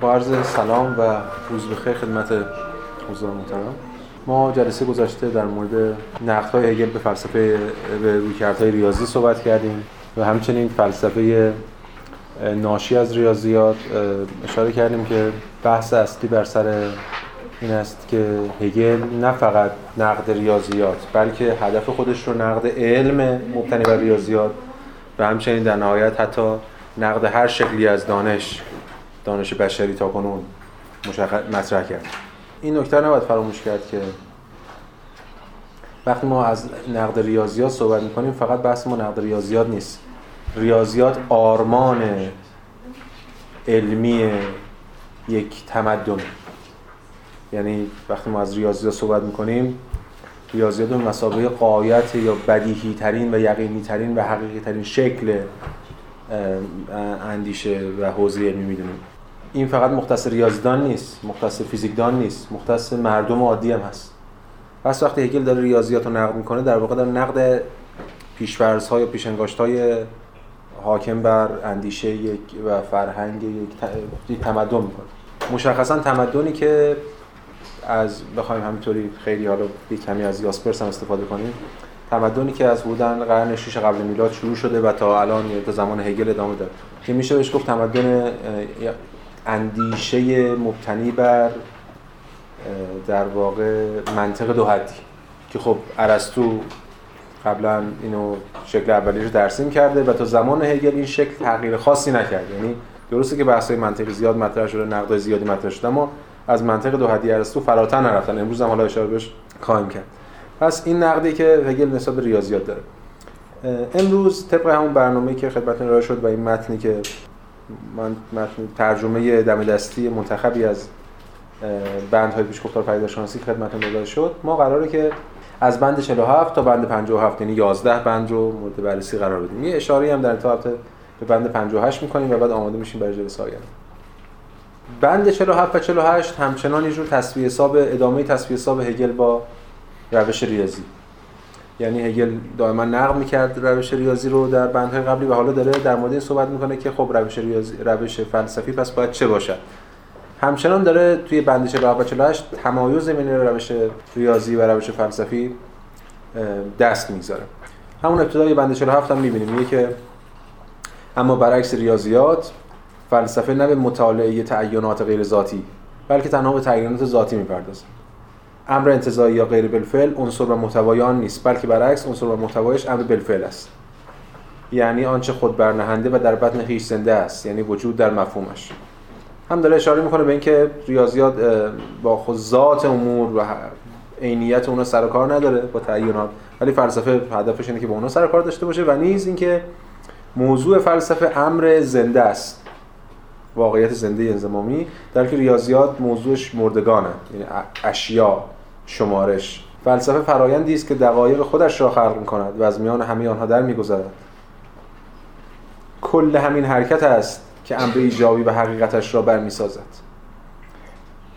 با عرض سلام و روز بخیر خدمت حضور محترم. ما جلسه گذشته در مورد نقدهای هگل به فلسفه به رویکردهای ریاضی صحبت کردیم و همچنین فلسفه ناشی از ریاضیات اشاره کردیم که بحث اصلی بر سر این است که هگل نه فقط نقد ریاضیات بلکه هدف خودش رو نقد علم مبتنی بر ریاضیات و همچنین در نهایت حتی نقد هر شکلی از دانش دانش بشری تا کنون مطرح کرد. این نکته نباید فراموش کرد که وقتی ما از نقد ریاضیات صحبت می‌کنیم فقط بحث ما نقد ریاضیات نیست. ریاضیات آرمان علمی یک تمدن. یعنی وقتی ما از ریاضیات صحبت می‌کنیم ریاضیات به مسابقه قایت یا بدیهی ترین و یقینی ترین و حقیقی ترین شکل اندیشه و حوزه علمی می‌دونیم. این فقط مختص ریاضیدان نیست مختص فیزیکدان نیست مختص مردم عادی هم هست. پس وقتی هگل داره ریاضیات رو نقد می‌کنه در واقع داره نقد پیشفرض های پیشنگاشت های حاکم بر اندیشه یک و فرهنگ یک تمدن می‌کنه. مشخصا تمدنی که از بخوایم همینطوری خیلی حالا کمی از یاسپرس هم استفاده کنیم تمدنی که از بودن قرن 6 قبل میلاد شروع شده و تا الان تا زمان هگل ادامه داره. که میشه بهش گفت تمدن اندیشه مبتنی بر در واقع منطق دو حدی. که خب ارسطو قبلا اینو شکل اولیش رو ترسیم کرده و تا زمان هگل این شکل تغییر خاصی نکرد. یعنی درسته که بحث‌های منطقی زیاد مطرح شده نقدای زیادی مطرح شده اما از منطق دو حدی ارسطو فراتر نرفتن. امروز هم حالا اشاره بهش خواهیم کرد. پس این نقدی که هگل نسبت به ریاضیات داره. امروز طبق همون برنامه‌ای که خدمتتون ارائه شد و این متنی که من ترجمه دم دستی منتخبی از بندهای پیشگفتار پدیدارشناسی خدمتتون ارائه شد. ما قراره که از بند 47 تا بند 57 یعنی 11 بند رو مورد بررسی قرار بدیم. یه اشاره هم در انتها به بند 58 می‌کنیم و بعد آماده میشیم برای جلسه آینده. بند 47 و 48 همچنان یه جور تصفیه حساب ادامه تصفیه حساب هگل با روش ریاضی. یعنی هگل دائما نقد می‌کرد روش ریاضی رو در بندهای قبلی و حالا داره در مورد این صحبت می‌کنه که خب روش ریاضی روش فلسفی پس باید چه باشد؟ همچنان داره توی بند 47 و 48 تمایز بین روش ریاضی و روش فلسفی دست می‌گذاره. همون ابتدای بند 47 هم می‌بینیم. میگه که اما برعکس ریاضیات فلسفه نه به مطالعه تعینات غیر ذاتی بلکه تنها به تعینات ذاتی می‌پردازه. امر انتزاعی یا غیر بالفعل عنصر و محتوای آن نیست بلکه برعکس عنصر و محتوایش امر بالفعل است. یعنی آنچه خود برنهنده و در بطن خویش زنده است یعنی وجود در مفهومش. هم داره اشاره می‌کنه به اینکه ریاضیات با خود ذات امور و عینیت اونها سر کار نداره با تعینات. ولی فلسفه هدفش اینه که با اونها سر کار داشته باشه و نیز اینکه موضوع فلسفه امر زنده است. واقعیت زنده انزمامی در که ریاضیات موضوعش مردگانه یعنی اشیا. شمارش. فلسفه فرایندی است که دقایق خودش را خلق می‌کند و از میان همه آنها در می‌گذرد. کل همین حرکت است که امر ایجابی و حقیقتش را برمی‌سازد.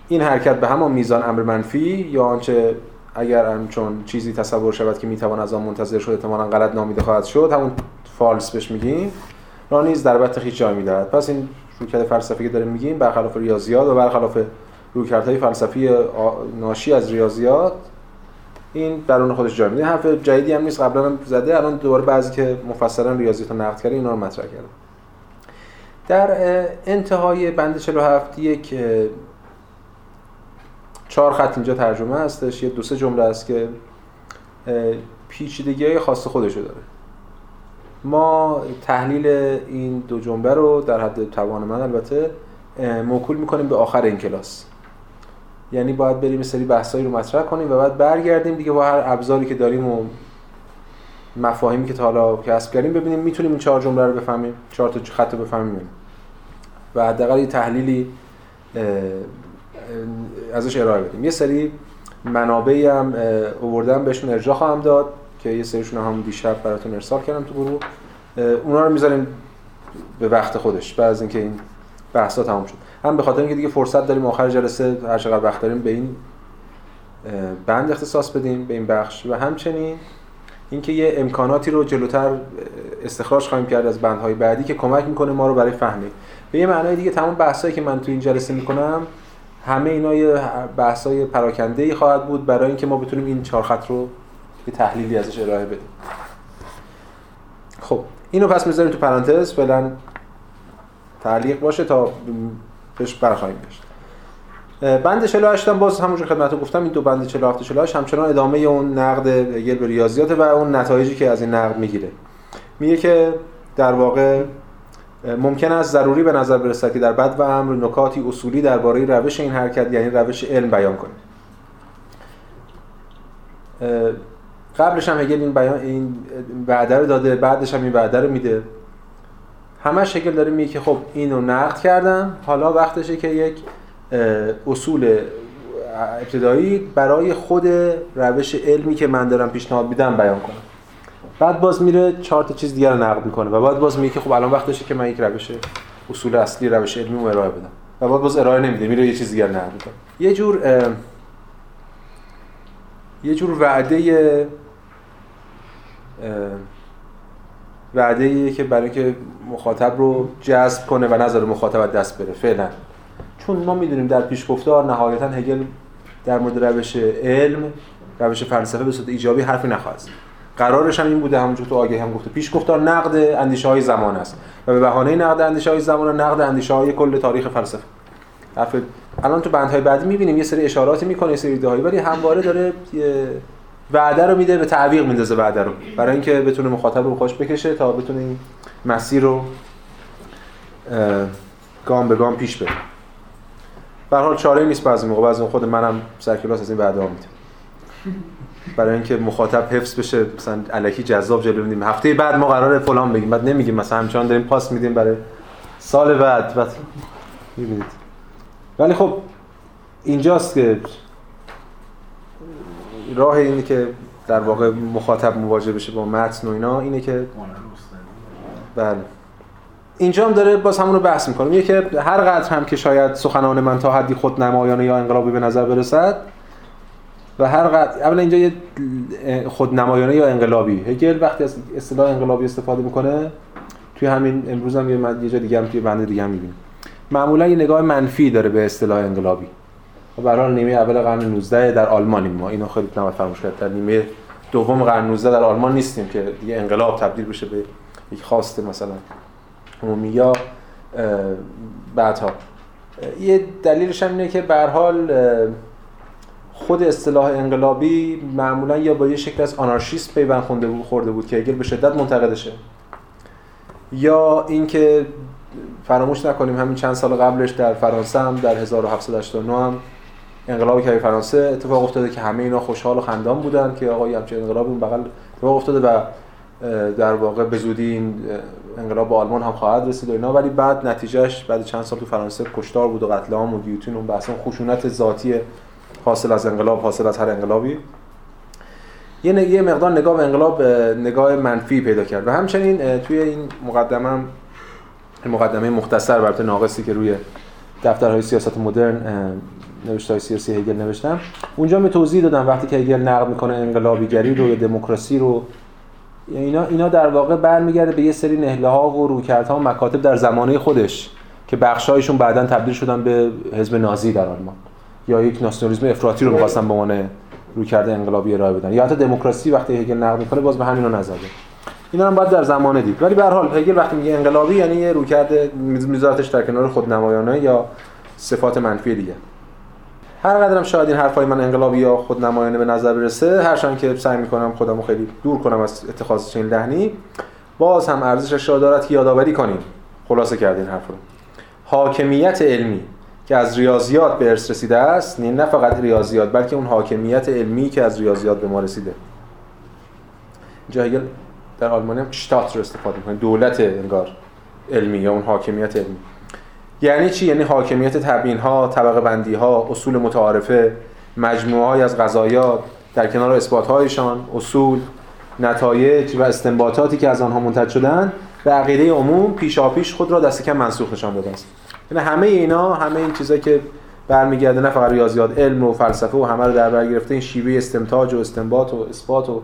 این حرکت به همان میزان امر منفی یا آنچه اگر چون چیزی تصور شود که می‌توان از آن منتظر شد احتمالاً غلط نامیده خواهد شد همون فالس بهش میگیم را نیز در بط خیش جای می‌دهد. پس این رویکرد فلسفی که داریم میگیم برخلاف ریاضیات و برخلاف رویکردهای فلسفی ناشی از ریاضیات این درون خودش جای میده. حرف جدیدی هم نیست. قبلا هم زده. الان دوباره بعضی که مفصلا ریاضیات رو نقد کرده اینا رو مطرح کرده. در انتهای بند 47 یک چهار خط اینجا ترجمه هستش. یه دو سه جمله است که پیچیدگی های خاص خودشو داره. ما تحلیل این دو جمله رو در حد توان من البته موکول می‌کنیم به آخر این کلاس. یعنی باید بریم سری بحثایی رو مطرح کنیم و بعد برگردیم دیگه با هر ابزاری که داریم و مفاهیمی که تا حالا کسب کردیم ببینیم می‌تونیم این چهار جمله رو بفهمیم چهار تا خط رو بفهمیم. و حداقل یه تحلیلی ازش ارائه بدیم. یه سری منابعی هم آوردم بهشون ارجاع خواهم داد که یه سریشون هم دیشب براتون ارسال کردم تو گروه. اونا رو می‌ذاریم به وقت خودش بعد از اینکه این بحثا تمام شد. هم به خاطر اینکه دیگه فرصت داریم آخر جلسه هر چقدر وقت داریم به این بند اختصاص بدیم به این بخش. و همچنین اینکه یه امکاناتی رو جلوتر استخراج خواهیم کرد از بندهای بعدی که کمک می‌کنه ما رو برای فهمید به یه معنای دیگه تمام بحثایی که من تو این جلسه می‌کنم همه اینا یه بحثای پراکنده ای خواهد بود برای اینکه ما بتونیم این چهار خط رو یه تحلیلی ازش ارائه بدیم. خب اینو پس می‌ذاریم تو پرانتز. فعلا تعلیق باشه تا بهش برخواهیم گشت. بند 48 هم باز همونجور خدمتتون گفتم این دو بند 47 48 همچنان ادامه اون نقد هگل به ریاضیات و اون نتایجی که از این نقد می‌گیره. میگه که در واقع ممکن است ضروری به نظر برسد که در بد و امر نکاتی اصولی درباره روش این حرکت یعنی روش علم بیان کنه. قبلش هم هگل این بیان این وعده رو داده بعدش هم این وعده رو میده. همش هگل داره میگه که خب اینو نقد کردم. حالا وقتشه که یک اصول ابتدایی برای خود روش علمی که من دارم پیشنهاد میدم بیان کنم. بعد باز میره چهار تا چیز دیگر رو نقد می‌کنه و بعد باز میگه که خب الان وقتشه که من یک روش اصول اصلی روش علمی رو ارائه بدم. و بعد باز ارائه نمیده میره یه چیز دیگر نقد می‌کنه. یه جور یه جور وعده وعده که برای که مخاطب رو جذب کنه و نظر مخاطب دست بره فعلا. چون ما می‌دونیم در پیشگفتار نهایتا هگل در مورد روش علم روش فلسفه به صورت ایجابی حرفی نخواهد قرارش هم این بوده همونجور تو آگهی هم گفته پیشگفتار نقد اندیشه های زمان است و به بهانه نقد اندیشه های زمان نقد اندیشه های کل تاریخ فلسفه. حرف الان تو بندهای بعدی می‌بینیم یه سری اشاراتی می‌کنه یه سری ایده ولی همواره داره یه وعده رو میده به تعویق میندازه وعده رو. برای اینکه بتونه مخاطب رو خوش بکشه تا بتونه این مسیر رو گام به گام پیش بره. به حال چاره نیست بعضی موقع. بعضی خود منم سرکلاس از این وعده ها میدم برای اینکه مخاطب حفظ بشه مثلا الکی جذاب جلو میدیم. هفته بعد ما قراره فلان بگیم. بعد نمیگیم. مثلا همچنان داریم پاس میدیم برای سال بعد. بعد می‌بینید. ولی خب اینجاست که راه اینه که در واقع مخاطب مواجه بشه با متن و اینا اینه که بله. اینجا هم داره باز همون رو بحث می‌کنه. میگه که هر قدر هم که شاید سخنان من تا حدی خود نمایانه یا انقلابی به نظر برسد و هر قدر اولا اینجا یه خود نمایانه یا انقلابی. هگل وقتی از اصطلاح انقلابی استفاده می‌کنه توی همین امروز هم یه جا دیگه هم توی بند دیگه هم می‌بینیم. معمولا یه نگاه منفی داره به اصطلاح انقلابی. برای نیمه اول قرن 19 در آلمانیم ما. اینو خیلی نباید فراموش کرد. در نیمه دوم قرن 19 در آلمان نیستیم که دیگه انقلاب تبدیل بشه به یک خواست مثلا عمومی یا بعدها. یه دلیلش هم اینه که به حال خود اصطلاح انقلابی معمولا یا با یه شکل از آنارشیست پیوند خونده بود خورده بود که اگر به شدت منتقدشه. یا اینکه فراموش نکنیم همین چند سال قبلش در فرانسه هم در 1789 هم انقلاب که فرانسه اتفاق افتاده که همه اینا خوشحال و خندان بودن که آقا همچین انقلاب اون بغل اتفاق افتاده و در واقع به زودی این انقلاب به آلمان هم خواهد رسید و اینا. ولی بعد نتیجهش بعد چند سال تو فرانسه کشتار بود و قتل عام و گیوتین اون بحث خشونت ذاتی حاصل از انقلاب حاصل از هر انقلابی. یه یه مقدار نگاه به انقلاب نگاه منفی پیدا کرد. و همچنین توی این مقدمه مقدمه مختصر البته ناقصی که روی دفترهای سیاست مدرن نوشته های سیاسی هگل نوشتم. اونجا می توضیح دادم وقتی که هگل نقد می‌کنه انقلابیگری رو یا دموکراسی رو. اینا اینا در واقع برمیگرده به یه سری نهله ها و رویکردها و مکاتب در زمانه خودش که بخشایشون بعدا تبدیل شدن به حزب نازی در آلمان. یا یک ناسیونالیسم افراطی رو می‌خواستن به عنوان رویکرد انقلابی ارائه بدن. یا حتی دموکراسی وقتی هگل نقد می‌کنه باز به همینا نزده. اینا هم باید در زمانه دید. ولی به هر حال هگل وقتی میگه انقلابی یعنی یه رویکرد میذارتش در کنار خودنمایانه یا صفات منفی دیگه. هر قدرم شاید این حرفای من انقلابی یا خود نمایانه به نظر برسه هرچند که سعی می‌کنم خودمو خیلی دور کنم از اتخاذ چنین لحنی باز هم ارزشش را دارد که یادآوری کنیم خلاصه کردین حرف رو. حاکمیت علمی که از ریاضیات به ارث رسیده است نه فقط ریاضیات بلکه اون حاکمیت علمی که از ریاضیات به ما رسیده. جایگل در آلمانی هم شتات رو استفاده می‌کنه. دولت انگار علمی یا اون حاکمیت علمی. یعنی چی؟ یعنی حاکمیت تبیین ها طبقه بندی ها اصول متعارفه مجموعه های از قضایات در کنار اثبات هایشان اصول نتایج و استنباطاتی که از آنها منتج شدن به عقیده عموم پیشاپیش خود را دست کم منسوخ نشان داده است. یعنی همه اینا همه این چیزایی که برمیگرده نه فقط ریاضیات علم و فلسفه و همه رو در بر گرفته این شیوه استنتاج و استنباط و اثبات و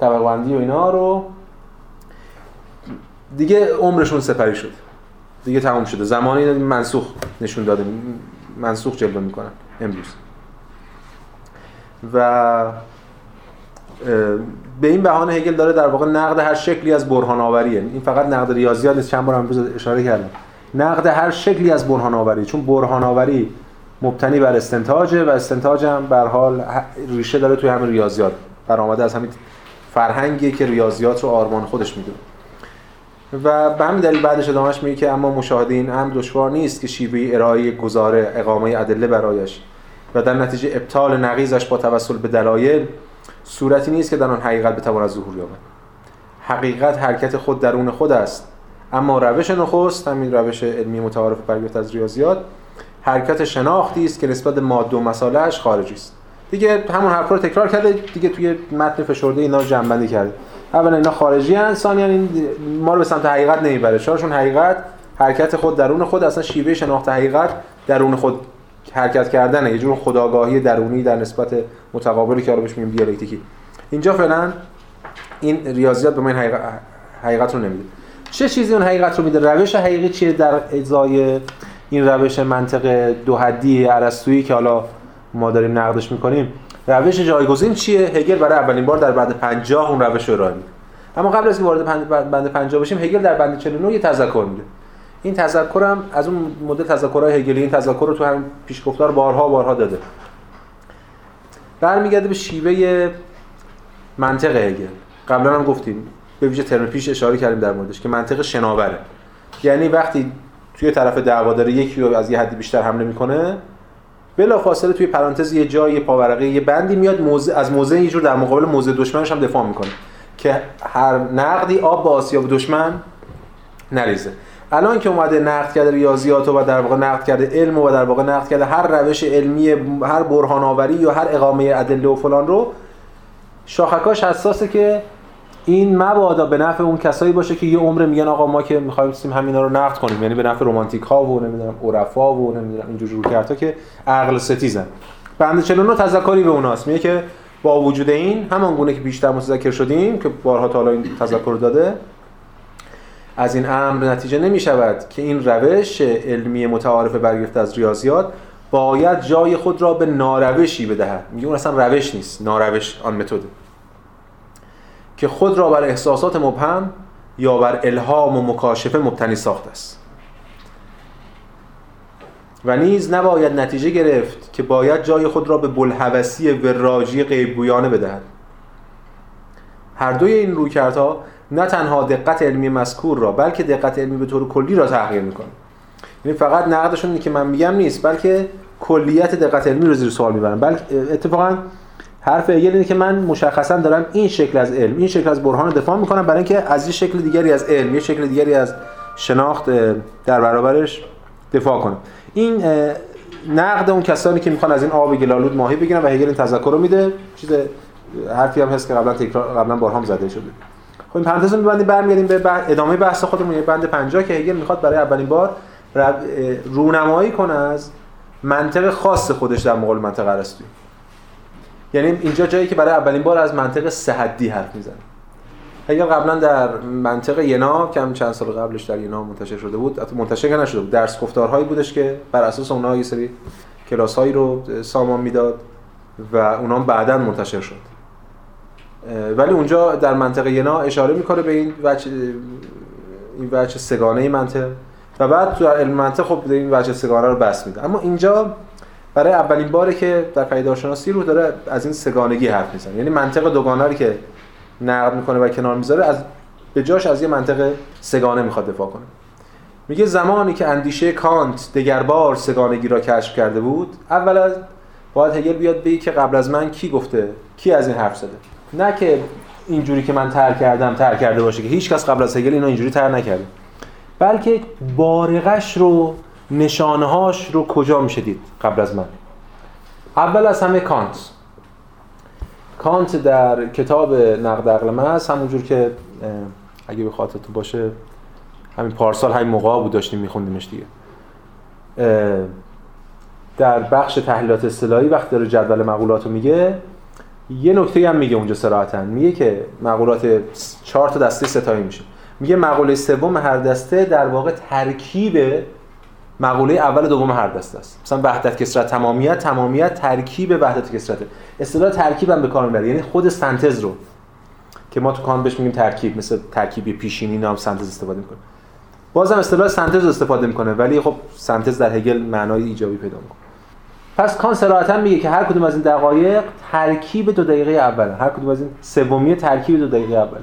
طبقه بندی و اینا رو دیگه عمرشون سپری شد. دیگه تموم شده. زمانی منسوخ نشون داده. منسوخ جلوه می‌کنن. امروز. و به این بهانه هگل داره در واقع نقد هر شکلی از برهان آوریه. این فقط نقد ریاضیات نیست چند بار امروز اشاره کردم. نقد هر شکلی از برهان آوری چون برهان آوری مبتنی بر استنتاجه و استنتاج هم بر حال ریشه داره توی همین ریاضیات. برآمده از همین فرهنگی که ریاضیات رو آرمان خودش می‌دونه. و به همین دلیل بعدش ادامهش میگه که اما مشاهده این هم دشوار نیست که شیوه ارائه گزاره اقامه ادله برایش و در نتیجه ابطال نقیزش با توسل به دلایل صورتی نیست که در آن حقیقت بتواند ظهور یابد. حقیقت حرکت خود درون خود است. اما روش نخست همین روش علمی متعارف برگرفته از ریاضیات حرکت شناختی است که نسبت ماده و مسالهش خارجی است. دیگه همون حرفا رو تکرار کرده دیگه توی متن فشرده اینا رو جمع کرده. اولا اینا خارجی ان ثانیا این ما رو به سمت حقیقت نمی‌بره. چون حقیقت حرکت خود درون خود اصلا شیوه شناخت حقیقت درون خود حرکت کردنه. یه جور خداگاهی درونی در نسبت متقابلی که حالا بهش میگیم دیالکتیکی. اینجا فعلا این ریاضیات به این حقیقت, حقیقت رو نمیده. چه چیزی اون حقیقت رو میده؟ روش حقیقی چیه در ازای این روش منطق دو حدی ارسطویی که حالا ما داریم نقدش می‌کنیم؟ روش جایگزین چیه؟ هگل برای اولین بار در بعد 50 اون روش رو ارائه میده. اما قبل از اینکه وارد بند 50 بشیم هگل در بند 49 یه تذکر میده. این تذکر هم از اون مدل تذکرهای هگلی این تذکر رو تو هم پیشگفتار بارها بارها داده. برمیگرده به شیوه منطق هگل. قبلا هم گفتیم به ویژه ترم پیش اشاره کردیم در موردش که منطق شناوره. یعنی وقتی توی طرف دعوا داره یکی رو از یه حدی بیشتر حمله می‌کنه بلا فاصله توی پرانتز یه جای پاورقه یه بندی میاد موزه از موزه یه جور در مقابل موزه دشمنش هم دفاع می‌کنه که هر نقدی آب با آسیاب دشمن نریزه. الان که اومده نقد کرده ریاضیات و در واقع نقد کرده علم و در واقع نقد کرده هر روش علمی هر برهان آوری یا هر اقامه ادله و فلان رو شاخکاش حساسه که این مبادا به نفع اون کسایی باشه که یه عمر میگن آقا ما که می‌خوایم سیم همینا رو نقد کنیم. یعنی به نفع رمانتیک ها و نمی‌دونم عرفا و نمی‌دونم اینجور جور کرتا که عقل ستیزن. بند 49 تذکری به اوناست. میگه که با وجود این همان گونه که بیشتر متذکر شدیم که بارها تا این تذکر داده از این امر نتیجه نمی شود که این روش علمی متعارف برگرفته از ریاضیات باید جای خود را به ناروشی بدهد. میگه اون اصلا روش نیست. ناروش آن متد. که خود را بر احساسات مبهم یا بر الهام و مکاشفه مبتنی ساخته است. و نیز نباید نتیجه گرفت که باید جای خود را به بلحوثی وراجی غیبگویانه بدهد. هر دوی این رویکردها نه تنها دقت علمی مذکور را بلکه دقت علمی به طور کلی را تغییر می‌کنه یعنی فقط نقدشون که من میگم نیست بلکه کلیت دقت علمی رو زیر سوال می‌برن بلکه اتفاقا حرف ایگل اینه که من مشخصا دارم این شکل از علم این شکل از برهان دفاع می‌کنم برای اینکه از یه شکل دیگری از علم یه شکل دیگری از شناخت در برابرش دفاع کنم. این نقد اون کسانی که می‌خوان از این آب گلالود ماهی بگیرن و هگل این تذکر رو میده. چیز حرفی هم هست که قبلا تکرار قبلا بارها زده شده. خب این پرانتز رو می‌بندیم برمیگردیم به ادامه بحث خودمون. یه بند 50 که هگل می‌خواد برای اولین بار رونمایی کنه از منطق خاص خودش در مقابل منطق ارسطویی یعنی اینجا جایی که برای اولین بار از منطق سهدی حرف می‌زنه. هگل قبلا در منطق ینا که هم چند سال قبلش در ینا منتشر شده بود حتی منتشر نشده بود درس گفتارهایی بودش که بر اساس اونها یه سری کلاس هایی رو سامان می‌داد و اونها بعدا منتشر شد. ولی اونجا در منطقه ینا اشاره می‌کنه به این وجه این وجه سگانه منطق. و بعد تو علم منطق خب این وجه سگانه رو بس میده. اما اینجا برای اولین باره که در پیدارشناسی رو داره از این سگانگی حرف می‌زنه. یعنی منطق دوگانه که نقد می‌کنه و کنار می‌ذاره از به جاش از یه منطق سگانه می‌خواد دفاع کنه. میگه زمانی که اندیشه کانت دگربار سگانگی را کشف کرده بود اولا باید هگل بیاد بگه که قبل از من کی گفته کی از این حرف زده. نه که اینجوری که من تر کردم تر کرده باشه که هیچ کس قبل از هگل اینو اینجوری تر نکرده. بلکه بارقش رو نشانهاش رو کجا میشه دید قبل از من؟ اول از همه کانت. کانت در کتاب نقد عقل محض همونجور که اگه به خاطرتون باشه همین پارسال همین موقع بود داشتیم میخوندیمش دیگه. در بخش تحلیلات اصطلاحی وقتی داره جدول مقولات رو میگه یه نکته هم میگه اونجا صراحتا. میگه که مقولات چهار تا دسته ستایی میشه. میگه مقوله سوم هر دسته در واقع ترکیب مقوله اول دوم هر دسته است. مثلا وحدت کسرت تمامیت تمامیت ترکیب وحدت کسرت. اصطلاح ترکیب هم به کار می‌بره. یعنی خود سنتز رو که ما تو کان بهش میگیم ترکیب مثل ترکیب پیشینی نام سنتز استفاده می‌کنه. بازم اصطلاح سنتز استفاده می‌کنه ولی خب سنتز در هگل معنای ایجابی پیدا می‌کنه. پس کان صراحتا میگه که هر کدوم از این دقایق ترکیب دو دقیقه اول هر کدوم از این سومی ترکیب دو دقیقه اول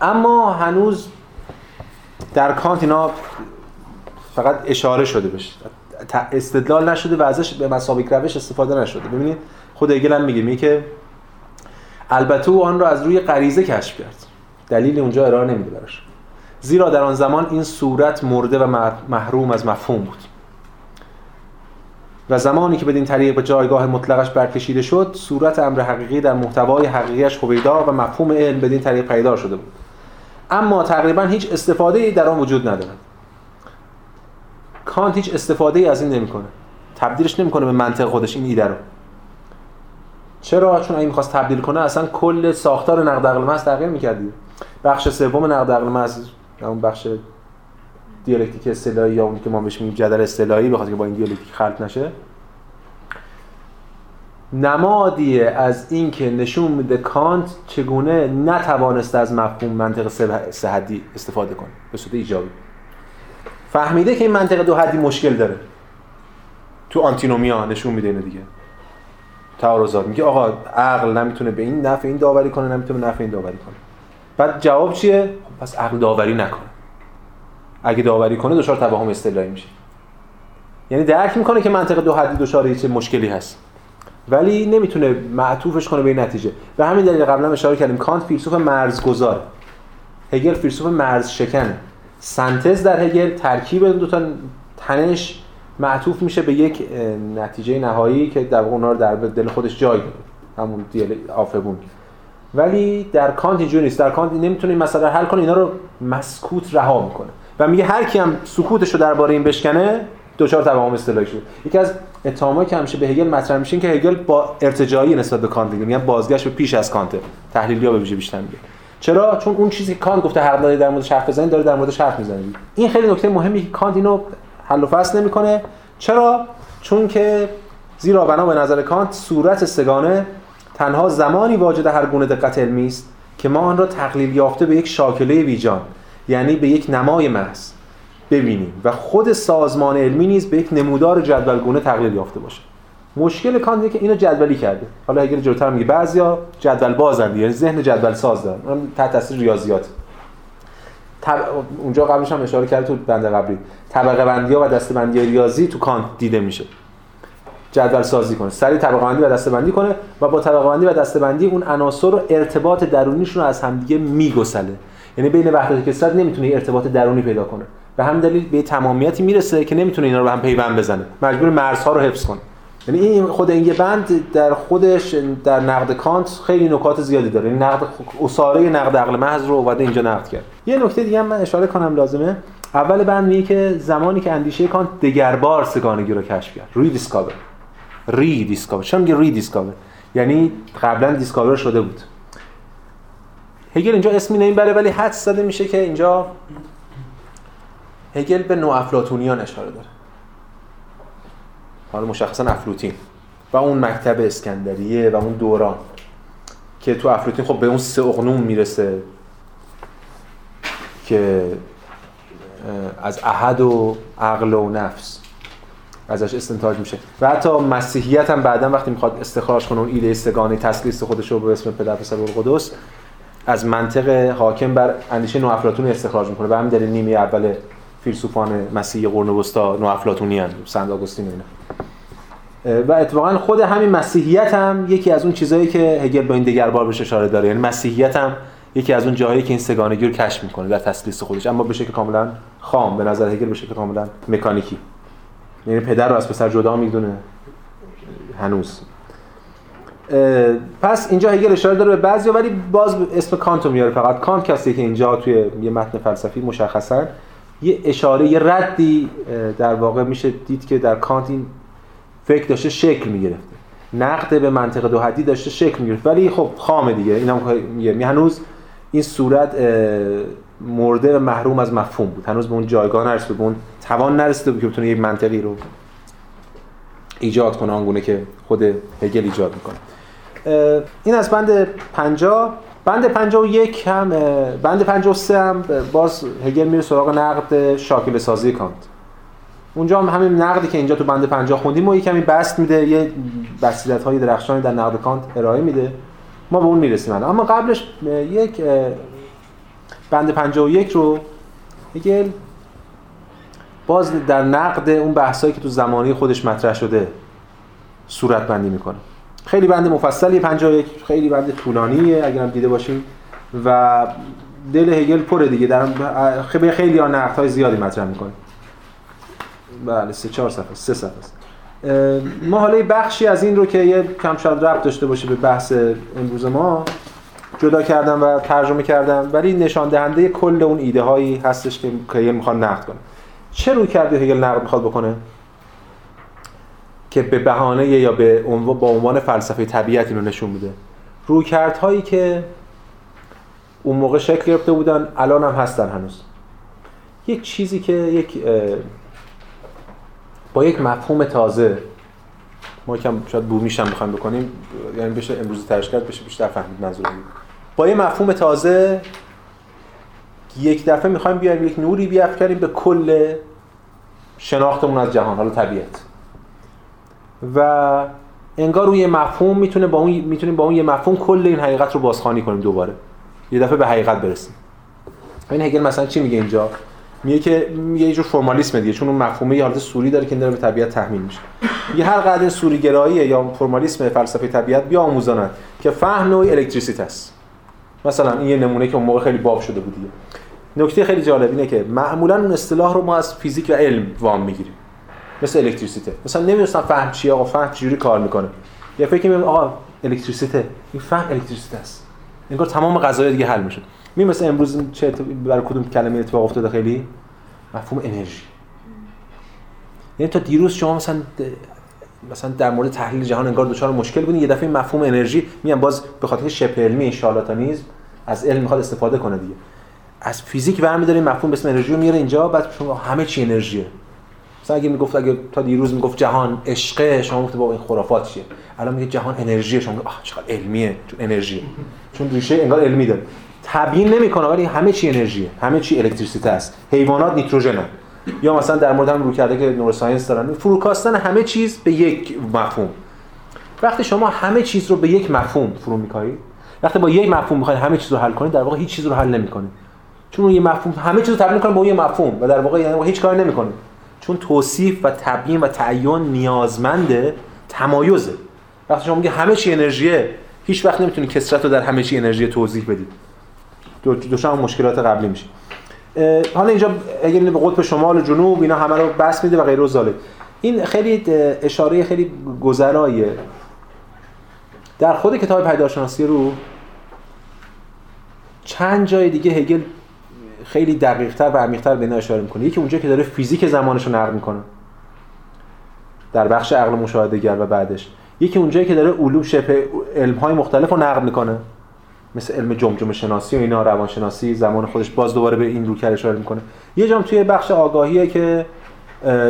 اما هنوز در کانت اینا فقط اشاره شده بشه استدلال نشده و ازش به مسابق روش استفاده نشده. ببینید خود هگل هم میگه که البته او آن را از روی غریزه کشف کرد. دلیل اونجا ارائه نمیده براش. زیرا در آن زمان این صورت مرده و محروم از مفهوم بود. و زمانی که بدین طریق به جایگاه مطلقش برکشیده شد صورت امر حقیقی در محتوای حقیقیش هویدا و مفهوم علم بدین طریق پیدا شده بود. اما تقریبا هیچ استفاده ای در آن وجود ندارد. کانت هیچ استفاده ای از این نمی‌کنه. تبدیلش نمی‌کنه به منطق خودش این ایده رو. چرا؟ چون اگه می‌خواست تبدیل کنه اصلا کل ساختار نقد عقل محض تغییر می‌کرد بخش سوم نقد عقل محض اون بخش دیالکتیک استعلایی یا اون که ما بهش میگیم جدل استعلایی بخاطر که با این دیالکتیک خلط نشه نمادی از اینکه نشون میده کانت چگونه نتوانسته از مفهوم منطق سه حدی استفاده کنه به صورت ایجابی. فهمیده که این منطق دو حدی مشکل داره. تو آنتینومیا نشون میده اینو دیگه. تعارضات. میگه آقا عقل نمی‌تونه به این نفع این داوری کنه نمی‌تونه نفع این داوری کنه. بعد جواب چیه؟ خب پس عقل داوری نکنه. اگه داوری کنه دچار توهم اصطلاحی میشه. یعنی درک می‌کنه که منطق دو حدی دچار چه مشکلی هست. ولی نمی‌تونه معطوفش کنه به این نتیجه. به همین دلیل قبلا اشاره کردیم. کانت فیلسوف مرزگذار. هگل فیلسوف مرز شکن سنتز در هگل ترکیب دو تا تنش معطوف میشه به یک نتیجه نهایی که در واقع اونها رو در دل خودش جای داده. همون die Aufhebung ولی در کانت اینجوری نیست. در کانت نمی‌تونه این مسئله حل کنه. اینا رو مسکوت رها می‌کنه. و میگه هر کی هم سکوتش رو درباره این بشکنه دچار توهم استعلایی شد. یکی از اتهامایی که همیشه به هگل مطرح میشه که هگل یا ارتجاعی نسبت به کانت میگه بازگشت به پیش از کانت. تحلیلیا به ویژه بیشتر میگه. چرا؟ چون اون چیزی که کانت گفته حق نداره در مورد حرف بزنید داره در مورد حرف می‌زنه. این خیلی نکته مهمی که کانت اینو حل و فصل نمی‌کنه. چرا؟ چون که زیرا بنا به نظر کانت صورت سه‌گانه تنها زمانی واجد هر گونه دقت علمی است که ما آن را تقلیل یافته به یک شاکله بی‌جان یعنی به یک نمای محض. ببینیم. و خود سازمان علمی نیز به یک نمودار جدولگونه تقلیل یافته باشه. مشکل کانت که اینو جدولی کرده. حالا اگر جلوتر میگه بعضیا جدول بازند یعنی ذهن جدول ساز دارن. اون تحت تاثیر ریاضیات. تب... اونجا قبلش هم اشاره کرده تو بند قبلی. طبقه بندی ها و دسته بندی ریاضی تو کانت دیده میشه. جدول سازی کنه. سری طبقه بندی و دسته بندی کنه و با طبقه بندی و دسته بندی اون عناصر رو ارتباط درونیشون رو از همدیگه میگسله. یعنی بین وحدت کثرت نمی‌تونه ارتباط درونی پیدا کنه. به همین دلیل به تمامیتی می‌رسه که نمی‌تونه اینا رو به هم پیوند بزنه. مجبور مرزها رو حفظ کنه. یعنی این خود این بند در خودش در نقد کانت خیلی نکات زیادی داره. این نقد عصاره نقد عقل محض رو اومده اینجا نقد کرد. یه نکته دیگه هم من اشاره کنم لازمه. اول بند میگه که زمانی که اندیشه کانت دگربار سه‌گانگی رو کشف کرد. rediscover rediscover چرا میگه rediscover یعنی قبلا discover شده بود. هگل اینجا اسمی نمی‌بره ولی حدس زده میشه که اینجا هگل به افلاطونیان اشاره داره. حالا مشخصا افلوتین و اون مکتب اسکندریه و اون دوران که تو افلوتین خب به اون سه اقنوم می‌رسه که از احد و عقل و نفس ازش استنتاج میشه. و حتی مسیحیت هم بعدا وقتی می‌خواد استخراج کنه اون ایده سگانی تسلیس خودش رو به اسم پدر پسر قدس از منطق حاکم بر اندیشه افلاطون استخراج می‌کنه. به همین دلیل نیمه اول فیلسوفان مسیحی قرن وسطا افلاطونی ان سنت آگوستین اینا. و اتفاقا خود همین مسیحیت هم یکی از اون چیزهایی که هگل با این دگربار بهش اشاره داره. یعنی مسیحیت هم یکی از اون جاهایی که این سگانگی رو کشف می‌کنه در تسلیس خودش. اما به شکل کاملا خام به نظر هگل به شکل کاملا مکانیکی. یعنی پدر رو از پسر جدا می‌دونه. هنوز. پس اینجا هگل اشاره داره به بعضی ولی باز اسم کانت رو میاره. فقط کانت کسی که اینجا توی یه متن فلسفی مشخصا یه اشاره یه ردی در واقع میشه دید که در کانت این فکر داشته شکل می‌گرفته. نقد به منطق دو حدی داشته شکل می‌گرفت. ولی خب خامه دیگه. اینم میگه هنوز این صورت مرده و محروم از مفهوم بود. هنوز به اون جایگاه نرسیده به اون توان نرسیده بود که بتونه یک منطقی رو ایجاد کنه آنگونه که خود هگل ایجاد می‌کنه. این از بند 50 بند 51 هم بند 53 هم باز هگل میره سراغ نقد شاکل سازی کانت. اونجا هم همین نقدی که اینجا تو بند 50 خوندیم و یه کمی بست میده یه بسیدت های درخشانی در نقد کانت ارائه میده. ما به اون می‌رسیم اما قبلش یک بند 51 رو هگل باز در نقد اون بحثایی که تو زمانی خودش مطرح شده صورت بندی می‌کنه. خیلی بند مفصلی 51 خیلی بند طولانیه اگر هم دیده باشیم و دل هگل پره دیگه. در خیلی خیلی نقد های زیادی مطرح می‌کنه. بله سه چهار صفحه سه صفحه است. ما حالا بخشی از این رو که یه کم شاید ربط داشته باشه به بحث امروز ما جدا کردم و ترجمه کردم ولی نشان دهنده کل اون ایده هایی هستش که هگل می‌خواد نقد کنه چه روی کرده هگل نقد می‌خواد بکنه؟ که به بهانه یا به با عنوان فلسفه طبیعت اینو نشون میده. رویکردهایی که اون موقع شکل گرفته بودن الان هم هستن هنوز. یک چیزی که یک با یک مفهوم تازه ما کم شاید بومیش هم بخوایم بکنیم یعنی بشه امروز ترش کرد بشه بیشتر فهمید منظورم. با یه مفهوم تازه یک دفعه می‌خوایم بیایم یک نوری بیافکنیم به کل شناختمون از جهان حالا طبیعت. و انگار یه مفهوم می‌تونه با اون می‌تونیم با اون یه مفهوم کل این حقیقت رو بازخوانی کنیم دوباره. یه دفعه به حقیقت برسیم. این هگل مثلا چی میگه اینجا؟ میگه که یه جور فرمالیسم دیگه چون اون مفهومه یه حالت سوری داره که داره به طبیعت تحمیل میشه. یه هر قدر سوری گرایی یا فرمالیسم فلسفه طبیعت بیا آموزاند که فهم نوعی الکتریسیته است. مثلا این یه نمونه که اون موقع خیلی باب شده بود دیگه. نکته خیلی جالب اینه که معمولا اون اصطلاح رو ما از فیزیک و علم وام می‌گیریم. مثل الکتریسیته. مثلا نمی‌دونستم فهم چیه آقا فهم چجوری کار می‌کنه. یا فکر میگم آقا الکتریسیته. این فهم الکتریسیته است. انگار تمام قضايا دیگه حل میشه. می مثل امروز چه برای کدوم کلمه اتفاق افتاده خیلی؟ مفهوم انرژی. یعنی تا دیروز شما مثلا مثلا در مورد تحلیل جهان انگار دچار مشکل بودین یه دفعه مفهوم انرژی میگم باز به خاطر شبه علمی شارلاتانیسم از علم می‌خواد استفاده کنه دیگه. از فیزیک برمی‌داریم مفهوم به اسم انرژی رو میاره اینجا بعد شما همه چی انرژیه. مثلا اگه می‌گفت اگه تا دیروز می‌گفت جهان عشقه شما گفت با این خرافات چیه؟ الان میگه جهان انرژی شما آه چقدر علمیه چون انرژی. چون ریشه انگار علمی داره. تبیین نمی‌کنه ولی همه چی انرژیه. همه چی الکتریسیته است. حیوانات نیتروژن یا مثلا در مورد هم رو کرده که نوروساینس دارن فروکاستن همه چیز به یک مفهوم. وقتی شما همه چیز رو به یک مفهوم فرو می‌کنید وقتی با یک مفهوم می‌خواید همه چیز رو حل کنید در واقع هیچ چیز رو حل نمی‌کنید چون اون یه مفهوم همه چیز رو تبیین می‌کنه با یه مفهوم و در واقع یعنی هیچ کاری نمی‌کنه چون توصیف و تبیین و تعیین نیازمند تمایزه. وقتی شما میگه همه چی انرژیه هیچ وقت نمی‌تونی کسرت رو در همه چی انرژی توضیح بدید دوشان مشکلات قبلی میشه. حالا اینجا اگر به قطب شمال و جنوب اینا همه رو بس میده و غیر و این خیلی اشاره خیلی گذرایه در خود کتاب پیداشناسی رو چند جای دیگه هگل خیلی دقیقتر و عمیقتر به اینا اشاره می‌کنه. یکی اونجا که داره فیزیک زمانش رو نقد می‌کنه. در بخش عقل مشاهده و بعدش. یکی اونجایی که داره علوم شبه علم های مختلف رو نقد می‌کنه. مثل علم جمجمه شناسی و اینا روانشناسی زمان خودش باز دوباره به این رو اشاره می‌کنه. یه جام توی بخش آگاهیه که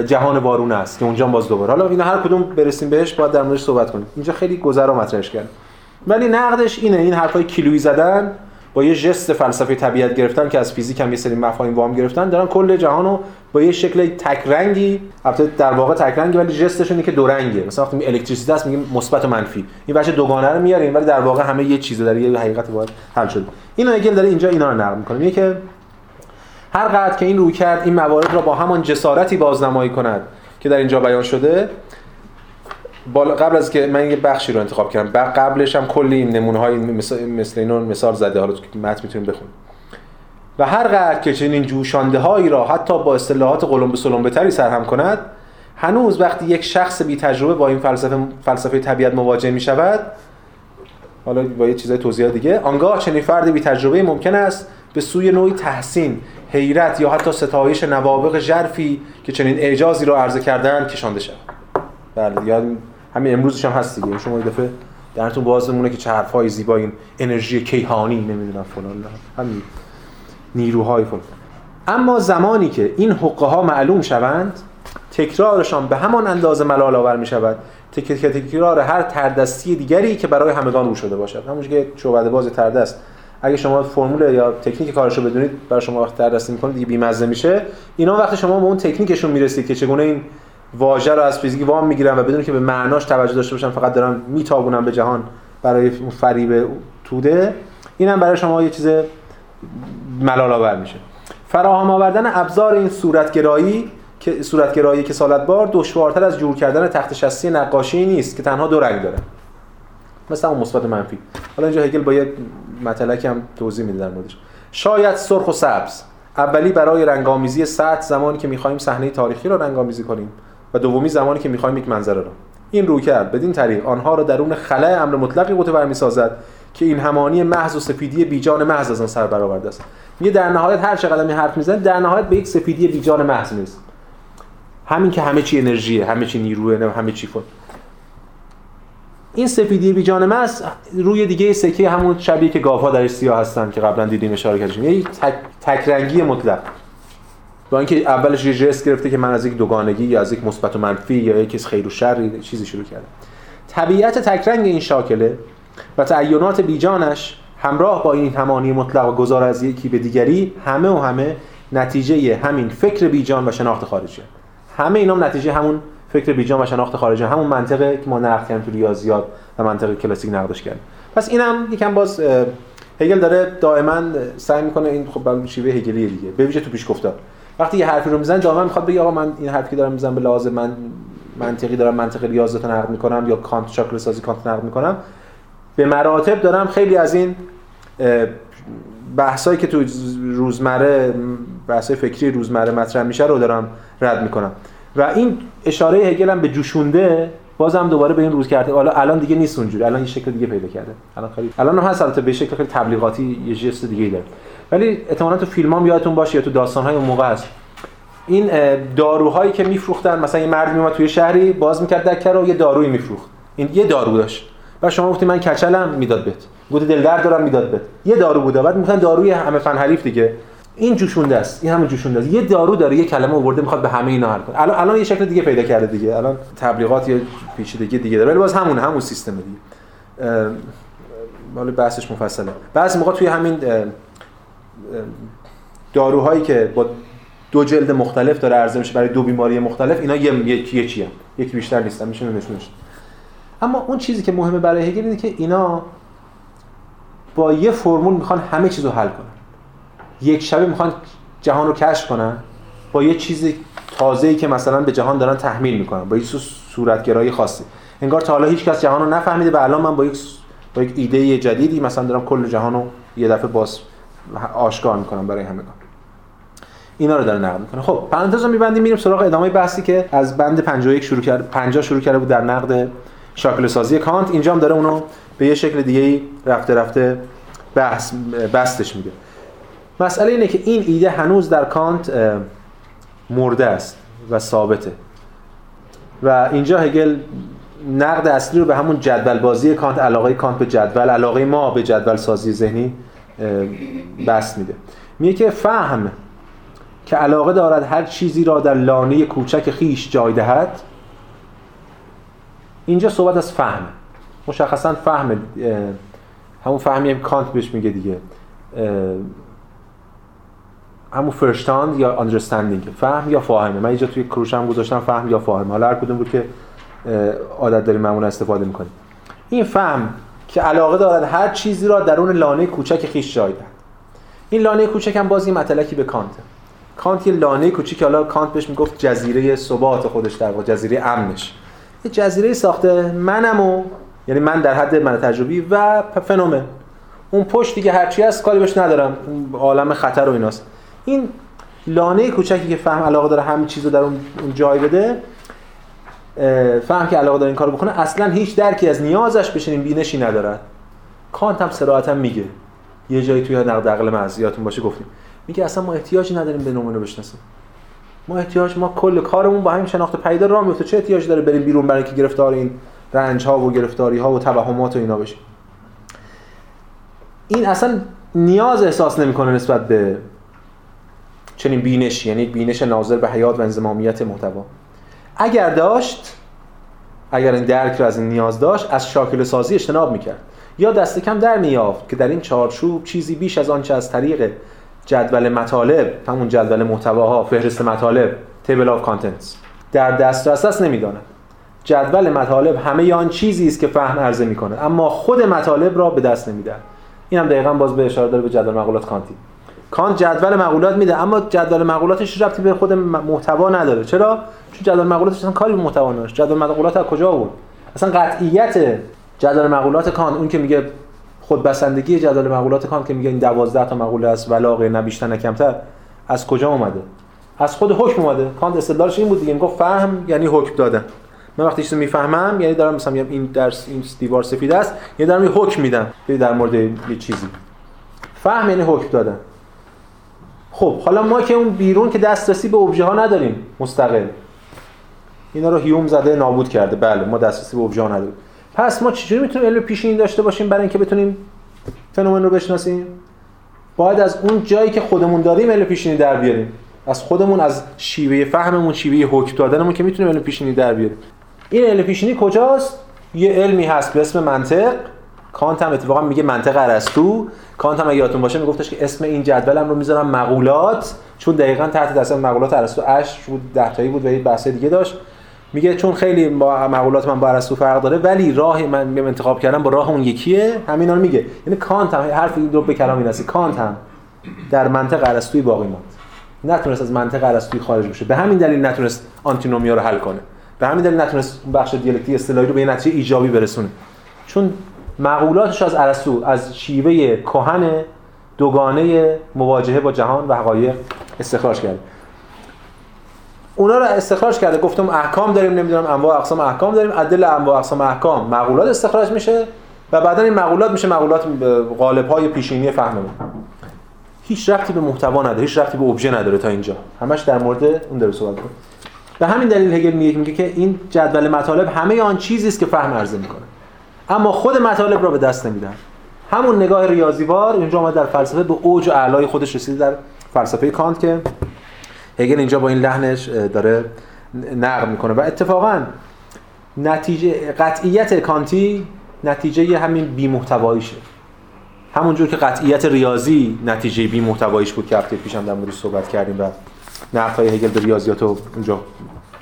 جهان وارونه است که اونجا باز دوباره. حالا اینا هر کدوم برسیم بهش باید در موردش صحبت کنیم. اینجا خیلی گذرا مطرحش کرد ولی نقدش اینه این حرفای کیلویی زدن با یه جست فلسفه طبیعت گرفتن که از فیزیک هم یه سری مفاهیم وام گرفتن دارن کل جهان رو با یه شکل تک رنگی البته در واقع تک رنگی ولی جستش اینه که دو رنگه مثلا وقتی الکتریسیته است میگیم مثبت و منفی. این بچه دوگانه رو میاریم ولی در واقع همه یه چیزه. در یه حقیقت واحد حل شده اینو اگه داره اینجا اینا رو نقل می‌کنه. میگه که هر قدر که این روی کرد این موارد را با همان جسارتی بازنمایی کند که در اینجا بیان شده بالا قبل از که من یه بخشی رو انتخاب کردم بعد قبلش هم کلی این نمونه های مثل, مثل مثال زده. حالا تو متن می‌تونیم بخونیم. و هر قدر که چنین جوشانده هایی را حتی با اصطلاحات قلم به بتری سرهم کند هنوز وقتی یک شخص بی تجربه با این فلسفه فلسفه طبیعت مواجه می شود حالا با یه چیزای توضیح دیگه آنگاه چنین فرد بی تجربه ممکن است به سوی نوعی تحسین حیرت یا حتی ستایش نوابق ژرفی که چنین اعجازی را عرضه کردن کشانده شود. بله همین امروزش هم هست دیگه. شما یه دفعه درتون باز مونه که چه حرفای زیبا این انرژی کیهانی نمی‌دونم فلان همین نیروهای فلان. اما زمانی که این حقه ها معلوم شوند تکرارشان به همان اندازه ملال آور می شود تکرار هر تردستی دیگری که برای همگان رو شده باشد. همونجوری که شعبده باز تردست. اگه شما فرمول یا تکنیک کارشو بدونید برای شما وقت تردستی می‌کنه دیگه بیمزه میشه. اینا وقتی شما به اون تکنیکشون می‌رسید که چگونه این واژه رو از فیزیک وام می‌گیرن و بدون که به معناش توجه داشته باشن فقط دارن میتابونن به جهان برای فریب توده. اینم برای شما یه چیز ملال آور میشه. فراهم آوردن ابزار این صورتگرایی که صورتگرایی که سالت بار دشوارتر از جور کردن تخت شستی نقاشی نیست که تنها دو رنگ داره. مثل اون مثبت منفی. حالا اینجا هگل با یه مطلقی هم توضیح میده در موردش. شاید سرخ و سبز. اولی برای رنگامیزی سطح زمانی که می‌خوایم صحنه تاریخی رو رنگامیزی کنیم. و دومی زمانی که می‌خوایم یک منظره رو. این رو کرد. بدین طریق آنها را درون خلای امر مطلقی قوطه می‌سازد که این همانی محض و سپیدی بیجان محض از آن سر برآورده است. میگه در نهایت هر چقدر می حرف می‌زنه در نهایت به یک سپیدی بیجان محض نیست. همین که همه چی انرژیه همه چی نیروه همه چی فون این سفیدی بیجان محض روی دیگه سکه همون شبیه که گاوها درش سیاه هستن که قبلا دیدیم اشاره کردیم. یه تک, تک رنگی مطلق. با اینکه اولش یه گرفته که من از یک دوگانگی یا از یک مثبت و منفی یا یک خیر و شر چیزی شروع کردم. طبیعت تکرنگ این شاکله و تعینات بیجانش همراه با این همانی مطلق و گذار از یکی به دیگری همه و همه نتیجه همین فکر بیجان و شناخت خارجی همه اینا نتیجه همون فکر بیجان و شناخت خارجی همون منطقه که ما نقد کردیم تو ریاضیات و منطقه کلاسیک نقدش کردیم. پس اینم یکم باز هگل داره دائما سعی می‌کنه این خب شیوه هگلی دیگه. ویژه تو پیش گفتار. وقتی یه حرفی رو می‌زنه دائما می‌خواد بگه آقا من این حرفی که دارم می‌زنم به لحاظ من منطقی دارم منطق ریاضیات نقد می‌کنم یا کانت شاکل سازی کانت نقد می‌کنم. به مراتب دارم خیلی از این بحثایی که تو روزمره بحثای فکری روزمره مطرح میشه رو دارم رد می‌کنم. و این اشاره هگل هم به جوشونده بازم دوباره به این روز کرده. حالا الان دیگه نیست اونجوری. الان یه شکل دیگه پیدا کرده. الان خیلی الان هم هست البته به شکل خیلی تبلیغاتی یه جست دیگه داره. ولی احتمالاً تو فیلمام یادتون باشه یا تو داستان‌های اون موقع هست. این داروهایی که میفروختن مثلا یه مرد میومد توی شهری باز می‌کرد دکه رو یه دارویی میفروخت. این یه دارو داشت. و شما گفتی من کچلم می‌داد بهت. دل درد دارم می‌داد بهت. یه دارو بوده. بعد میگن داروی همه فن حریف دیگه. این جوشونده است. این همون جوشونده است. یه دارو داره یه کلمه آورده می‌خواد به همه اینا حل کنه الان الان یه شکل دیگه پیدا کرده دیگه. الان تبلیغات یه پیچیدگی دیگه داره. ولی باز همون همون سیستم دیگه. مال بحثش مفصله. بعضی موقع توی همین داروهایی که با دو جلد مختلف داره عرضه میشه برای دو بیماری مختلف اینا یه یکی چی هم. یکی بیشتر نیستن میشه نشونش اما اون چیزی که مهمه برای هگل اینه که اینا با یه فرمول می‌خوان همه چیز رو حل کنن. یک شبه می‌خوان جهان رو کشف کنن. با یه چیز تازه‌ای که مثلا به جهان دارن تحمیل می‌کنن. با یه صورتگرایی خاصی. انگار تا حالا هیچ کس جهان نفهمیده و الان من با یک با یک ایده جدیدی مثلا دارم کل جهان رو یه دفعه باز آشکار می‌کنم برای همگان اینا رو داره نقد می‌کنه. خب پرانتز رو میبندیم میریم سراغ ادامه بحثی که از بند 51 شروع کرد 50 شروع کرده بود در نقد شاکل سازی کانت. اینجا هم داره اونو به یه شکل دیگه رفته رفته بحث بستش میده. مسئله اینه که این ایده هنوز در کانت مرده است و ثابته. و اینجا هگل نقد اصلی رو به همون جدول بازی کانت علاقه کانت به جدول علاقه ما به جدول سازی ذهنی بست میده. میگه که فهم که علاقه دارد هر چیزی را در لانه کوچک خیش جای دهد اینجا صحبت از فهم. مشخصا فهم همون فهمی هم کانت بهش میگه دیگه. همون فرشتاند یا understanding فهم یا فاهمه. من اینجا توی کروشم گذاشتم فهم یا فاهمه. حالا هر کدوم بود که عادت داریم معمولا استفاده می‌کنیم. این فهم که علاقه دارد هر چیزی را درون لانه کوچک خیش جای دهد این لانه کوچک هم بازی مطلقی به کانت. کانت یه لانه کوچیک حالا کانت بهش می‌گفت جزیره ثبات خودش در واقع جزیره امنش. یه جزیره ساخته منم و یعنی من در حد من تجربی و فنومن. اون پشت دیگه هرچی هست کاری بهش ندارم. عالم خطر و ایناست. این لانه کوچکی که فهم علاقه داره همه چیز رو در اون جای بده فهم که علاقه داره این کارو بکنه اصلا هیچ درکی از نیازش بشنیم بینشی نداره. کانت هم صراحتا میگه. یه جایی توی نقد عقل معزیاتون باشه گفتیم. میگه اصلا ما احتیاجی نداریم به نمونه بشناسیم. ما احتیاج ما کل کارمون با همین شناخت پیدا راه میفته. چه احتیاج داره بریم بیرون برای اینکه گرفتار این رنج ها و گرفتاری ها و توهمات و اینا بشیم؟ این اصلا نیاز احساس نمی‌کنه نسبت به چنین بینش یعنی بینش ناظر به حیات و انضمامیت محتوا. اگر داشت اگر این درک رو از این نیاز داشت از شاکل سازی اجتناب می‌کرد. یا دست کم در میافت که در این چارچوب چیزی بیش از آنچه از طریق جدول مطالب همون جدول محتواها فهرست مطالب table of contents در دسترس نمی‌داند. جدول مطالب همه آن چیزی است که فهم عرضه می‌کنه اما خود مطالب را به دست نمی‌دهد. این هم دقیقا باز به اشاره داره به جدول مقولات کانتی. کانت جدول مقولات میده اما جدول مقولاتش ربطی به خود محتوا نداره. چرا؟ چون جدول مقولاتش اصلا کاری به محتوا نداره. جدول مقولات از کجا بود اصلا قطعیت جدول مقولات کانت اون که میگه خود بسندگی جدول مقولات کانت که میگه این 12 تا مقوله است ولاغه نه بیشتر نه کمتر از کجا اومده؟ از خود حکم اومده. کانت استدلالش این بود دیگه میگه فهم یعنی حکم دادن. من وقتی چیزی می‌فهمم یعنی دارم مثلا این درس این دیوار سفید است یعنی دارم یه حکم میدم. در مورد یه چیزی. فهم یعنی حکم دادن. خب حالا ما که اون بیرون که دسترسی به ابژه ها نداریم مستقل. اینا رو هیوم زده نابود کرده. بله ما دسترسی به ابژه ها نداریم. پس ما چجوری می‌تونیم علم پیشینی داشته باشیم برای اینکه بتونیم فنومن رو بشناسیم؟ باید از اون جایی که خودمون داریم علم پیشینی در بیاریم. از خودمون از شیوه فهممون شیوه حکم دادنمون که می‌تونیم علم پیشینی در بیاریم. این علم پیشینی کجاست؟ یه علمی هست به اسم منطق. کانت هم اتفاقا میگه منطق ارسطو کانت هم یادتون باشه میگفتش که اسم این جدولم رو می‌ذارم مقولات چون دقیقا تحت دست مقولات ارسطو اش بود 10 تایی بود و یه بحث دیگه داشت. میگه چون خیلی با مقولات من با ارسطو فرق داره ولی راه من انتخاب کردم با راه اون یکیه. همینا رو میگه. یعنی کانت هم حرف این رو به کلام این کانت هم در منطق ارسطویی باقی ماند. نتونست از منطق ارسطویی خارج بشه. به همین دلیل نتونست آنتینومیا رو حل کنه. به همین دلیل نتونست بخش دیالکتیک اصطلاحی رو به نتیجه ایجابی برسونه. چون مقولاتش از ارسطو از شیوه کهن دوگانه مواجهه با جهان و حقایق استخراج کرده اونا رو استخراج کرده گفتم احکام داریم نمی‌دونم انواع اقسام احکام داریم. عدل انواع اقسام احکام مقولات استخراج میشه و بعدا این مقولات میشه مقولات غالب های پیشینی فهممون. هیچ ربطی به محتوا نداره هیچ ربطی به ابژه نداره تا اینجا. همش در مورد اون داره صحبت کنه به همین دلیل هگل میگه که این جدول مطالب همه آن چیزی است که فهم عرضه می‌کنه. اما خود مطالب را به دست نمیدن. همون نگاه ریاضیوار اینجا ما در فلسفه به اوج و اعلای خودش رسیده در فلسفه کانت که هگل اینجا با این لحنش داره نقل می‌کنه. و اتفاقا نتیجه قطعیت کانتی نتیجه همین بی محتواییشه همونجور که قطعیت ریاضی نتیجه بی محتواییش بود که هفته پیشم در موردش صحبت کردیم و نقدهای هگل به ریاضیات اونجا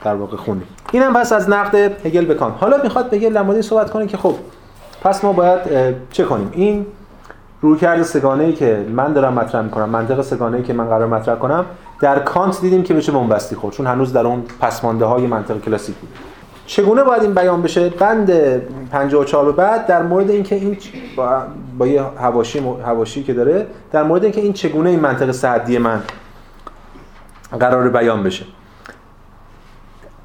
در واقع خوندیم اینم پس از نقد هگل به کانت حالا می‌خواد هگل در صحبت کنه که خب پس ما باید چه کنیم؟ این رویکرد سگانه ای که من دارم مطرح می‌کنم منطق سگانه ای که من قرار مطرح کنم در کانت دیدیم که به چه بنبستی خورد چون هنوز در اون پسمانده های منطق کلاسیک بود. چگونه باید این بیان بشه؟ بند 54 به بعد در مورد اینکه این با, با یه حواشی حواشی که داره در مورد اینکه این چگونه این منطق سعدی من قرار بیان بشه.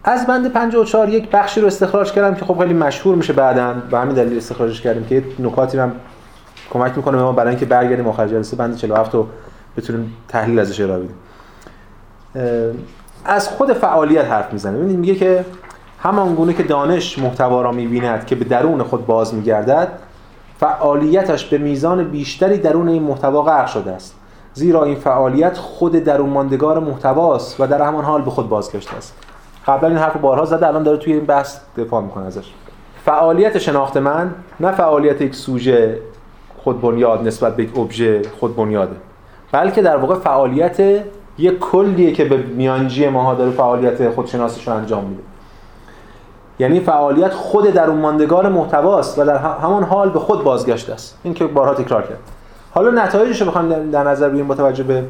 از بند 54 یک بخشی رو استخراج کردم که خب خیلی مشهور میشه بعدا. به همین دلیل استخراجش کردیم که نکاتی هم کمک می‌کنه به ما برای اینکه برگردیم آخر جلسه. بند 47 رو بتونیم تحلیل ازش ارائه بدیم. از خود فعالیت حرف می‌زنه. ببینید میگه که همان گونه که دانش محتوا را می‌بیند که به درون خود باز میگردد فعالیتش به میزان بیشتری درون این محتوا غرق شده است. زیرا این فعالیت خود درون ماندگار محتواست و در همان حال به خود بازگشته است. قبلا این حرف بارها زده الان داره توی این بحث دفاع می‌کنه ازش. فعالیت شناخت من نه فعالیت یک سوژه خود بنیاد نسبت به یک ابژه خود بنیاده بلکه در واقع فعالیت یک کلیه که به میانجی ماها داره فعالیت خودشناسیش رو انجام میده. یعنی فعالیت خود درون ماندگار محتواست و در همان حال به خود بازگشته است. این که بارها تکرار کرد. حالا نتایجش رو بخوایم در نظر بگیریم با توجه به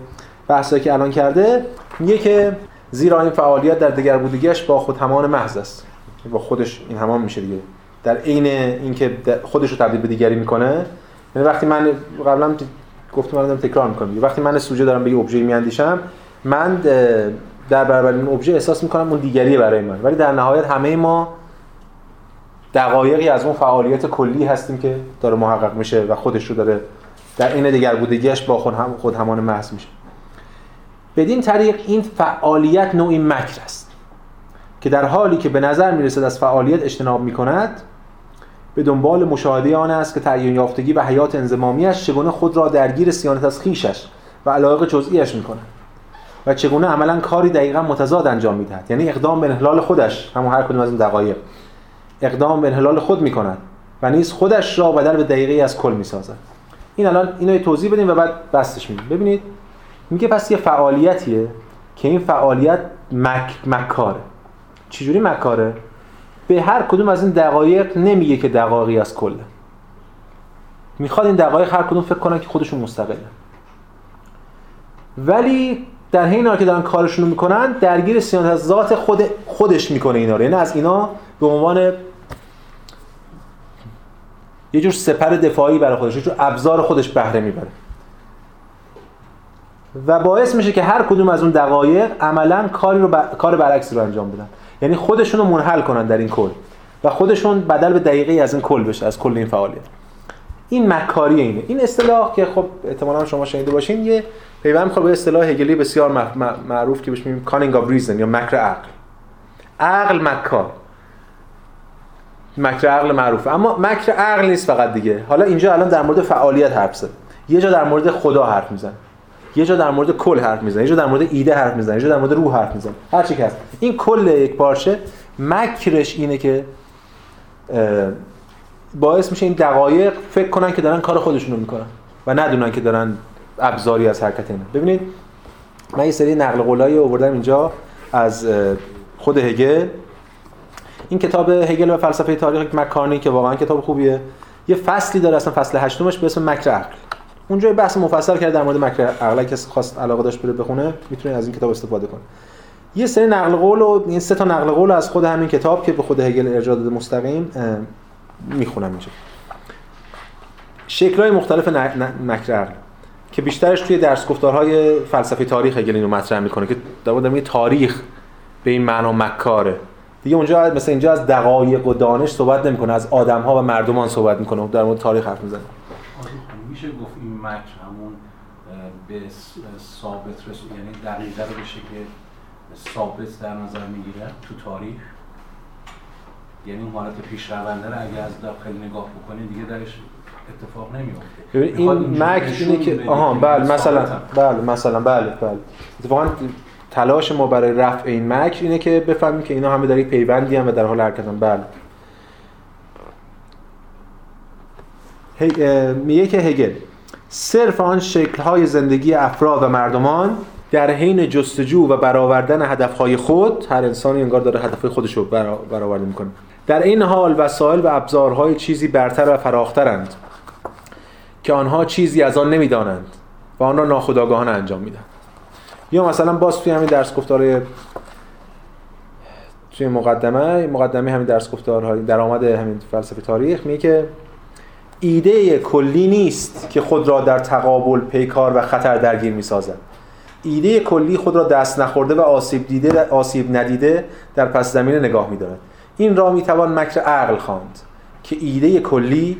بحثایی که الان کرده. میگه که زیرا این فعالیت در دیگر بودگیش با خود همان محض است. با خودش این همان میشه دیگه. در عین اینکه خودش رو تبدیل به دیگری می‌کنه یعنی وقتی من قبلا گفتم الان تکرار می‌کنم وقتی من سوژه دارم به یه ابژه میاندیشم من در برابر این ابژه احساس می‌کنم اون دیگریه برای من. ولی در نهایت همه ما دقایقی از اون فعالیت کلی هستیم که داره محقق میشه و خودش رو داره در این دیگر بودگیش با خود, خود همان محض میشه. بدین طریق این فعالیت نوعی مکر است که در حالی که به نظر می‌رسد از فعالیت اجتناب می‌کند به دنبال مشاهده آن است که تعیین یافتگی و حیات انزمامیش چگونه خود را درگیر سیانت از خیشش و علاقه جزئیش می‌کنه و چگونه عملا کاری دقیقا متضاد انجام می‌دهد. یعنی اقدام به انحلال خودش همون هر کدوم از این دقایق. اقدام به انحلال خود می‌کند و نیز خودش را بدل به دقیقه از کل می‌سازد. این الان اینو توضیح بدیم و بعد بستش میدیم ببینید میگه پس یه فعالیتیه که این فعالیت مک مکاره. چجوری مکاره؟ به هر کدوم از این دقایق نمیگه که دقایقی از کله. می‌خواد این دقایق هر کدوم فکر کنن که خودشون مستقله. ولی در حین که دارن کارشون رو می‌کنن درگیر سیانت از ذات خود خودش می‌کنه اینا رو. یعنی از اینا به عنوان یه جور سپر دفاعی برای خودش یه جور ابزار خودش بهره می‌بره. و باعث میشه که هر کدوم از اون دقایق عملا کاری رو ب... کار برعکسی رو انجام بدن. یعنی خودشون رو منحل کنن در این کل و خودشون بدل به دقیقه از این کل بشه از کل این فعالیت. این مکاری اینه. این اصطلاح که خب احتمالاً شما شنیده باشین یه پیوند می‌خوره به اصطلاح هگلی بسیار معروف که بهش میگیم cunning of reason یا مکر عقل. عقل مکار. مکر عقل معروفه. اما مکر عقل نیست فقط دیگه. حالا اینجا الان در مورد فعالیت حرف زد. یه جا در مورد خدا حرف میزن. یه جا در مورد کل حرف می‌زنه یه جا در مورد ایده حرف می‌زنه یه جا در مورد روح حرف می‌زنه. هر چی که هست. این کل یک پارچه مکرش اینه که باعث میشه این دقایق فکر کنن که دارن کار خودشونو می‌کنن و ندونن که دارن ابزاری از حرکت اینا ببینید من یه سری نقل قولایی آوردم اینجا از خود هگل. این کتاب هگل و فلسفه تاریخ مکانی که واقعا کتاب خوبیه. یه فصلی داره اصلا فصل هشتمش به اسم مکر اونجا بحث مفصل کرده در مورد مکر عقل کسی خواست علاقه داشت بره بخونه می‌تونه از این کتاب استفاده کنه. یه سری نقل قول و این سه تا نقل قول از خود همین کتاب که به خود هگل ارجاع داده مستقیم می‌خونم اینجا. شکل‌های مختلف مکر عقل که بیشترش توی درس گفتارهای فلسفه تاریخ هگل اینو مطرح می‌کنه که در تاریخ به این معنا مکاره. دیگه اونجا مثلا اینجا از دقایق و دانش صحبت نمی‌کنه از آدم‌ها و مردمان صحبت می‌کنه در مورد تاریخ حرف می‌زنه. میشه گفت این مکر همون به ثابت رسول یعنی دقیقه رو به شکل ثابت در نظر می‌گیره تو تاریخ. یعنی اون حالت پیشرونده رو اگه از داخل نگاه بکنید دیگه درش اتفاق نمیفته این مکر اینه که آها بله مثلا بله مثلا بله بله. اتفاقا تلاش ما برای رفع این مکر اینه که بفهمیم که اینا همه در یک پیوندی هم و در حال حرکتن. بله. میگه که هگل صرف آن شکل‌های زندگی افراد و مردمان در حین جستجو و برآوردن هدفهای خود هر انسانی انگار داره هدفهای خودش رو برآورده می‌کنه. در این حال وسایل و ابزارهای چیزی برتر و فراخترند که آنها چیزی از آن نمی‌دانند و آن را ناخودآگاهانه انجام میدن یا مثلا باز توی همین درس گفتار توی مقدمه مقدمه همین درس گفتارهای درآمد همین فلسفه تاریخ میگه که ایده کلی نیست که خود را در تقابل پیکار و خطر درگیر می‌سازد. ایده کلی خود را دست نخورده و آسیب دیده آسیب ندیده در پس زمینه نگاه می‌دارد. این را می‌توان مکر عقل خواند که ایده کلی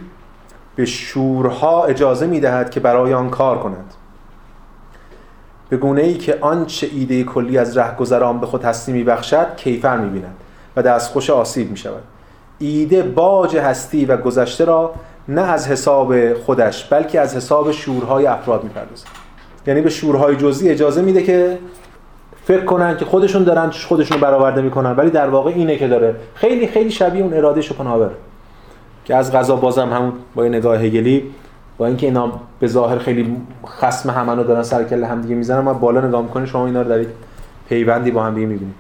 به شورها اجازه می‌دهد که برای آن کار کند. به گونه ای که آنچه ایده کلی از رهگذران به خود هستی میبخشد کیفر می‌بیند و دستخوش آسیب می‌شود. ایده باج هستی و گذشته را نه از حساب خودش بلکه از حساب شورهای افراد می‌پردازد یعنی به شورهای جزئی اجازه میده که فکر کنن که خودشون دارن خودشون رو برآورده می‌کنن ولی در واقع اینه که داره خیلی خیلی شبیه اون اراده شوپنهاور که از غذا بازم همون با این نگاه هگلی با اینکه اینا به ظاهر خیلی خصم همن دارن سر کله هم دیگه می‌زنن ما بالا نگاه می‌کنیم شما اینا رو در پیوندی با هم دیگه می‌بینید.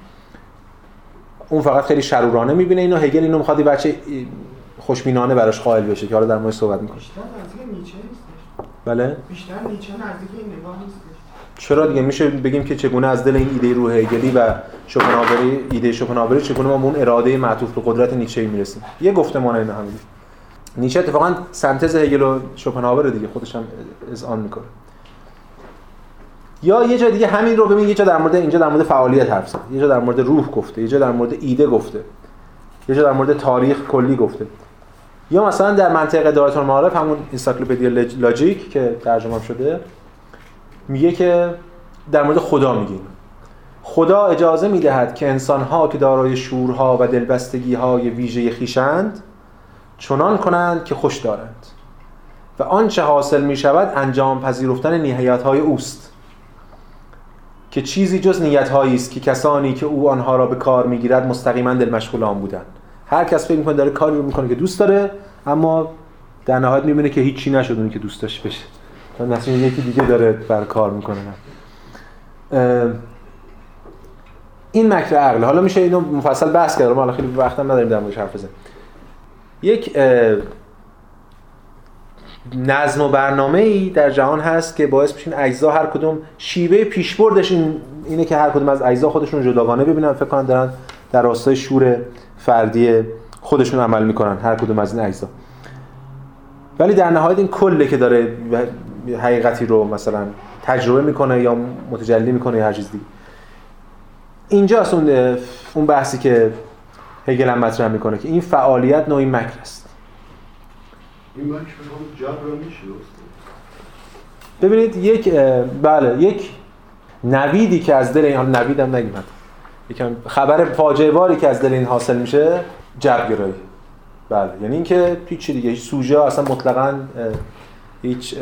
اون فقط خیلی شرورانه می‌بینه اینو هگل اینو می‌خواد بچه خوشبینانه براش قائل بشه که حالا در مورد صحبت می‌کنه. بیشتر نزدیک نیچه بله؟ بیشتر نیچه نزدیک این نگاه نیست چرا دیگه؟ میشه بگیم که چگونه از دل این ایده روح هگلی و شوپنهاوری ایده شوپنهاوری چگونه ما به اون اراده معطوف به قدرت نیچه می‌رسیم؟ یه گفتمان اینا همین نیچه اتفاقا سنتز هگل و شوپنهاور دیگه خودش هم اذعان می‌کنه. یا یه جا دیگه همین رو ببین یه جا در مورد اینجا در مورد فعالیت حرف زد. یه جا در مورد روح گفته یه جا در مورد ایده گفته. یه جا در مورد تاریخ کلی گفته. یا مثلا در منطق اداره المعارف همون انسایکلوپدیا لاجیک که ترجمه شده میگه که در مورد خدا میگیم خدا اجازه می‌دهد که انسانها که دارای شورها و دلبستگی های ویژه خیشند چنان کنند که خوش دارند. و آنچه حاصل می شود انجام پذیرفتن نیت های اوست که چیزی جز نیت است که کسانی که او آنها را به کار می‌گیرد مستقیما دل مشغول آن بودند. هر کس فکر می‌کنه داره کاری رو می‌کنه که دوست داره اما در نهایت می‌بینه که هیچی نشد اونی که دوست داشت بشه تا نتیجه یکی دیگه داره بر کار می‌کنه. این مکر عقل. حالا میشه اینو مفصل بحث کرد ما خیلی وقتم نداریم در موردش حرف بزنیم. یک نظم و برنامه ای در جهان هست که باعث میشه اجزا هر کدوم شیوه پیشبردش این اینه که هر کدوم از اجزا خودشون جداگانه ببینن فکر کنن دارن در راستای شور فردی خودشون عمل می‌کنن هر کدوم از این اجزا. ولی در نهایت این کله که داره حقیقتی رو مثلا تجربه می‌کنه یا متجلی می‌کنه یا هر چیز دیگه. اینجاست اون اون بحثی که هگل هم مطرح می‌کنه که این فعالیت نوعی مکر است. این مکر ببینید یک بله یک نویدی که از دل این حال نویدم نگیم یکم خبر فاجعه باری که از دل این حاصل میشه جبرگرایی. بله یعنی اینکه هیچ دیگه هیچ سوژه اصلا مطلقا هیچ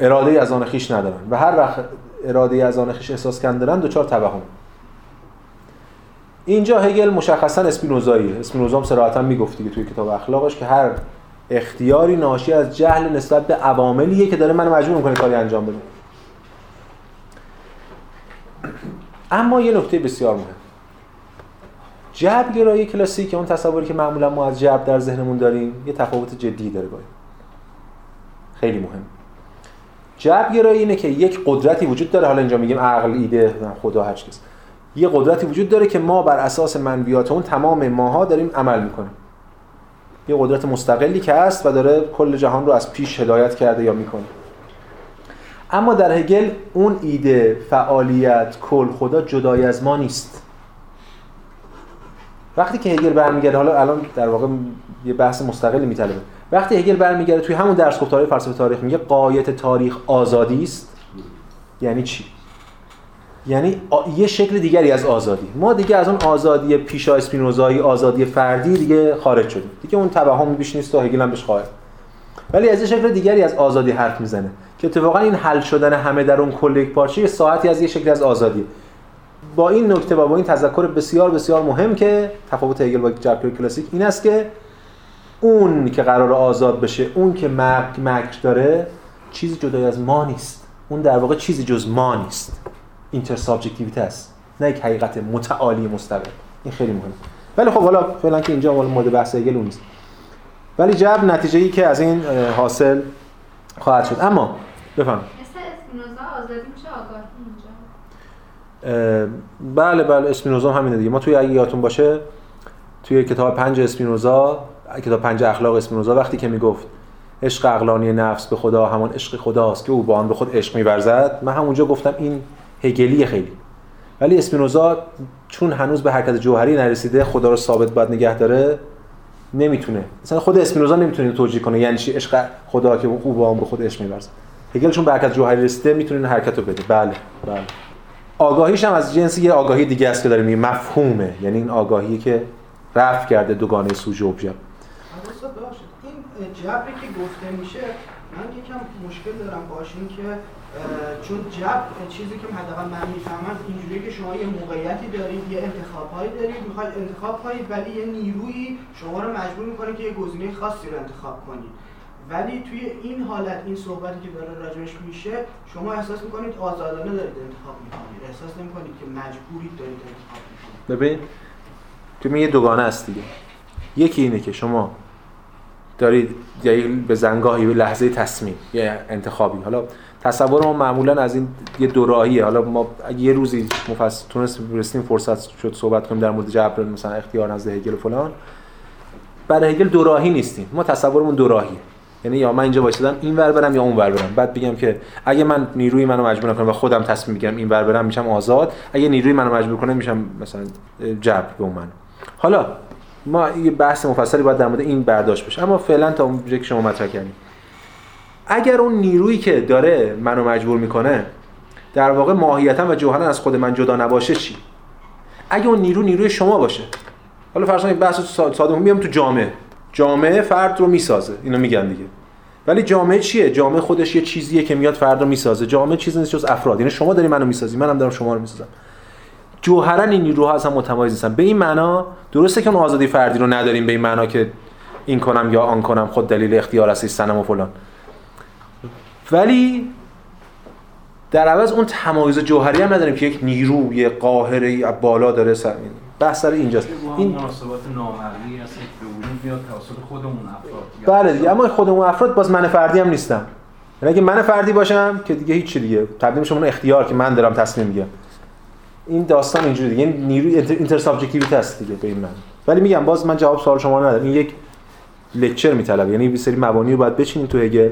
اراده از آن خیش ندارن. و هر وقت اراده از آن خیش احساس کردن دوچار توهم. اینجا هگل مشخصا اسپینوزایی. اسپینوزا هم صراحتا می‌گفت دیگه توی کتاب اخلاقش که هر اختیاری ناشی از جهل نسبت به عواملیه که داره منو مجبور می‌کنه کاری انجام بدم اما یه نکته بسیار مهم. جبرگرایی کلاسیک اون تصوری که معمولا ما از جبر در ذهنمون داریم یه تفاوت جدی داره باید خیلی مهم. جبرگرایی اینه که یک قدرتی وجود داره. حالا اینجا میگیم عقل ایده خدا هر کس یه قدرتی وجود داره که ما بر اساس منویات اون تمام ماها داریم عمل می‌کنیم. یه قدرت مستقلی که هست و داره کل جهان رو از پیش هدایت کرده یا می‌کنه. اما در هگل اون ایده فعالیت کل خدا جدای از ما نیست. وقتی که هگل برمیگرده حالا الان در واقع یه بحث مستقلی میطلبه. وقتی هگل برمیگرده توی همون درس گفتارهای فلسفه تاریخ میگه قایت تاریخ آزادی است. یعنی چی؟ یعنی یه شکل دیگری از آزادی. ما دیگه از اون آزادی پیشا اسپینوزایی آزادی فردی دیگه خارج شدیم. دیگه اون توهم بیش نیست و هگل هم بهش خواهد ولی از یه شکل دیگری از آزادی حرف می‌زنه. که اتفاقا این حل شدن همه در اون کل یک پارچه یه ساعتی از یه شکل از آزادی. با این نکته و با این تذکر بسیار بسیار مهم که تفاوت هگل با جبر کلاسیک این است که اون که قرار آزاد بشه اون که مکر مکر داره چیزی جدای از ما نیست. اون در واقع چیزی جز ما نیست. اینتر سابجکتیویته است. نه یک حقیقت متعالی مستقل. این خیلی مهمه ولی خب حالا فعلا که اینجا مورد بحث هگل نیست. ولی جبر نتیجه ای که از این حاصل خواهد شد. اما بفهم آزادی میشه آگاهی بله بله اسپینوزا همینه دیگه. ما توی اگه یادتون باشه توی کتاب پنج اسپینوزا کتاب پنج اخلاق اسپینوزا وقتی که می‌گفت عشق عقلانی نفس به خدا همان عشق خداست که او با آن به خود عشق میورزد من همونجا گفتم این هگلی خیلی. ولی اسپینوزا چون هنوز به حرکت جوهری نرسیده خدا رو ثابت باید نگه داره نمی‌تونه. مثلا خود اسپینوزا نمی‌تونه توجیه کنه یعنی چی؟ عشق خدا که او با آن به خود عشق میورزد. هگل چون به حرکت جوهری رسیده می‌تونه این حرکت رو بده بله بله. آگاهیش هم از جنس یه آگاهی دیگه است که داره میگه مفهومه. یعنی این آگاهی که رفع کرده دوگانه سوژه ابژه این جبری که گفته میشه من یکم مشکل دارم باش این که چون جبر چیزی که حداقل من می‌فهمم اینجوریه که شما یه موقعیتی دارید یه انتخابهایی دارید می‌خواید انتخاب کنید ولی یه نیرویی شما رو مجبور می‌کنه که یه گزینه خاصی رو انتخاب کنید. ولی توی این حالت این صحبتی که داره راجعش میشه شما احساس می‌کنید آزادانه دارید انتخاب می‌کنید. احساس نمی‌کنید که مجبورید دارید انتخاب می‌کنید. ببین تو یه دوگانه است دیگه. یکی اینه که شما دارید یعنی به زنگاهی به لحظه تصمیم یه انتخابی. حالا تصور ما معمولا از این یه دوراهیه. حالا ما یه روزی مفصل تونست رسیدیم فرصت شد صحبت کنیم در مورد جبر مثلا اختیار نزد هگل و فلان. برای هگل دوراهی نیستیم. ما تصورمون دوراهیه. یعنی یا من اینجا وایسادم این ور برم یا اون ور برم. بعد بگم که اگه من نیروی منو مجبور کنم و خودم تصمیم بگیرم این ور برم میشم آزاد. اگه نیروی منو مجبور کنه میشم مثلا جبر به من. حالا ما یه بحث مفصلی باید در مورد این برداشت بشه. اما فعلا تا اون که شما مطرح کردیم اگر اون نیرویی که داره منو مجبور می‌کنه در واقع ماهیتا و جوهرا از خود من جدا نباشه چی؟ اگه اون نیرو نیروی شما باشه. حالا فرض کنید بحث ساده میام تو جامعه. جامعه فرد رو می‌سازه. اینو میگن دیگه. ولی جامعه چیه؟ جامعه خودش یه چیزیه که میاد فرد رو می‌سازه. جامعه چیزی نیست جز افراد. یعنی شما داری منو می‌سازی منم دارم شما رو می‌سازم. جوهرا این نیروها از هم متمایز نیستن. به این معنا درسته که اون آزادی فردی رو نداریم به این معنا که این کنم یا آن کنم خود دلیل اختیار است سنم و فلان. ولی در عوض اون تمایز جوهری هم نداریم که یک نیرو یه قاهره بالا داره سر این بحث سر اینجاست. این مناسبات نامرئی هست. توسط خودمون افراد. بله دیگه اما خودمون افراد باز من فردی هم نیستم. یعنی اگه من فردی باشم که دیگه هیچ دیگه. تبدیل شما اختیار که من دارم تصمیم می‌گیرم. این داستان اینجوری دیگه. این نیروی اینتر سابجکتیویته است دیگه به این من. ولی میگم باز من جواب سوال شما ندارم. این یک لکچر میطلبه. یعنی یه سری مبانی رو باید بچینیم تو هگل.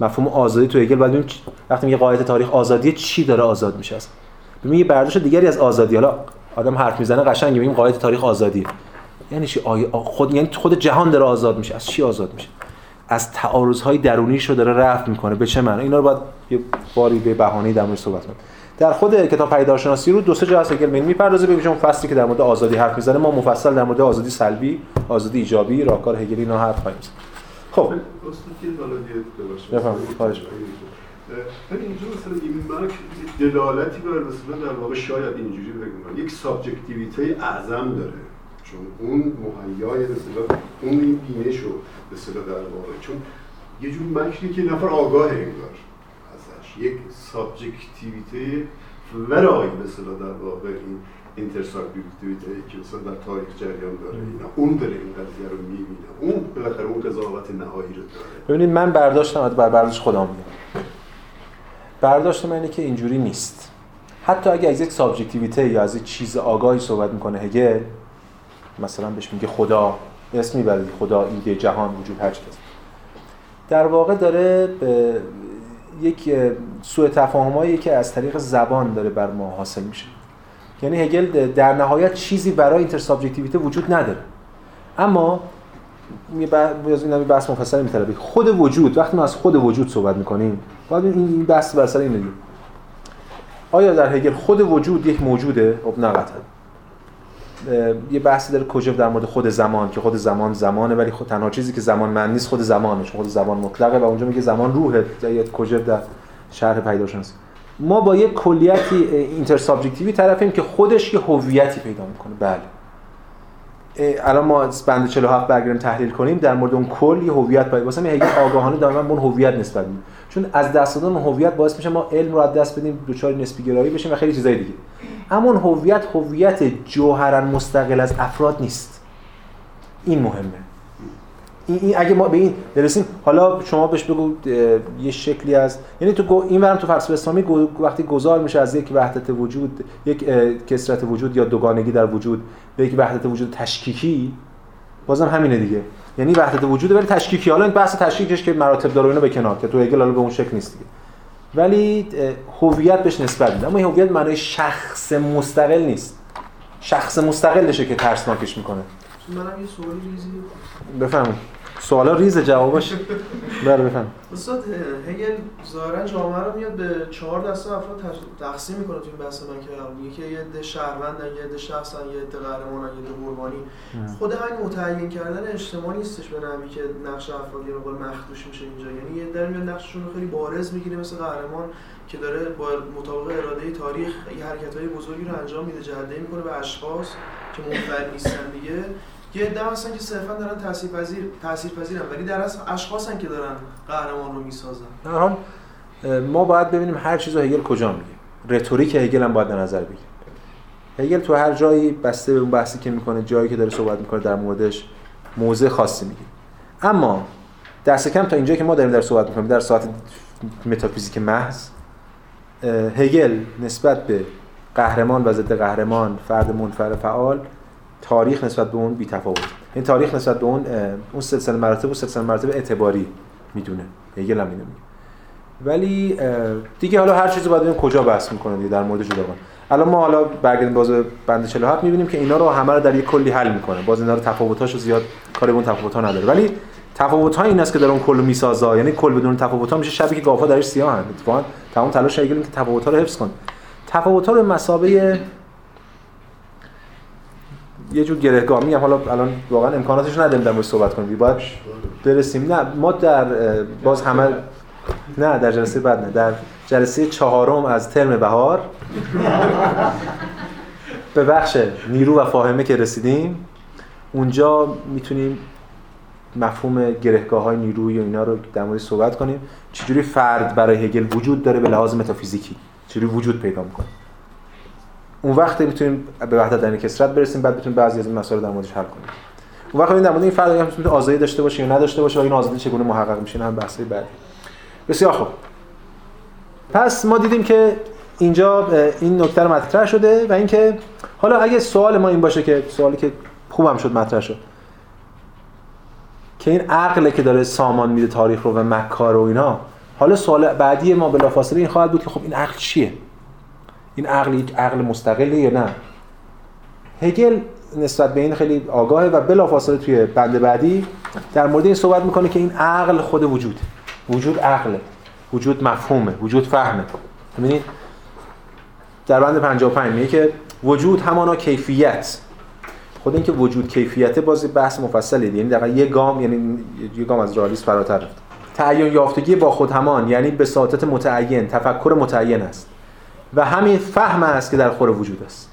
مفهوم آزادی تو هگل. بعد وقتی میگه قاعده تاریخ آزادی چی داره آزاد میشه؟ است ببین یه برداشت دیگری از آزادی. حالا آدم حرف می‌زنه قشنگه. میگیم قاعده تاریخ آزادی یعنی چی؟ خود یعنی خود جهان داره آزاد میشه. از چی آزاد میشه؟ از تعارض درونیش رو داره رفع می‌کنه. به چه معنی؟ اینا رو باید یه باری به بهانه‌ای در مورد صحبت کنیم. در خود کتاب پیدارشناسی رو دو سه جا هست. هگل می‌پردازه ببینیم اون فصلی که در مورد آزادی حرف می‌زنه. ما مفصل در مورد آزادی سلبی آزادی ایجابی راهکار هگلی اینا حرف خواهیم خب. بفهم خواهش ولی اینجا مثلا این مرک دلالتی بر مثلا در واقع شاید اینجوری بگم. یک سابجکتیویته اعظم داره. چون اون مهیای مثلا اون این بینش رو به در واقع چون یه جور مکری که یه نفر آگاه انگار ازش. یک subjectivity ورای مثلا در واقع این intersubjectivity که مثلا در تاریخ جریان داره. اینا اون داره این قضیه رو می‌بینه. اون بالاخره اون قضاوت نهایی رو داره. ببینید من برداشتم بر برداشت خودم میگم برداشت من اینه که اینجوری نیست. حتی اگه از یک subjectivity یا از یک چیز آگاهی صحبت می‌کنه هگل مثلا بهش میگه خدا اسم می‌بره خدا ایده جهان وجود هر چیز. در واقع داره به یک سوء تفاهمایی که از طریق زبان داره بر ما حاصل میشه. یعنی هگل در نهایت چیزی برای اینتر سابجکتیویته وجود نداره. اما یه این بحث مفصل میطلبه. خود وجود وقتی ما از خود وجود صحبت می‌کنیم باید این بحث بر سر آیا در هگل خود وجود یک موجوده؟ خب نه یه بحثی داره کجا در مورد خود زمان که خود زمان زمانه ولی خود تنها چیزی که زمان من نیست خود زمانه چون خود زمان مطلقه و اونجا میگه زمان روحه. یا کجا در شرح پیداشناسی ما با یک کلیتی اینتر سابجکتیوی طرفیم که خودش یه هویتی پیدا می‌کنه. بله. الان ما بند 47 برگردیم تحلیل کنیم در مورد اون کل یه هویت باید واسه هگل آگاهانه دائما اون هویت نسبت میده چون از دست دادن هویت باعث میشه ما علم رو از دست بدیم دوچار نسبی گرایی بشیم و خیلی چیزای دیگه. اما اون هویت هویت جوهرا مستقل از افراد نیست. این مهمه. این, اگه ما به این برسیم حالا شما بهش بگو یه شکلی از یعنی تو این ورم تو فلسفه اسلامی وقتی گذار میشه از یک وحدت وجود یک کسرت وجود یا دوگانگی در وجود به یک وحدت وجود تشکیکی بازم همینه دیگه. یعنی وحدت وجود ولی تشکیکی. حالا این بحث تشکیکش که مراتب داره اینو به کنار که تو هگل حالا به اون شکل نیست دیگه. ولی هویت بهش نسبت میده. اما این هویت معنای شخص مستقل نیست. شخص مستقلشه که ترسناکش می‌کنه. منم یه سوالی ریزی بفهمید سوالا ریز جوابش بله بفهم. استاد هگل ظاهرا جامعه رو میاد به چهار دسته افراد تقسیم می‌کنه تو این بحث من که یکی یه عده شهروندن یه عده شخصن یه عده قهرمانن یه عده قربانی. خود همین متعین کردن اجتماعی نیستش به نحوی که نقش افراد یه مقدار مخدوش میشه اینجا. یعنی یه در میاد نقششون رو خیلی بارز می‌گیره مثل قهرمان که داره با مطابق اراده تاریخ یه حرکت‌های بزرگی رو انجام میده جهده می‌کنه به اشخاص که منفعل نیستن دیگه. یه عده هستن که صرفا دارن تاثیرپذیر تاثیرپذیرن ولی در اصل اشخاصن که دارن قهرمان رو می‌سازن. حال ما باید ببینیم هر چیزو هگل کجا میگه. رتوریک هگل هم باید در نظر بگیریم هگل تو هر جایی بسته به اون بحثی که می‌کنه جایی که داره صحبت می‌کنه در موردش موضع خاصی میگه اما دست کم تا اینجایی که ما داریم در صحبت می‌کنیم در ساعت متافیزیک محض هگل نسبت به قهرمان و ضد قهرمان فرد منفعل فعال تاریخ نسبت به اون بی تفاوت این تاریخ نسبت به اون اون سلسله مراتب و سلسله مراتب اعتباری می‌دونه. هگل هم می‌دونه ولی دیگه حالا هر چیزی باید کجا بحث می‌کنه دیگه در مورد جداگانه الان ما حالا برگردیم باز بند 47 می‌بینیم که اینا رو همه رو در یک کلی حل می‌کنه. باز اینا رو تفاوتاشو زیاد کار به اون تفاوت‌ها نداره. ولی تفاوت ها این است که در اون کل می‌سازه. یعنی کل بدون تفاوت ها میشه شبی که گاوا درش سیاه هست اتفاقا تمام تلاش هگل که تفاوت ها رو حفظ کن. تفاوت ها رو مسابقه یه جور گرهگاه میگم حالا الان واقعا امکاناتش نداریم در مورد صحبت کنیم. باید برسیم. نه ما در باز همه نه در جلسه بعد نه. در جلسه چهارم از ترم بهار به بخش نیرو و فاهمه که رسیدیم اونجا می‌تونیم مفهوم گرهگاه های نیروی و اینا رو در مورد صحبت کنیم. چجوری فرد برای هگل وجود داره به لحاظ متافیزیکی؟ چجوری وجود پیدا می‌کنه؟ اون وقت می‌تونیم به وحدت در کسرت برسیم بعد بتونیم بعضی از این مسائل در موردش حل کنیم. اون وقت در مورد این فرد هم می‌تونه آزادی داشته باشه یا نداشته باشه و این آزادی چگونه محقق میشه هم بحثی بعدی. بسیار خوب. پس ما دیدیم که اینجا این نکته رو مطرح شده و اینکه حالا اگه سوال ما این باشه که سوالی که خوبم شد مطرح شد. که این عقله که داره سامان میده تاریخ رو و مکار و اینا حالا سوال بعدی ما بلافاصله این خواهد بود که خب این عقل چیه؟ این عقل یک عقل مستقله یا نه؟ هگل نسبت به این خیلی آگاهه و بلافاصله توی بند بعدی در مورد این صحبت می‌کنه که این عقل خود وجود. وجود عقله. وجود مفهومه. وجود فهمه. ببینید در بند 55 میگه که وجود همانا کیفیت. خود اینکه وجود کیفیته بازی بحث مفصلی یعنی دقیقا یه گام یعنی یه گام از رئالیسم فراتر رفت تعین یافتگی با خود همان یعنی به ساطت متعین تفکر متعین است. و همین فهم است که در خور وجود است.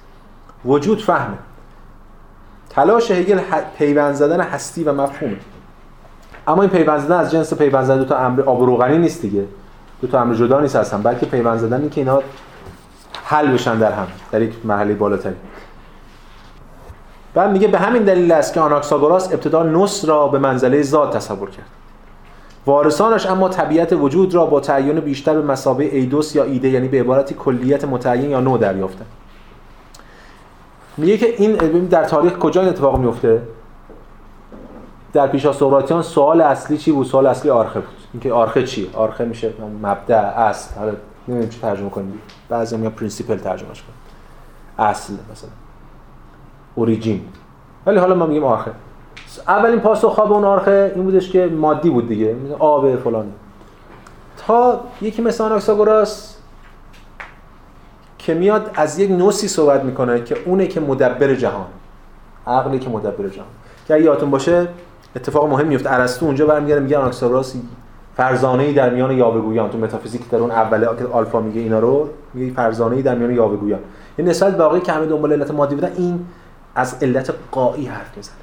وجود فهمه. تلاش هگل پیوند زدن هستی و مفهومه. اما این پیوند زدن از جنس پیوند زدن دو تا امر آب روغنی نیست دیگه. دو تا امر جدا نیست هستن بلکه پیوند زدن که اینا حل بشن در هم در یک مرحله بالاتری. بعد میگه به همین دلیل است که آناکساگوراس ابتدا نص را به منزله ذات تصور کرد. وارثانش اما طبیعت وجود را با تعین بیشتر به مسابه ایدوس یا ایده یعنی به عبارتی کلیت متعین یا نو دریافتن میگه که این در تاریخ کجا این اتفاق میفته؟ در پیشا سقراطیان سوال اصلی چی بود؟ سوال اصلی آرخه بود. اینکه آرخه چیه آرخه میشه مبدا اصل. حالا نمی‌دونم چی ترجمه کنیم. بعضی میگن principle ترجمه‌ش کنیم. اصل مثلا. origin. ولی حالا ما میگیم آرخه. اولین پاسخ اون آرخه این بودش که مادی بود دیگه. آب فلان. تا یکی مثل آناکساگوراس که میاد از یک نوسی صحبت می‌کنه که اونه که مدبر جهان. عقلی که مدبر جهان. که اگه یادتون باشه اتفاق مهم میفته ارسطو اونجا برمیگره میگه آناکساگوراس فرزانه ای در میان یاوهگویان. تو متافیزیک در اون اوله که آلفا میگه اینا رو میگه فرزانه ای در میان یاوهگویان. این نسبت باقی که همه دنبال علت مادی بودن این از علت قایی حرف می‌زنه.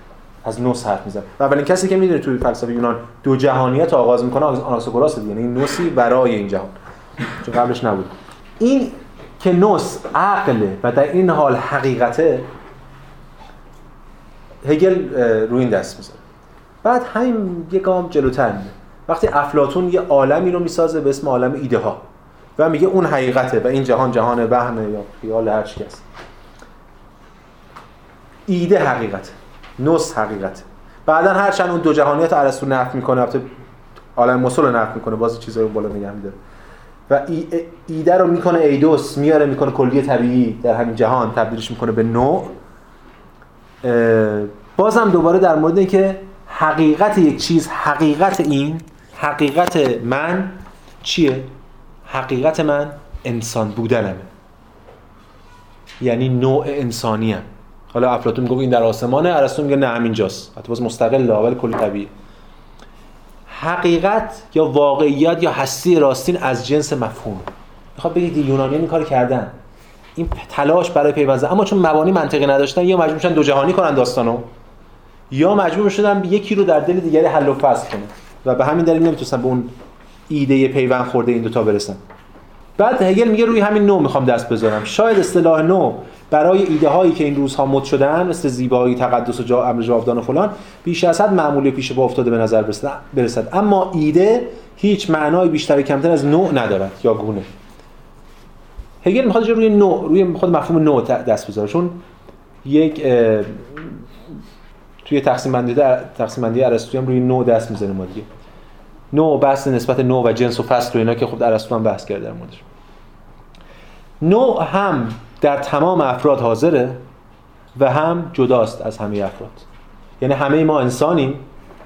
از نوس حرف می‌زنه و اولین کسی که می‌دونه توی فلسفه یونان دو جهانیت آغاز می‌کنه آناکساگوراس دیگه. یعنی نوسی برای این جهان. چون قبلش نبود. این که نوس عقله و در این حال حقیقته هگل روی این دست می‌زنه بعد همین یه گام جلوتر میره. وقتی افلاتون یه عالمی رو می‌سازه به اسم عالم ایده ها و میگه اون حقیقته و این جهان جهان وهمه یا خیال هر کس ایده حقیقته. نص حقیقته. بعدا هرچند اون دو جهانیت ارسطو نفی می‌کنه البته عالم مسل رو می‌کنه باز چیزایی بالا نگه میداره. و ایده رو می‌کنه ایدوس میاره می‌کنه کلیه طبیعی در همین جهان تبدیلش می‌کنه به نوع. بازم دوباره در مورد اینکه حقیقت یک چیز حقیقت این حقیقت من چیه؟ حقیقت من انسان بودنمه. یعنی نوع انسانی هم. حالا افلاطون میگه این در آسمانه ارسطو میگه نه همینجاست. حتی باز مستقل ولی کلی طبیعی. حقیقت یا واقعیت یا هستی راستین از جنس مفهوم. می‌خواد بگید یونانیان این کار کردن. این تلاش برای پیوند. اما چون مبانی منطقی نداشتن یا مجبور شدن دو جهانی کنن داستانو یا مجبور شدن یکی رو در دل دیگری حل و فصل کنن و به همین دلیل نمی‌تونستن به اون ایده پیوند خورده این دوتا برسن. بعد هگل میگه روی همین نوع می‌خوام دست بذارم. شاید اصطلاح نو برای ایده هایی که این روزها مد شدن مثل زیبایی تقدس و جا امر جاودان و فلان بیش از حد معمولی پیش با افتاده به نظر برسد. اما ایده هیچ معنای بیشتر کمتر از نوع ندارد یا گونه. هگل می‌خواد روی نوع روی خود مفهوم نوع دست بذاره. چون یک توی تقسیم بندی تقسیم بندی ارسطویی هم روی نوع دست می‌زنه ما دیگه. نوع بحث نسبت نوع و جنس و فصل و اینا که خب ارسطو هم بحث کرده در موردش. نوع هم در تمام افراد حاضره و هم جداست از همه افراد. یعنی همه ما انسانیم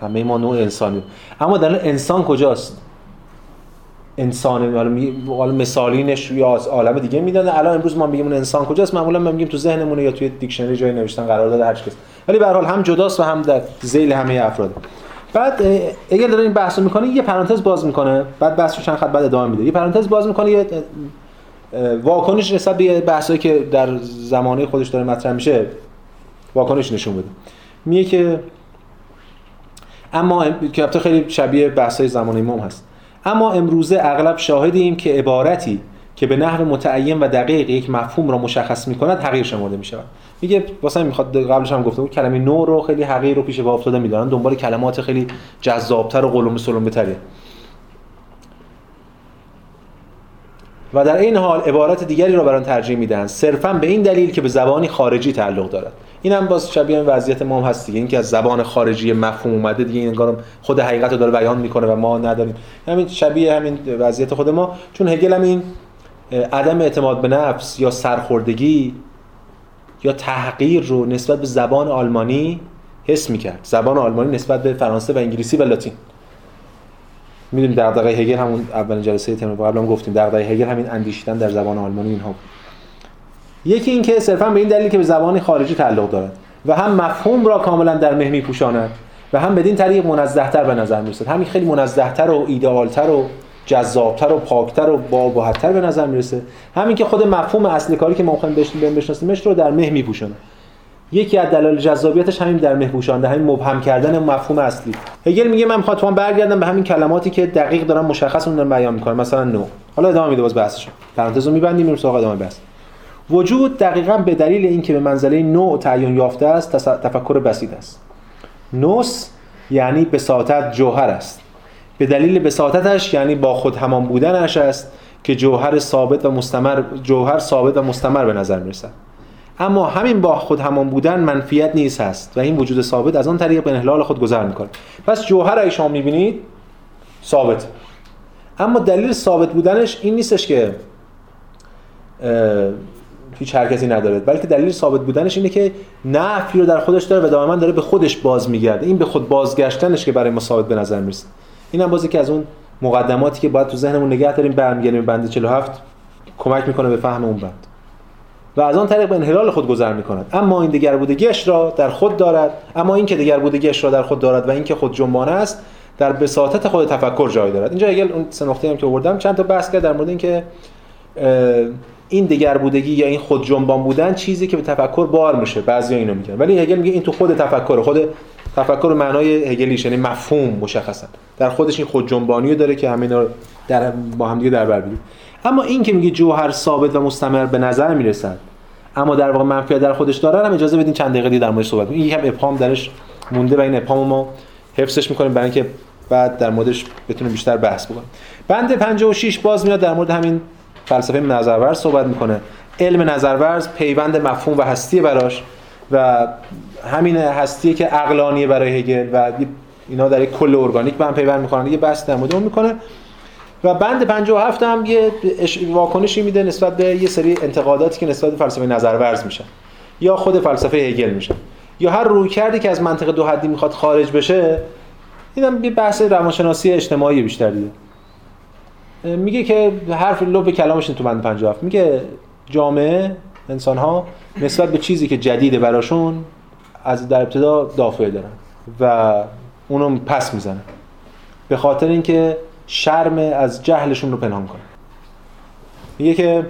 همه ما نوع انسانی اما در انسان کجاست؟ انسان حالا مثالینش یا از عالم دیگه می‌داده الان امروز ما میگیم اون انسان کجاست؟ معمولا ما میگیم تو ذهنمونه یا توی دیکشنری جای نوشتن قرار داده هر کس ولی به هر حال هم جداست و هم در ذیل همه افراد. بعد اگر داره این بحث رو می‌کنه یه پرانتز باز می‌کنه. بعد بحث رو چند خط بعد ادامه میده. یه پرانتز باز می‌کنه یه واکنش نسبت به بحثایی که در زمانه خودش داره مطرح میشه واکنش نشون بده. میگه که اما ام- که خیلی شبیه بحث‌های زمان امام هست. اما امروزه اغلب شاهدیم که عبارتی که به نحو متعین و دقیق یک مفهوم را مشخص می‌کند حقیر شمرده می‌شود. میگه واسه می‌خواد قبلش هم گفته بود کلمه نو رو خیلی حقیر رو پیش پا افتاده می‌دارن. دنبال کلمات خیلی جذابتر و قلم سلم تری و در این حال عبارت دیگری را بر آن ترجیح می‌دهند صرفا به این دلیل که به زبانی خارجی تعلق دارد. این هم باز شبیه این وضعیت ما هم هست دیگه. اینکه از زبان خارجی مفهوم اومده دیگه این انگار خود حقیقت رو داره بیان می‌کنه و ما نداریم. همین شبیه همین وضعیت خود ما. چون هگل هم این عدم اعتماد به نفس یا سرخوردگی یا تحقیر رو نسبت به زبان آلمانی حس می‌کرد. زبان آلمانی نسبت به فرانسه و انگلیسی و لاتین. می‌دونیم دغدغه هگل همون اولین جلسه ترم قبل هم گفتیم. دغدغه هگل همین اندیشیدن در زبان آلمانی اینها بود. یکی این که صرفا به این دلیل که به زبان خارجی تعلق دارد و هم مفهوم را کاملا در مه میپوشاند و هم بدین طریق منزهتر به نظر می‌رسد همین خیلی منزهتر و ایدئالتر و جذابتر و پاکتر و با به نظر می‌رسه. همین که خود مفهوم اصلی کاری که ما می‌خوایم بشن- بشناسیمش رو در مه میپوشونه یکی از دلایل جذابیتش همین در مه پوشانده همین مبهم کردن مفهوم اصلی. هگل میگه من می‌خوام برگردم به همین کلماتی که دقیق دارن مشخص اون دارن بیان می‌کنن مثلا نو. حالا ادامه میده باز بحثش. پرانتز رو میبندیم میریم سراغ ادامه بحث. وجود دقیقا به دلیل اینکه به منزله نوع تعین یافته است تفکر بسیط است. نوس یعنی بساطت جوهر است. به دلیل بساطتش یعنی با خود همان بودنش است که جوهر ثابت و مستمر جوهر ثابت و مستمر به نظر می‌رسد. اما همین با خود همان بودن منفیت نیست هست و این وجود ثابت از آن طریق به انحلال خود گذر می‌کنه پس جوهر اگه شما می‌بینید ثابت. اما دلیل ثابت بودنش این نیستش که هیچ حرکتی نداره بلکه دلیل ثابت بودنش اینه که نفی رو در خودش داره و دائما داره به خودش باز میگرده. این به خود بازگشتنش که برای ما ثابت به نظر می‌رسه. این هم بازی که از اون مقدماتی که باید تو ذهنمون نگه داریم برمیگردیم بند 47 کمک می‌کنه به فهم اون بند. و از آن طریق به انحلال خود گذر می‌کند. اما این دیگر بودگیش را در خود دارد. اما این که دیگر بودگیش را در خود دارد و این که خود جنبانه است در بساطت خود تفکر جای دارد. اینجا اگه اون سه نقطه هم که آوردم چند تا بحث کرد در مورد اینکه این دیگر بودگی یا این خود جنبان بودن چیزی که به تفکر بار میشه. بعضیا اینو میگن. ولی هگل میگه این تو خود تفکر. خود تفکر معنای هگلیش یعنی مفهوم مشخصا. در خودش این خود جنبانی رو داره که همینا در با هم دیگه در بر اما این که میگه جوهر ثابت و مستمر به نظر می‌رسد اما در واقع منفیت در خودش داره هم اجازه بدین چند دقیقه دیگه در موردش صحبت کنیم. یکم ابهام درش مونده و این ابهام ما حفظش می‌کنیم برای اینکه بعد در موردش بتونیم بیشتر بحث بکنیم. بند 56 باز میاد در مورد همین فلسفه نظرورز صحبت می‌کنه. علم نظرورز پیوند مفهوم و هستی براش و همین هستی که عقلانیه برای هگل و اینا در یک کل ارگانیک به هم پیوند می‌کنن یه بحث در مورد می‌کنه. و بند 57 هم یه واکنشی میده نسبت به یه سری انتقاداتی که نسبت به فلسفه نظرورز میشن. یا خود فلسفه هگل میشن. یا هر روی کردی که از منطق دو حدی می‌خواد خارج بشه اینم یه بحث روانشناسی اجتماعی بیشتر دیگه. اه، میگه که حرف لب کلامش تو بند 57 میگه جامعه انسان ها نسبت به چیزی که جدیده براشون از در ابتدا دافعه دارن و اونو پس می‌زنن. به خاطر اینکه شرم از جهلشون رو پنهان کنه. میگه که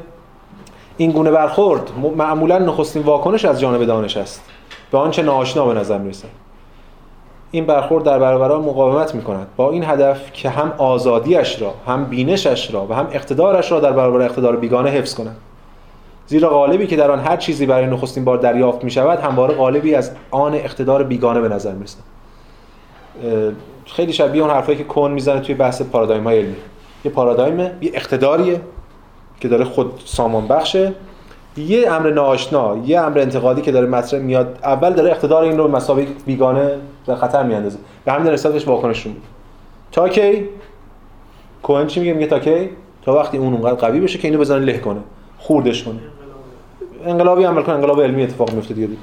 این گونه برخورد معمولا نخستین واکنش از جانب دانش است. به آنچه ناآشنا به نظر می‌رسه. این برخورد در برابر مقاومت می‌کند. با این هدف که هم آزادیش را هم بینشش را و هم اقتدارش را در برابر اقتدار بیگانه حفظ کند. زیرا غالبی که در آن هر چیزی برای نخستین بار دریافت می شود همواره غالبی از آن اقتدار بیگانه به نظر می‌رسد. اه، خیلی شبیه اون حرفایی که کون می‌زنه توی بحث پارادایم های علمی. یه پارادایمه یه اقتداریه که داره خود سامان بخشه. یه امر ناآشنا یه امر انتقادی که داره مطرح میاد. اول داره اقتدار این رو به مسابقه بیگانه در خطر میاندازه. به همین نسبتش واکنش میده تا کی؟ کوهن چی میگه؟ میگه تا کی؟ تا وقتی اون اونقدر قوی بشه که اینو بزنه له کنه خوردش کنه. انقلابی عمل کنه انقلاب علمی اتفاق میفته دیگه. دیگه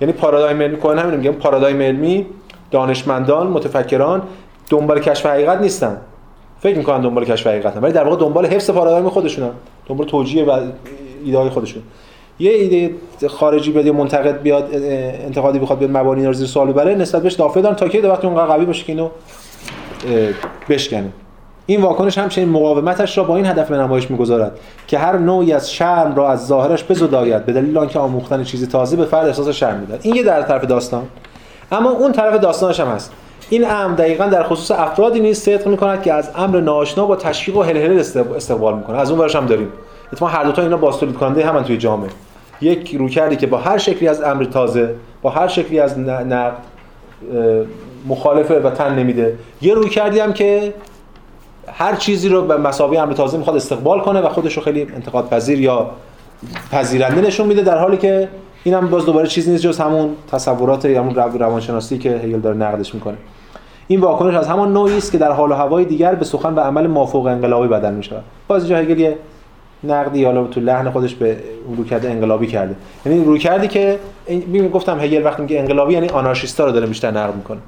یعنی پارادایم علمی کوهن همین میگه. پارادایم علمی دانشمندان متفکران دنبال کشف حقیقت نیستن. فکر می‌کنن دنبال کشف حقیقتن ولی در واقع دنبال حفظ پارادایم خودشونن. دنبال توجیه و ایده های خودشون. یه ایده خارجی بیاد یا منتقد بیاد انتقادی بخواد بیاد مبانی رو زیر سوال ببره نسبت بهش دافع دارن تا که وقتی اونقدر قوی باشه که اینو بشکنه. این واکنش همچنین مقاومتش را با این هدف به نمایش می‌گذارد که هر نوعی از شرم را از ظاهرش بزداید به دلیل آنکه آموختن چیزی تازه به فرد احساس شرم می‌دهد. این یه در طرف داستان. اما اون طرف داستانش هم هست. این امر دقیقا در خصوص افرادی نیست صدق می‌کند که از امر ناشنا با تشویق و هلهله استقبال می‌کنه از اون ورش هم داریم. اتفاقا هر دو تا اینا باستولید کننده همن توی جامعه. یک روکردی که با هر شکلی از امر تازه با هر شکلی از نقد مخالفه و تن نمیده. یه روی کردی هم که هر چیزی رو به مسابقه امر تازه می‌خواد استقبال کنه و خودش رو خیلی انتقاد پذیر یا پذیرنده نشون میده در حالی که این هم باز دوباره چیزی نیست جز همون تصورات همون روانشناسی که هگل داره نقدش می‌کنه. این واکنش از همان نوعی است که در حال و هوای دیگر به سخن و عمل مافوق انقلابی بدل میشه باز اینجا هگل یه نقدی حالا تو لحن خودش به اون روکرد انقلابی کرده. یعنی روکردی که می گفتم هگل وقتی میگه انقلابی یعنی آنارشیستا رو داره بیشتر نقد می‌کنه.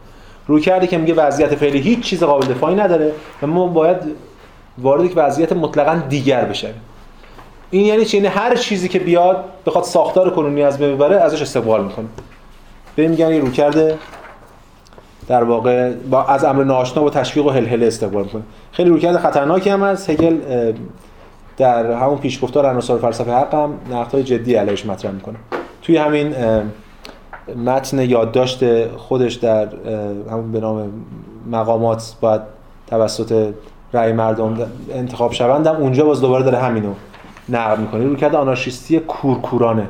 روکردی که میگه وضعیت فعلی هیچ چیز قابل دفاعی نداره و ما باید وارد یک وضعیت مطلقا دیگر بشه این یعنی چی؟ یعنی هر چیزی که بیاد بخواد ساختار کنونی از ببره ازش استقبال می‌کنه. به میگن یه روکرد در واقع با از امر ناشنا و تشویق و هلهله استقبال می‌کنه. خیلی روکرد خطرناکی هم هست. هگل در همون پیشگفتار عناصر فلسفه حق هم نقدهای جدی علیش مطرح می‌کنه. توی همین متن یادداشت خودش در همون به نام مقامات باید توسط رأی مردم انتخاب شوند اونجا باز دوباره داره همینو نقد می‌کنه رو کرده آنارشیستی کورکورانه.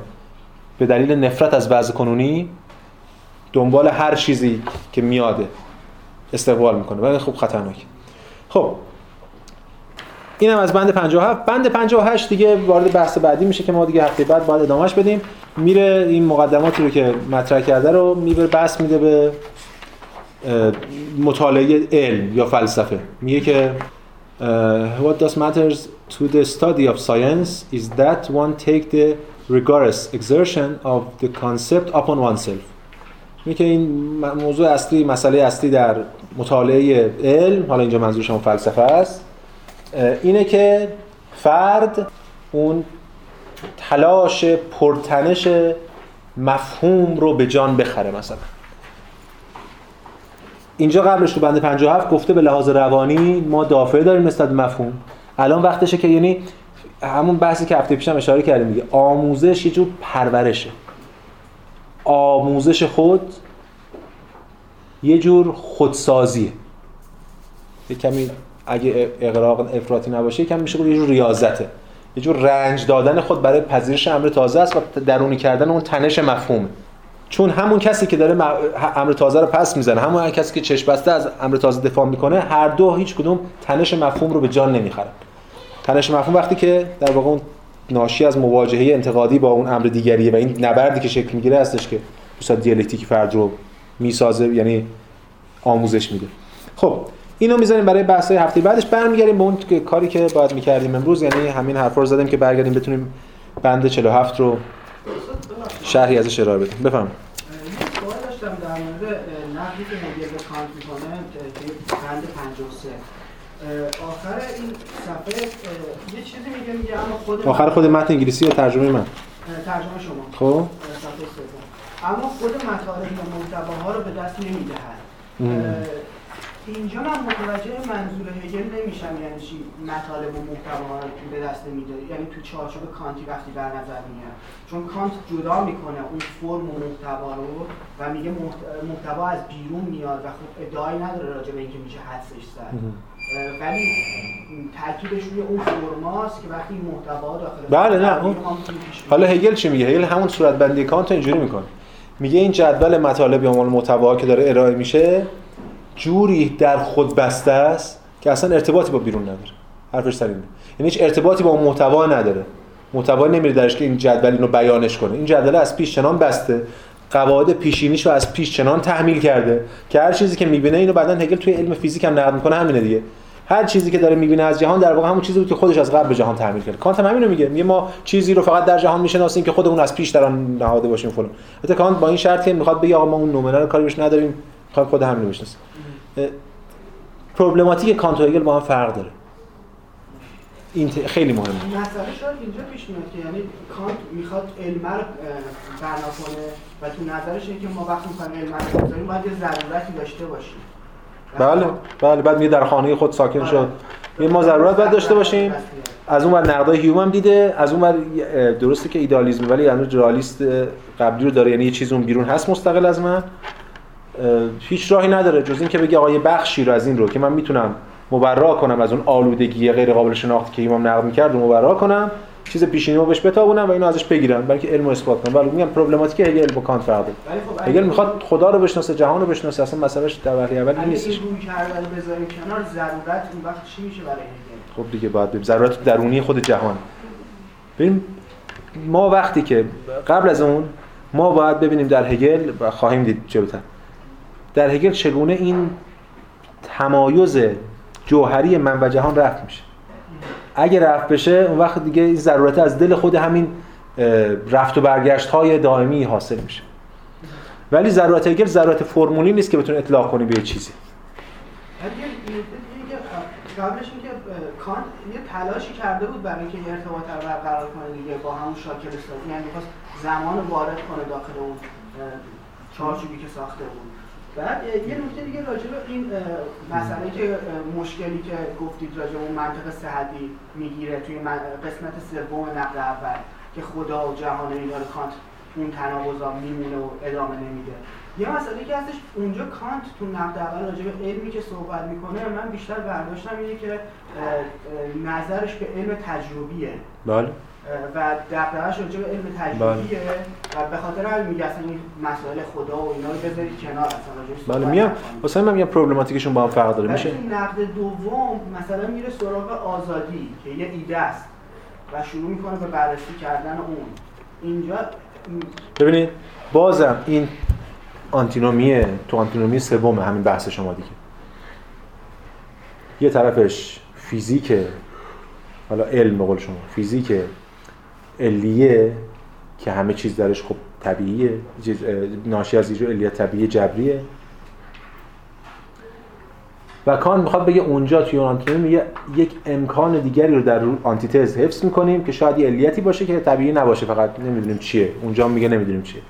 به دلیل نفرت از وضع کنونی دنبال هر چیزی که میاده استقبال می‌کنه. و خوب خطرناک خب. اینم از بند 57 بند 58 دیگه وارد بحث بعدی میشه که ما دیگه هفته بعد باید ادامهش بدیم. میره این مقدماتی رو که مطرح کرده رو می‌بره بحث میده به مطالعه علم یا فلسفه. میگه که what does matters to the study of science is that one take the rigorous exertion of the concept upon oneself. میگه که این موضوع اصلی مسئله اصلی در مطالعه علم حالا اینجا منظور شما فلسفه است اینه که فرد اون تلاش پرتنش مفهوم رو به جان بخره مثلا. اینجا قبلش تو بند 57 گفته به لحاظ روانی ما دافعه داریم نسبت مفهوم. الان وقتشه که یعنی همون بحثی که هفته پیشم اشاره کردیم دیگه. آموزش یه جور پرورشه. آموزش خود یه جور خودسازیه. یه کمی اگه اقراق افراطی نباشه یکم میشه یه جور ریاضته. یه جور رنج دادن خود برای پذیرش امر تازه است و درونی کردن اون تنش مفهومه. چون همون کسی که داره امر تازه رو پس می‌زنه همون کسی که چشم بسته از امر تازه دفاع می‌کنه هر دو هیچ کدوم تنش مفهوم رو به جان نمی‌خرن. تنش مفهوم وقتی که در واقع اون ناشی از مواجهه انتقادی با اون امر دیگریه و این نبردی که شکل می‌گیره هستش که مثلا دیالکتیک فرد رو می‌سازه یعنی آموزش میده. خب اینو می‌ذاریم برای بحث هفته بعدش. برمیگردیم به اون کاری که باید می‌کردیم امروز یعنی همین حرفا رو زدیم که برگردیم بتونیم بند 47 رو شرحی ازش ارائه بدیم. بفهم سوال داشتم در مورد نقدی که هگل به کانت می‌کنه که بند 53 آخر این صفحه یه چیزی میگه میگه اما خود آخر خود متن انگلیسی یا ترجمه من؟ ترجمه شما. خب. اما خود مطالب و محتواها رو به دست نمی‌دهد. اینجا من متوجه منظور هگل نمیشم یعنی چی؟ مطالب و محتوا به دست میده یعنی تو چارچوب کانتی وقتی در نظر میاد. چون کانت جدا می‌کنه اون فرم و محتوا رو و میگه محتوا از بیرون میاد و خب ادعایی نداره راجع به اینکه میشه حدسش زد. ولی تاکیدش روی اون فرماست که وقتی محتوا داخل بله نه اون حالا هگل چی میگه؟ هگل همون صورت بندی کانت اینجوری می‌کنه. میگه این جدول مطالب یا محتوا که داره ارائه میشه جوری در خود بسته است که اصلا ارتباطی با بیرون نداره. حرفش سر اینه یعنی هیچ ارتباطی با محتوا نداره. محتوا نمیره درش که این جدول اینو بیانش کنه. این جدول از پیش چنان بسته قواعد پیشینیش رو از پیش چنان تحمیل کرده که هر چیزی که می‌بینه اینو بعدا هگل توی علم فیزیک هم نقد می‌کنه همینه دیگه. هر چیزی که داره می‌بینه از جهان در واقع همون چیزی بود که خودش از قبل به جهان تحمیل کرده کانت هم همینو میگه. میگه ما چیزی رو فقط در جهان می‌شناسیم که خودمون از پیش در آن نهاده باشیم فلان. البته کانت با این شرطی می‌خواد بگه آقا ما اون noumenal کاری بهش نداریم خود همین رو بشناسیم problematic کانت و هگل با هم فرق داره. این خیلی مهمه. مسئله شاید اینجا پیش میاد که یعنی کانت می‌خواد علم رو بنا کنه و تو نظرش اینه که ما وقتی می‌خوایم علم رو بذاریم باید یه ضرورتی داشته باشیم. بله بله بعد میگه در خانه خود ساکن شد. یه ما ضرورت باید داشته باشیم. از اون ور نقدای هیوم هم دیده از اون ور درسته که ایدالیسم ولی یعنی رئالیست قبلی رو داره. یعنی یه چیز اون بیرون هست مستقل از من. هیچ راهی نداره جز اینکه بگه آقا یه بخشی رو از این رو که من می‌تونم مبرا کنم از اون آلودگی غیر قابل شناخت که ایمام نقد می‌کرد رو مبرا کنم. چیز پیشینی رو بهش بتابونم و اینو ازش بگیرم. بلکه علم رو اثبات کنم. ولی میگم پرابلماتیک هگل با کانت فرق داره. خب هگل می‌خواد خدا رو بشناسه جهان رو بشناسه اصلا مسئلهش در وهله اول نیست اگه روی کردن بذاریم کنار ضرورت اون وقت چی میشه برای هگل؟ خب دیگه باید ببین ضرورت درونی خود جهان. ببین ما وقتی که قبل از اون ما باید ببینیم در هگل و خواهیم دید جلوتر. در هگل چگونه این تمایز جوهری من و جهان رفت میشه؟ اگه رفت بشه اون وقت دیگه این ضرورت از دل خود همین رفت و برگشت های دائمی حاصل میشه. ولی ضرورت هگل ضرورت فرمولی نیست که بتونه اطلاق کنی به چیزی. قبلش اینکه کانت یه تلاشی کرده بود برای اینکه یه ارتباط رو برقرار کنه دیگه با همون شاکل سازی. یعنی می‌خواست زمان وارد کنه داخل اون چارچوبی که ساخته بود. بعد یه نکته دیگه راجع به این مسئله که مشکلی که گفتید راجع اون منطق صحتی می‌گیره توی قسمت سوم نقد اول که خدا و جهان اینا کانت اون تناقضا میمونه و ادامه نمیده. یه مسئله که هستش اونجا کانت تو نقد اول راجع به علمی که صحبت می‌کنه من بیشتر برداشتم اینه که نظرش به علم تجربیه. بله. و دقیقش راجع به علم تجربیه. و به خاطر همین میگه اصلا این مسائل خدا و اینا رو بذارید کنار اصلا راجع بله میام واسه من میگم پروبلماتیکشون با هم فرق داره. میشه نقد دوم مثلا میره سراغ آزادی که یه ایده است و شروع می‌کنه به بررسی کردن اون. اینجا ببینید بازم این آنتینومیه تو آنتینومی سوم همین بحث شما دیگه. یه طرفش فیزیکه حالا علم به قول شما فیزیک علیه که همه چیز درش خب طبیعیه. ناشی از ایجو علیه طبیعی جبریه. و کان می‌خواد بگه اونجا توی اون میگه یک امکان دیگری رو در آنتیتز حفظ می‌کنیم که شاید یه علیتی باشه که طبیعی نباشه فقط نمی‌دونیم چیه. اونجا میگه نمی‌دونیم چیه.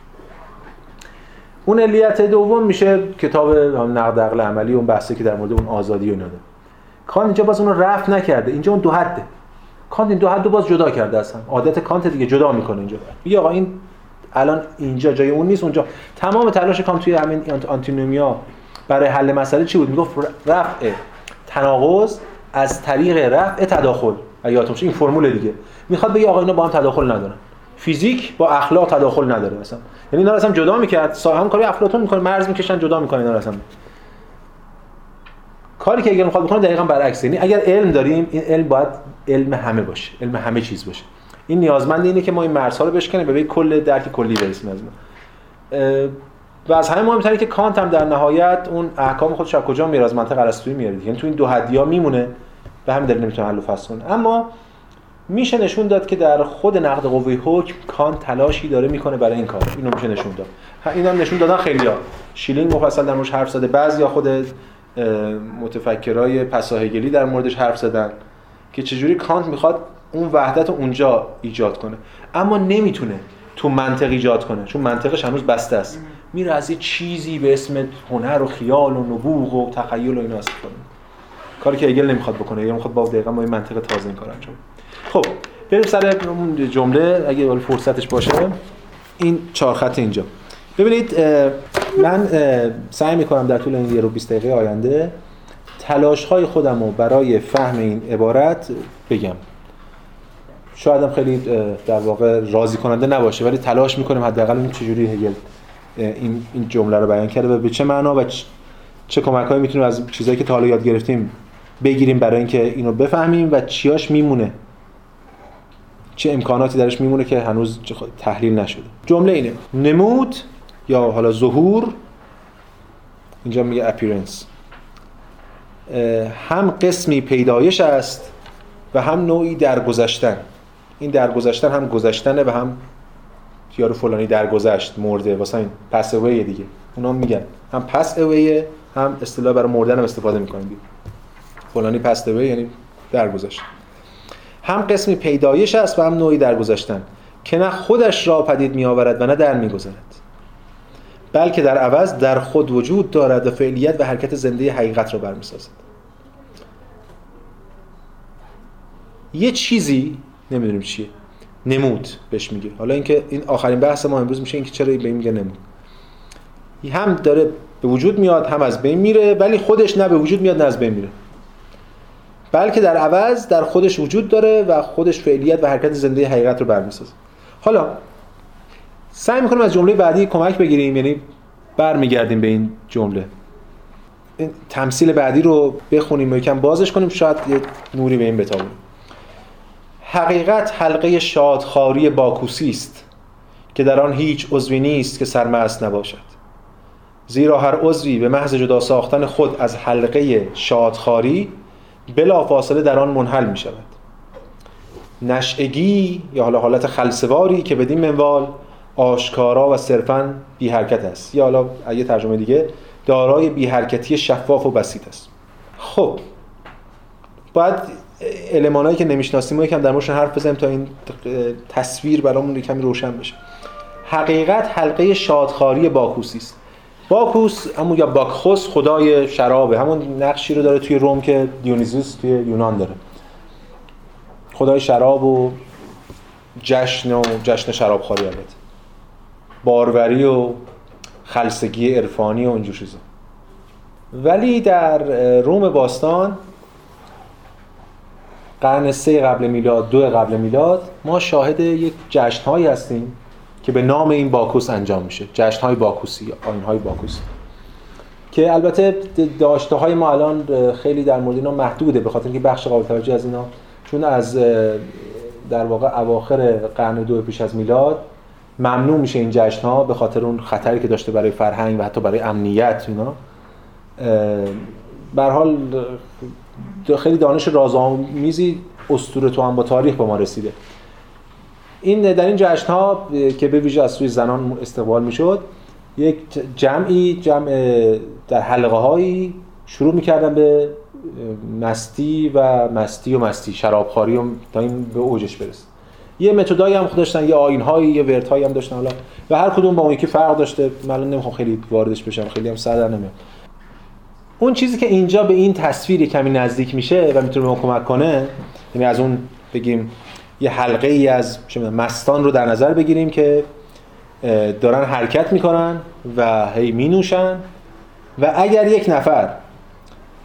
اون علیت دوم میشه کتاب نقد عقل عملی اون بحثی که در مورد اون آزادی و اینا کان اینجا باز اون رفت نکرده. اینجا اون دو حده. کانت این دو حد باز جدا کرده اصلا. عادت کانت دیگه جدا می‌کنه اینجا. میگه آقا این الان اینجا جای اون نیست اونجا. تمام تلاش کانت توی همین آنتینومیا برای حل مسئله چی بود؟ می‌گفت رفع تناقض از طریق رفع تداخل. یادتون این فرمول دیگه. می‌خواد بگه آقا اینا با هم تداخل ندارن. فیزیک با اخلاق تداخل نداره مثلا. یعنی اینا اصلا جدا می‌کرد. هم کاری افلاطون می‌کنه. مرز می‌کشن جدا می‌کنه اینا اصلا. کاری که اگر می‌خواد بکنه دقیقا برعکس یعنی اگر علم داریم این علم باید علم همه باشه علم همه چیز باشه. این نیازمند اینه که ما این مرزها رو بشکنیم به کل درک کلی برسیم از و از همه مهمتره که کانت هم در نهایت اون احکام خودش از کجا میاره از منطق ارسطویی میاره یعنی تو این دو حدیا میمونه. به همین دلیل نمی‌تونه حل و فصل کنه اما میشه نشون داد که در خود نقد قوه حکم کانت تلاشی داره می‌کنه برای این کار. اینو میشه نشون داد. اینا نشون دادن خیلیا شلینگ مفصل در موردش حرف زده. بعضیا خود متفکرای پساهگلی در موردش حرف زدن. که چجوری کانت می‌خواد اون وحدت رو اونجا ایجاد کنه. اما نمی‌تونه تو منطق ایجاد کنه چون منطقش هنوز بسته است. میره از یه چیزی به اسم هنر و خیال و نبوغ و تخیل و اینا استفاده کاری که هگل نمی‌خواد بکنه یه می‌خواد با دقیقا با این منطق تازه این کار انجام خب بریم سر جمله. اگه فرصتش باشه این چهار خط اینجا. ببینید من سعی می‌کنم در طول این یه رو 20 دقیقه آینده تلاش های خودم رو برای فهم این عبارت بگم. شاید هم خیلی در واقع راضی کننده نباشه ولی تلاش می‌کنیم حداقل این چجوری هگل این این جمله رو بیان کرده و به چه معنا و چه کمکهایی می‌تونیم از چیزایی که تا حالا یاد گرفتیم بگیریم برای اینکه اینو بفهمیم و چیاش میمونه. چه امکاناتی درش میمونه که هنوز تحلیل نشده. جمله اینه. نمود یا حالا ظهور اینجا میگه appearance. هم قسمی پیدایش است و هم نوعی درگذشتن. این درگذشتن هم گذشتنه و هم یارو فلانی درگذشت مرده واسه این پس دیگه. اونا میگن. هم پس اویه هم اصطلاح برای مردن هم استفاده می‌کنن فلانی پس اوی یعنی درگذشت. هم قسمی پیدایش است و هم نوعی درگذشتن. که نه خودش را پدید می آورد و نه در میگذرد بلکه در عوض در خود وجود دارد و فعلیت و حرکت زنده حقیقت را برمیسازد. یه چیزی نمی‌دونیم چیه. نمود بهش میگه. حالا اینکه این آخرین بحث ما امروز میشه اینکه چرا به این میگه نمود. هم داره به وجود میاد هم از بین میره ولی خودش نه به وجود میاد نه از بین میره. بلکه در عوض در خودش وجود داره و خودش فعلیت و حرکت زنده حقیقت رو برمیسازه. حالا سعی می‌کنیم از جمله بعدی کمک بگیریم یعنی برمیگردیم به این جمله. این تمثیل بعدی رو بخونیم و یکم بازش کنیم شاید یه نوری به این بتابونیم حقیقت حلقه شادخاری باکوسی است که در آن هیچ عضوی نیست که سرمست نباشد. زیرا هر عضوی به محض جدا ساختن خود از حلقه شادخاری بلا فاصله در آن منحل می شود نشعگی یا حالا حالت خلصواری که بدین منوال آشکارا و صرفا بی حرکت است. یا حالا اگه ترجمه دیگه دارای بی حرکتی شفاف و بسیط است. خب باید المانایی که نمی‌شناسیم و یکم در موردشون حرف بزنیم تا این تصویر برامون کمی روشن بشه. حقیقت حلقه شادخاری باکوسی است. باکوس همون یا باکخوس خدای شرابه. همون نقشی رو داره توی روم که دیونیزوس توی یونان داره. خدای شراب و جشن و جشن شرابخوری البته. باروری و خلصگی عرفانی و اینجور چیزا. ولی در روم باستان قرن سه قبل میلاد دو قبل میلاد ما شاهد یک جشنهایی هستیم که به نام این باکوس انجام میشه. جشن های باکوسی آین های باکوسی. که البته داشته های ما الان خیلی در مورد اینا محدوده به خاطر اینکه بخش قابل توجه از اینا چون از در واقع اواخر قرن دو پیش از میلاد ممنوع میشه این جشن ها به خاطر اون خطری که داشته برای فرهنگ و حتی برای امنیت اینا. به حال خیلی دانش رازآمیزی اسطوره تو هم با تاریخ به ما رسیده. این در این جشن ها که به ویژه از سوی زنان استقبال می‌شد یک جمعی جمع در حلقه هایی شروع می‌کردن به مستی و مستی و مستی شرابخواری و تا این به اوجش برسه یه متدایی هم داشتن یه آینهایی یه وردهایی هم داشتن. حالا و هر کدوم با اون یکی فرق داشته. من نمی‌خوام خیلی واردش بشم خیلی هم سر اون چیزی که اینجا به این تصویر کمی نزدیک میشه و می‌تونه به کمک کنه یعنی از اون بگیم یه حلقه ای از مستان رو در نظر بگیریم که دارن حرکت می‌کنن و هی می نوشن و اگر یک نفر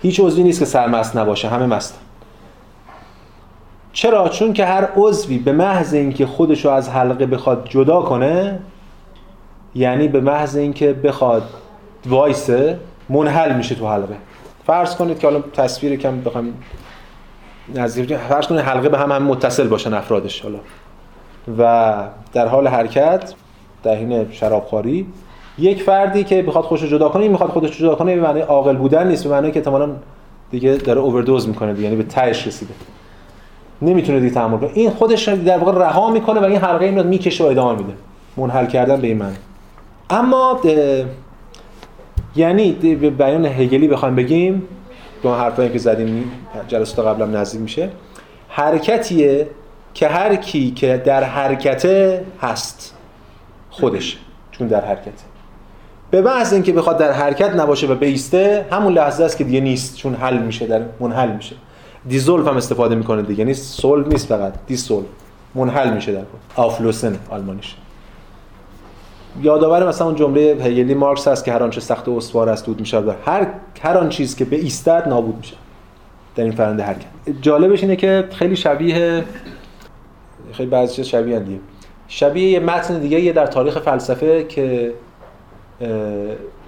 هیچ عضوی نیست که سرمست نباشه همه مستن چرا؟ چون که هر عضوی به محض اینکه خودشو از حلقه بخواد جدا کنه یعنی به محض اینکه بخواد وایسه منحل میشه تو حلقه. فرض کنید که حالا تصویر کم بخوام نزدیک فرض کنید حلقه به هم هم متصل باشن افرادش حالا. و در حال حرکت در حین شرابخواری یک فردی که بخواد خودش جدا کنه می‌خواد خودش جدا کنه به معنی عاقل بودن نیست به معنی که احتمالاً دیگه داره اووردوز می‌کنه دیگه یعنی به تهش رسیده. نمی‌تونه دیگه تحمل کنه. این خودش در واقع رها می‌کنه و این حلقه میاد می‌کشه و ادامه میده. منحل کردن به این معنی. اما یعنی به بیان هگلی بخوایم بگیم به حرفایی که زدیم جلسات قبلا نزدیک میشه. حرکتیه که هر کی که در حرکت هست خودش چون در حرکت به محض اینکه بخواد در حرکت نباشه و بیسته همون لحظه است که دیگه نیست چون حل میشه در منحل میشه. dissolve هم استفاده می‌کنه دیگه. یعنی solve نیست فقط dissolve منحل میشه در آفلوسن آلمانیش. یادآور مثلا اون جمله هگلی مارکس هست که هر آنچه سخت و استوار است دود میشه هر هر آن چیز که به ایستد نابود میشه. در این فرنده حرکت جالبش اینه که خیلی شبیه خیلی بعضی چیز شبیه دیگه. شبیه یه متن دیگه یه در تاریخ فلسفه که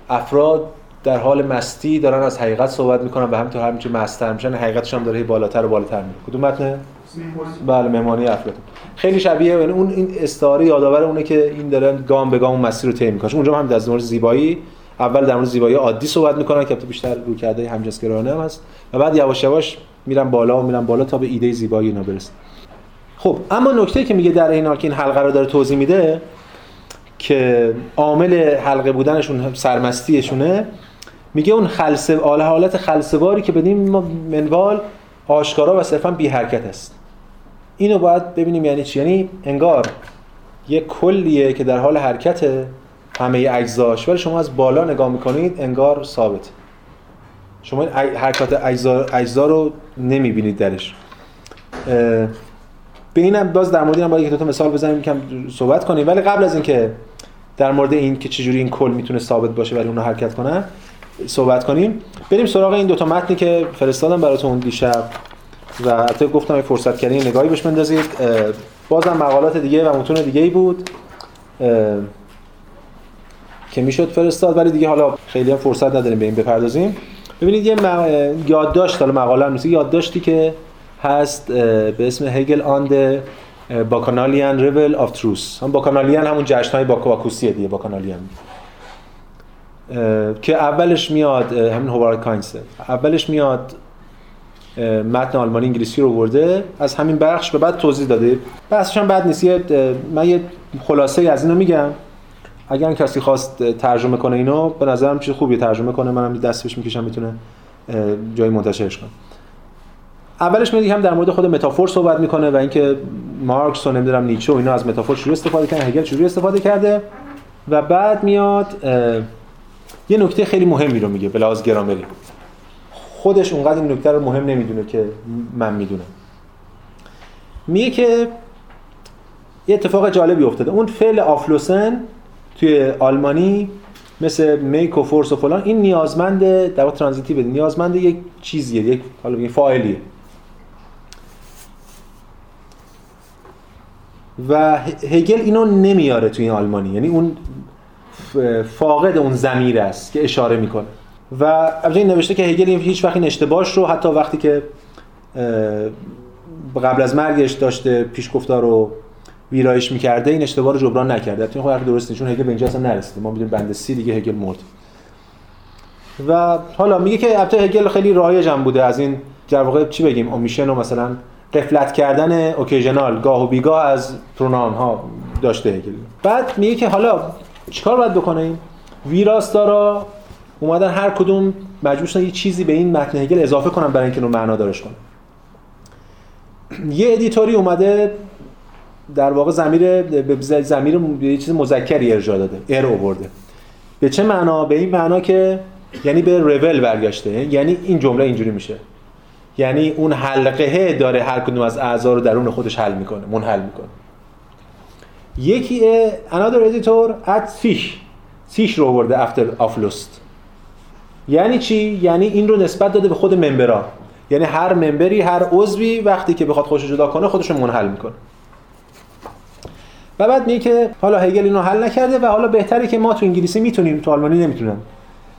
افراد در حال مستی دارن از حقیقت صحبت می‌کنن و همینطور همینجور مستر میشن حقیقتش هم داره بالاتر و بالاتر میره. کدوم متن؟ بله مهمانی افلاطون. خیلی شبیه یعنی اون این استعاره یادآور اونه که این دارن گام به گام اون مسیر رو طی می‌کنن. اونجا هم در مورد زیبایی اول در مورد زیبایی عادی صحبت می‌کنن که بیشتر رو کرده همجنسگرایانه هم هست. و بعد یواش یواش میرن بالا و میرن بالا تا به ایده زیبایی اینا برسن. خب اما نکته که میگه در این حال که این حلقه رو داره توضیح میده که عامل حلقه بودنشون سرمستیشونه میگه اون خلصه حالت خلصواری که بدیم منوال آشکارا و صرفا بی حرکت است. اینو باید ببینیم یعنی چی؟ یعنی انگار یه کلیه که در حال حرکته همه اجزاش ولی شما از بالا نگاه می‌کنید انگار ثابت. شما حرکات اجزا, اجزا رو نمی‌بینید درش. به اینم باز در مورد این باید دو تا مثال بزنیم کم صحبت کنیم. ولی قبل از اینکه در مورد این که چجوری این کل می‌تونه ثابت باشه ولی اونو حرکت کنن صحبت کنیم. بریم سراغ این دو تا متنی که فرستادم براتون دیشب و حتی گفتم فرصت کردین نگاهی بهش بندازید. بازم مقالات دیگه و متون دیگه ای بود که می‌شد فرستاد ولی دیگه حالا خیلی هم فرصت نداریم به این بپردازیم. ببینید یه یادداشت حالا مقاله هم یادداشتی که هست به اسم هگل آن د باکانالیان ریول آف تروس هم باکانالیان همون جشن های باکوسیه دیگه باکانالیان. که اولش میاد همین هوارد کاینسه اولش میاد متن آلمانی انگلیسی رو ورده از همین بخش به بعد توضیح داده. بحثش هم بد نیست. من یه خلاصه از اینو میگم. اگر کسی خواست ترجمه کنه اینو به نظرم چیز خوبی ترجمه کنه. منم دست بهش می‌کشم می‌تونه جایی منتشرش کنه. اولش میاد هم در مورد خود متافور صحبت می‌کنه و اینکه مارکس و نمی‌دونم نیچه و اینا از متافور شروع استفاده کردن هگل شروع استفاده کرده. و بعد میاد یه نکته خیلی مهمی رو میگه به لحاظ گرامری. خودش اونقدر این نکته رو مهم نمی‌دونه که من می‌دونم. میگه که یه اتفاق جالبی افتاده. اون فعل آفلوسن توی آلمانی مثل میک و فورس و فلان این نیازمند در واقع ترانزیتیو نیازمند یک چیزیه یک حالا بگیم فاعلیه و هگل اینو نمیاره توی آلمانی. یعنی اون فاقد اون زمیر است که اشاره می‌کنه. و البته این نوشته که هگل هیچ وقت این اشتباهش رو حتی وقتی که قبل از مرگش داشته پیشگفتار رو ویرایش می‌کرده این اشتباه رو جبران نکرده. البته خب درست چون هگل به اینجا اصلا نرسیده. ما می‌دونیم بند سی دیگه هگل مرد. و حالا میگه که البته هگل خیلی رایج هم بوده. از این در واقع چی بگیم؟ اومیشن و مثلا غفلت کردن occasional گاه و بیگاه از pronoun ها داشته هگل. بعد میگه که حالا چیکار باید بکنیم؟ ویراستارا اومدن هر کدوم مجبور شدن یه چیزی به این متن هگل اضافه کنن برای اینکه اون معنا دارش کنه یه editor ی اومده در واقع ضمیر به ضمیر یه چیز مذکری ارجاع داده er آورده. به چه معنا؟ به این معنا که یعنی به رول برگشته یعنی این جمله اینجوری میشه. یعنی اون حلقه داره هر کدوم از اعضا رو درون خودش حل می‌کنه منحل می‌کنه. یکی another editor at fish. فیش رو آورده of lost. یعنی چی؟ یعنی این رو نسبت داده به خود ممبرا یعنی هر ممبری هر عضوی وقتی که بخواد خودش جدا کنه خودش منحل می‌کنه. و بعد میگه که حالا هگل اینو حل نکرده و حالا بهتره که ما تو انگلیسی می‌تونیم تو آلمانی نمی‌تونم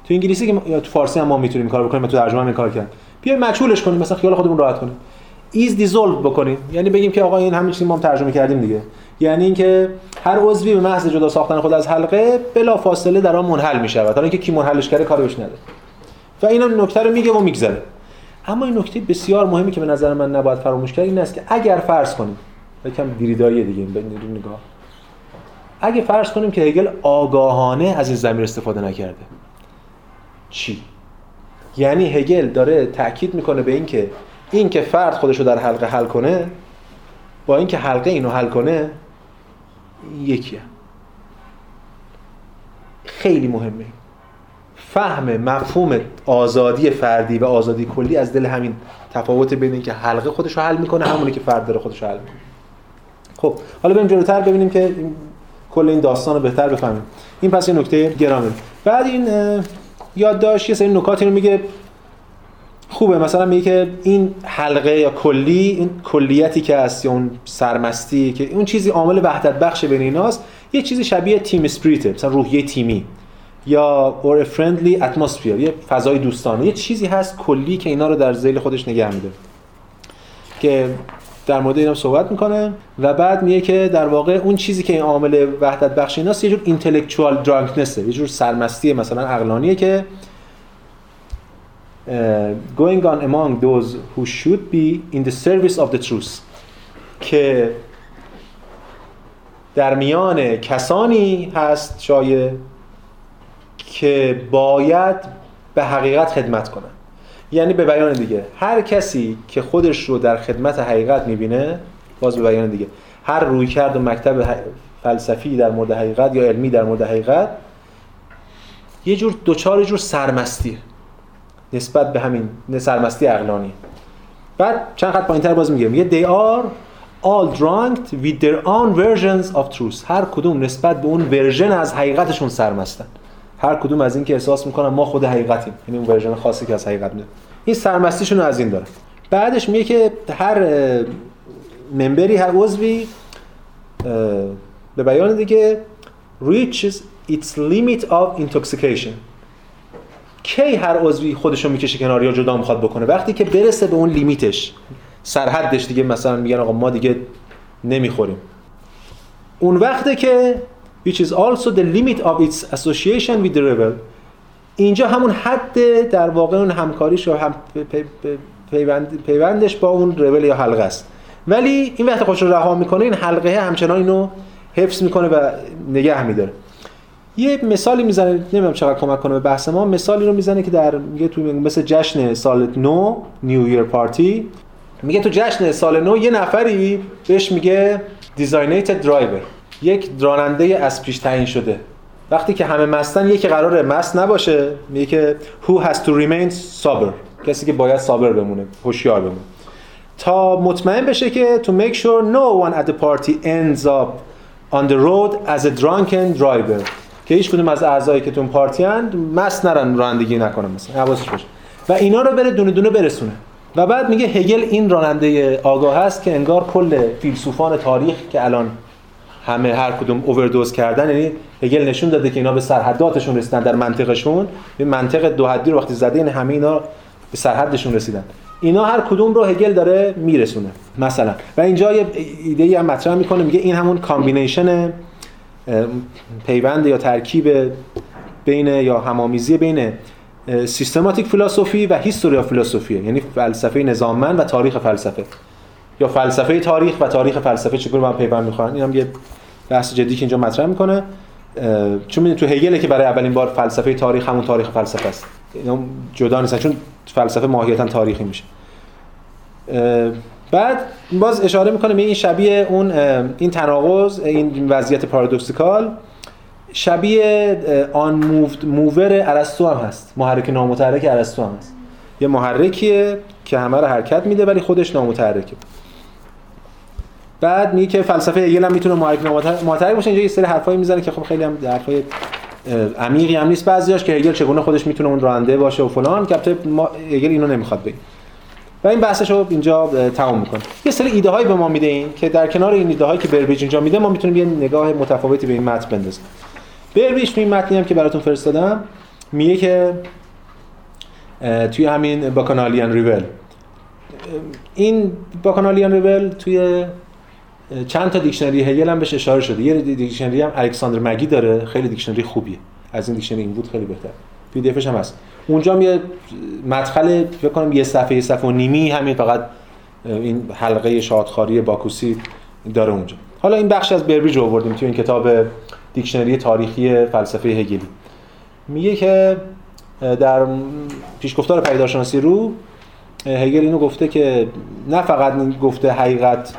تو انگلیسی که یا تو فارسی هم ما می‌تونیم کار بکنیم تو ترجمه هم کار کردن بیایم مجهولش کنیم مثلا خیال خودمون راحت کنیم. ایز دیزولو بکنیم یعنی بگیم که آقا این همین چیزی ما هم ترجمه کردیم دیگه. یعنی اینکه هر عضوی به محض جدا ساختن خود از حلقه بلا فاصله در آن منحل می شود حالا اینکه کی منحلش کرده کاری بهش نداره. و اینم نکته رو میگه و میگذره. اما این نکته بسیار مهمی که به نظر من نباید فراموش کرد این است که اگر فرض کنیم یکم گریدایی دیگه به نگاه. اگه فرض کنیم که هگل آگاهانه از این زمیر استفاده نکرده. چی؟ یعنی هگل داره تاکید می‌کنه به اینکه این که فرد خودش رو در حلقه حل کنه با اینکه حلقه اینو حل کنه یکیه. خیلی مهمه. فهم مفهوم آزادی فردی و آزادی کلی از دل همین تفاوت بین اینکه حلقه خودش رو حل می‌کنه همونی که فرد داره خودش حل می‌کنه. خب حالا بریم جلوتر ببینیم که کل این داستان رو بهتر بفهمیم. این پس یه نکته گرامه بعد این یادداشت یه سری نکاتی رو میگه. خوبه. مثلا میگه که این حلقه یا کلی این کلیتی که هست یا اون سرمستی که اون چیزی عامل وحدت بخش بین ایناست یه چیزی شبیه تیم اسپریت مثلا روحیه تیمی یا اور فرندلی اتمسفیر یه فضای دوستانه. یه چیزی هست کلی که اینا رو در ذیل خودش نگه میده که در مورد اینا صحبت می‌کنه و بعد میگه که در واقع اون چیزی که این عامل وحدت بخش ایناست یه جور اینتלקچوال درانکنسه یه جور سرمستی مثلا عقلانیه که going on among those who should be in the service of the truth که در میان کسانی هست شایع که باید به حقیقت خدمت کنن. یعنی به بیان دیگه. هر کسی که خودش رو در خدمت حقیقت می‌بینه باز به بیان دیگه. هر روی کرد و مکتب فلسفی در مورد حقیقت یا علمی در مورد حقیقت یه جور دوچار جور سرمستیه. نسبت به همین سرمستی عقلانی. بعد چند خط پایینتر باز میگه میگه they are all drunk with their own versions of truth. هر کدوم نسبت به اون ورژن از حقیقتشون سرمستن. هر کدوم از این که احساس می‌کنن ما خود حقیقتیم. یعنی اون ورژن خاصی که از حقیقت میده این سرمستیشون از این داره. بعدش میگه که هر ممبری هر عضوی به بیان دیگه reaches its limit of intoxication. کی هر عضوی خودشو می‌کشه کنار یا جدا می‌خواد بکنه؟ وقتی که برسه به اون لیمیتش سرحدش دیگه مثلا میگن آقا ما دیگه نمی‌خوریم. اون وقته که which is also the limit of its association with the revel اینجا همون حد در واقع اون همکاریش و هم پیوند پیوندش با اون revel یا حلقه است. ولی این وقت خودش رو رها می‌کنه این حلقه همچنان اینو حفظ می‌کنه و نگه میداره. یه مثالی می‌زنه نمی‌دونم چقدر کمک کنه به بحث ما مثالی رو می‌زنه که در میگه تو مثل جشن سال نو New Year party میگه تو جشن سال نو یه نفری بهش میگه designated driver یک راننده از پیش تعیین شده. وقتی که همه مستن یکی قراره مست نباشه میگه که who has to remain sober کسی که باید sober بمونه هوشیار بمونه. تا مطمئن بشه که to make sure no one at the party ends up on the road as a drunken driver. که هیچ کدوم از اعضایی که تو پارتی اند مست نرن رانندگی نکنن مثلا حواسش باشه. و اینا رو بره دونه دونه برسونه. و بعد میگه هگل این راننده آگاه هست که انگار کل فیلسوفان تاریخ که الان همه هر کدوم اووردوز کردن یعنی هگل نشون داده که اینا به سرحداتشون رسیدن در منطقشون به منطق دو حدی رو وقتی زده یعنی همه اینا به سرحدشون رسیدن. اینا هر کدوم رو هگل داره میرسونه مثلا. و اینجا یه ایده ای هم مطرح می‌کنه میگه این همون combination پیوند یا ترکیب بین یا همامیزی بین سیستماتیک فلسفی و هیستوریا فلسفی یعنی فلسفه نظاممند و تاریخ فلسفه. یا فلسفه تاریخ و تاریخ فلسفه چگونه با پیوند می‌خورن؟ این یه بحث جدی که اینجا مطرح می‌کنه. چون می‌دونی تو هگل که برای اولین بار فلسفه تاریخ همون تاریخ فلسفه است. اینا جدا نیستن چون فلسفه ماهیتا تاریخی میشه. بعد باز اشاره می‌کنه به این شبیه اون این تناقض این وضعیت پارادوکسیکال. شبیه آن موفد موور ارسطو هم هست. محرک نامتحرک ارسطو هم هست. یه محرکیه که همه رو حرکت میده ولی خودش نامتحرکه. بعد میگه که فلسفه هگل هم می‌تونه محرک نامتحرک باشه. اینجا یه سری حرفایی می‌زنه که خب خیلی هم حرفای عمیقی هم نیست. بعضیاش که هگل چگونه خودش می‌تونه اون راننده باشه و فلان. که ما هگل اینو نمی‌خواد بگه. و این بحثش رو اینجا تمام می‌کنه یه سری ایده هایی به ما میده این که در کنار این ایده هایی که بربیج اینجا میده ما می‌تونیم یه نگاه متفاوتی به این متن بندازیم. بربیج تو این متنی هم که براتون فرستادم میگه که توی همین Bacchanalian revel این Bacchanalian revel توی چند تا دیکشنری هگل هم بهش اشاره شده. یه دیکشنری هم الکساندر مگی داره. خیلی دیکشنری خوبیه. از این دیکشنری این بود خیلی بهتر. PDF هم هست. اونجا یه مدخل فکر کنم یه صفحه یه صفحه و نیمی همین فقط این حلقه شادخواری باکوسی داره اونجا. حالا این بخش از بربریج آوردیم توی این کتاب دیکشنری تاریخی فلسفه هگلی. میگه که در پیشگفتار پیدارشناسی رو هگل اینو گفته که نه فقط گفته حقیقت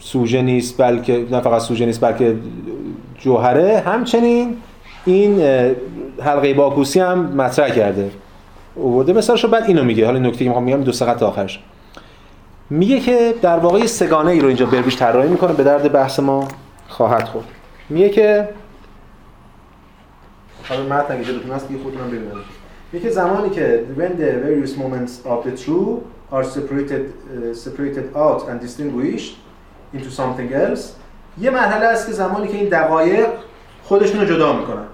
سوژه نیست بلکه نه فقط سوژه نیست بلکه جوهره همچنین این حلقه باکوسی هم مطرح کرده. اوورده مثالشو بعد اینو میگه. حالا نکته که میگم دو سقط آخرش. میگه که در واقع سگانه ای رو اینجا بربیش طراحی می‌کنه به درد بحث ما خواهد خورد. میگه که حالا متن اگه جلوتون هست دیگه خودتون ببینید. میگه زمانی که when the various moments of the true are separated uh, separated out and distinguished into something else یه مرحله است که زمانی که این دقایق خودشون رو جدا می‌کنن.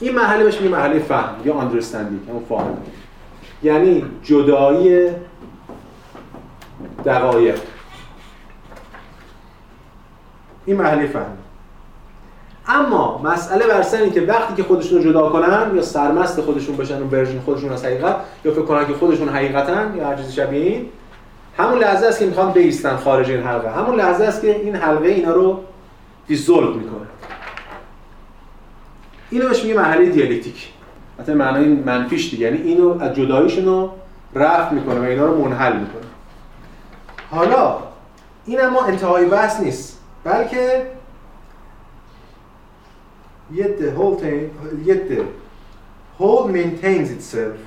این مرحله بهش میگه مرحله فهم یا understanding اون فهم. یعنی جدایی دقایق. این مرحله فهم. اما مسئله بر سر که وقتی که خودشون رو جدا کنن یا سرمست خودشون بشن و ورژن خودشون از حقیقت یا فکر کنن که خودشون حقیقتن یا هر شبیه این همون لحظه است که می‌خوان بیستن خارج این حلقه. همون لحظه است که این حلقه اینا رو دیزولو می‌کنه. اینو بهش میگه مرحله دیالکتیک. حتی معنای منفیش دیگه. یعنی اینو از جداییشون رو رفع می‌کنه و اینا رو منحل می‌کنه. حالا این اما انتهای بحث نیست. بلکه yet the whole thing yet the whole maintains itself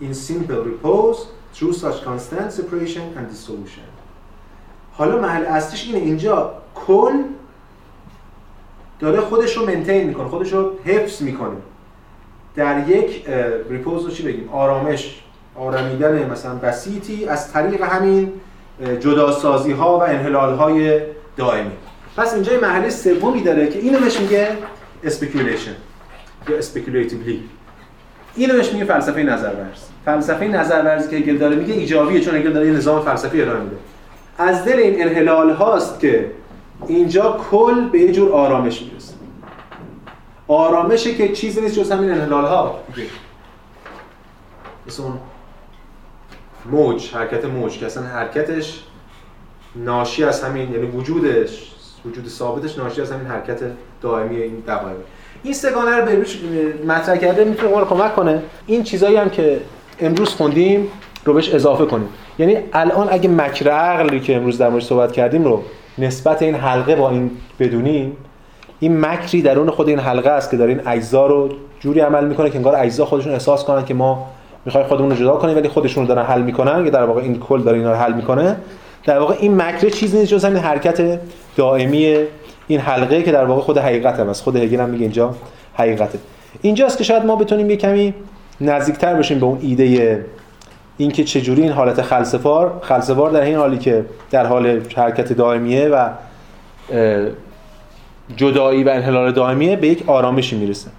in simple repose through such constant separation and dissolution. حالا محل اصلیش اینه. اینجا کل داره خودش رو maintain می‌کنه خودش رو حفظ می‌کنه. در یک repose رو چی بگیم؟ آرامش آرامیدن مثلا بسیطی از طریق همین جداسازی ها و انحلال های دائمی. پس اینجا یه مرحله سومی داره که اینو بهش میگه speculation یا speculatively اینو بهش میگه فلسفه نظرورز فلسفه نظرورزی که هگل داره میگه ایجابیه چون هگل داره یه نظام فلسفی ارائه میده. از دل این انحلال هاست که اینجا کل به یه جور آرامش می‌رسه. آرامشه که چیزی نیست جز همین انحلال ها مثل اون موج حرکت موج که اصلا حرکتش ناشی از همین یعنی وجودش وجود ثابتش ناشی از همین حرکت دائمی این دقایق این سگانه رو بروش مطرح کرده می‌تونه ما کمک کنه. این چیزایی هم که امروز خوندیم رو بهش اضافه کنیم. یعنی الان اگه مکر عقلی که امروز در موردش صحبت کردیم رو نسبت این حلقه با این بدونیم این مکری درون خود این حلقه است که داره این اجزا رو جوری عمل می‌کنه که انگار اجزا خودشون احساس کنن که ما می‌خوایم خودمون رو جدا کنیم ولی خودشون رو دارن حل می‌کنن که در واقع این کل داره اینا رو حل می‌کنه. در واقع این مکر چیزی نیست جز این حرکت دائمی این حلقه که در واقع خود حقیقت هم است. خود هگل هم میگه اینجا حقیقته. اینجاست که شاید ما بتونیم یه کمی نزدیکتر بشیم به اون ایده اینکه چجوری این حالت خلسفار خلسفار در این حالی که در حال حرکت دائمیه و جدایی و انحلال دائمیه به یک آرامشی می‌رسه.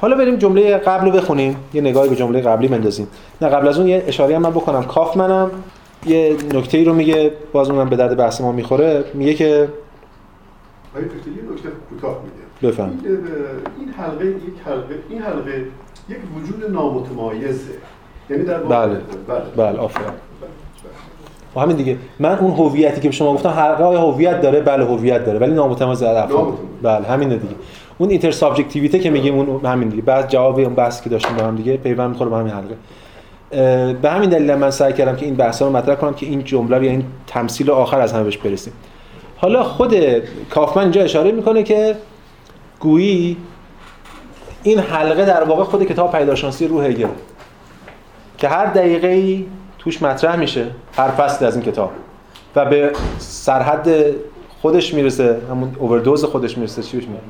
حالا بریم جمله قبل رو بخونیم. یه نگاهی به جمله قبلی بندازیم. نه قبل از اون یه اشاره هم من بکنم. کافمنم یه نکته ای رو میگه باز اونم به درد بحث ما می‌خوره. میگه که یه نکته کوتاه میگه. بفهم این, حلقه یک حلقه این حلقه یک وجود نامتمایزه. یعنی در بله. بله, بله آفرین. و همین دیگه. من اون هویتی که به شما گفتم حلقه هویت داره بله هویت داره ولی نامتمایز افراد. بله همین دیگه. اون اینتر سابجکتیویته که میگیم اون همین دیگه. بعد جواب اون بحث که داشتیم با هم دیگه پیوند می‌خوره با همین حلقه. به همین دلیل من سعی کردم که این بحثا رو مطرح کنم که این جمله رو این تمثیل آخر از همه بهش برسیم. حالا خود کافمن اینجا اشاره می‌کنه که گویی این حلقه در واقع خود کتاب پیداشانسی روح هگل که هر دقیقه توش مطرح میشه هر فصل از این کتاب. و به سرحد خودش می‌رسه همون اووردوز خودش می‌رسه چیش میره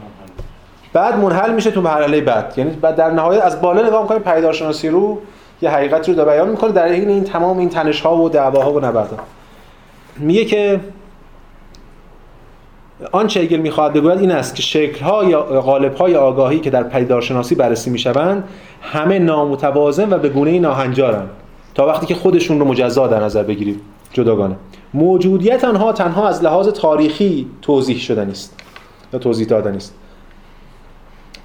بعد منحل میشه تو مرحله بعد. یعنی بعد در نهایت از بالا نگاه می‌کنیم پیدارشناسی رو یه حقیقت رو بیان می‌کنه در این این تمام این تنش ها و دعواها و نبردها. میگه که آنچه اگر می‌خواد بگوید این است که شکل ها یا غالب های آگاهی که در پیدارشناسی بررسی می‌شوند همه نامتوازن و به گونه ناهنجارند. تا وقتی که خودشون رو مجزا در نظر بگیریم. جداگانه. موجودیت آنها تنها از لحاظ تاریخی توضیح شده است یا توضیح دادن است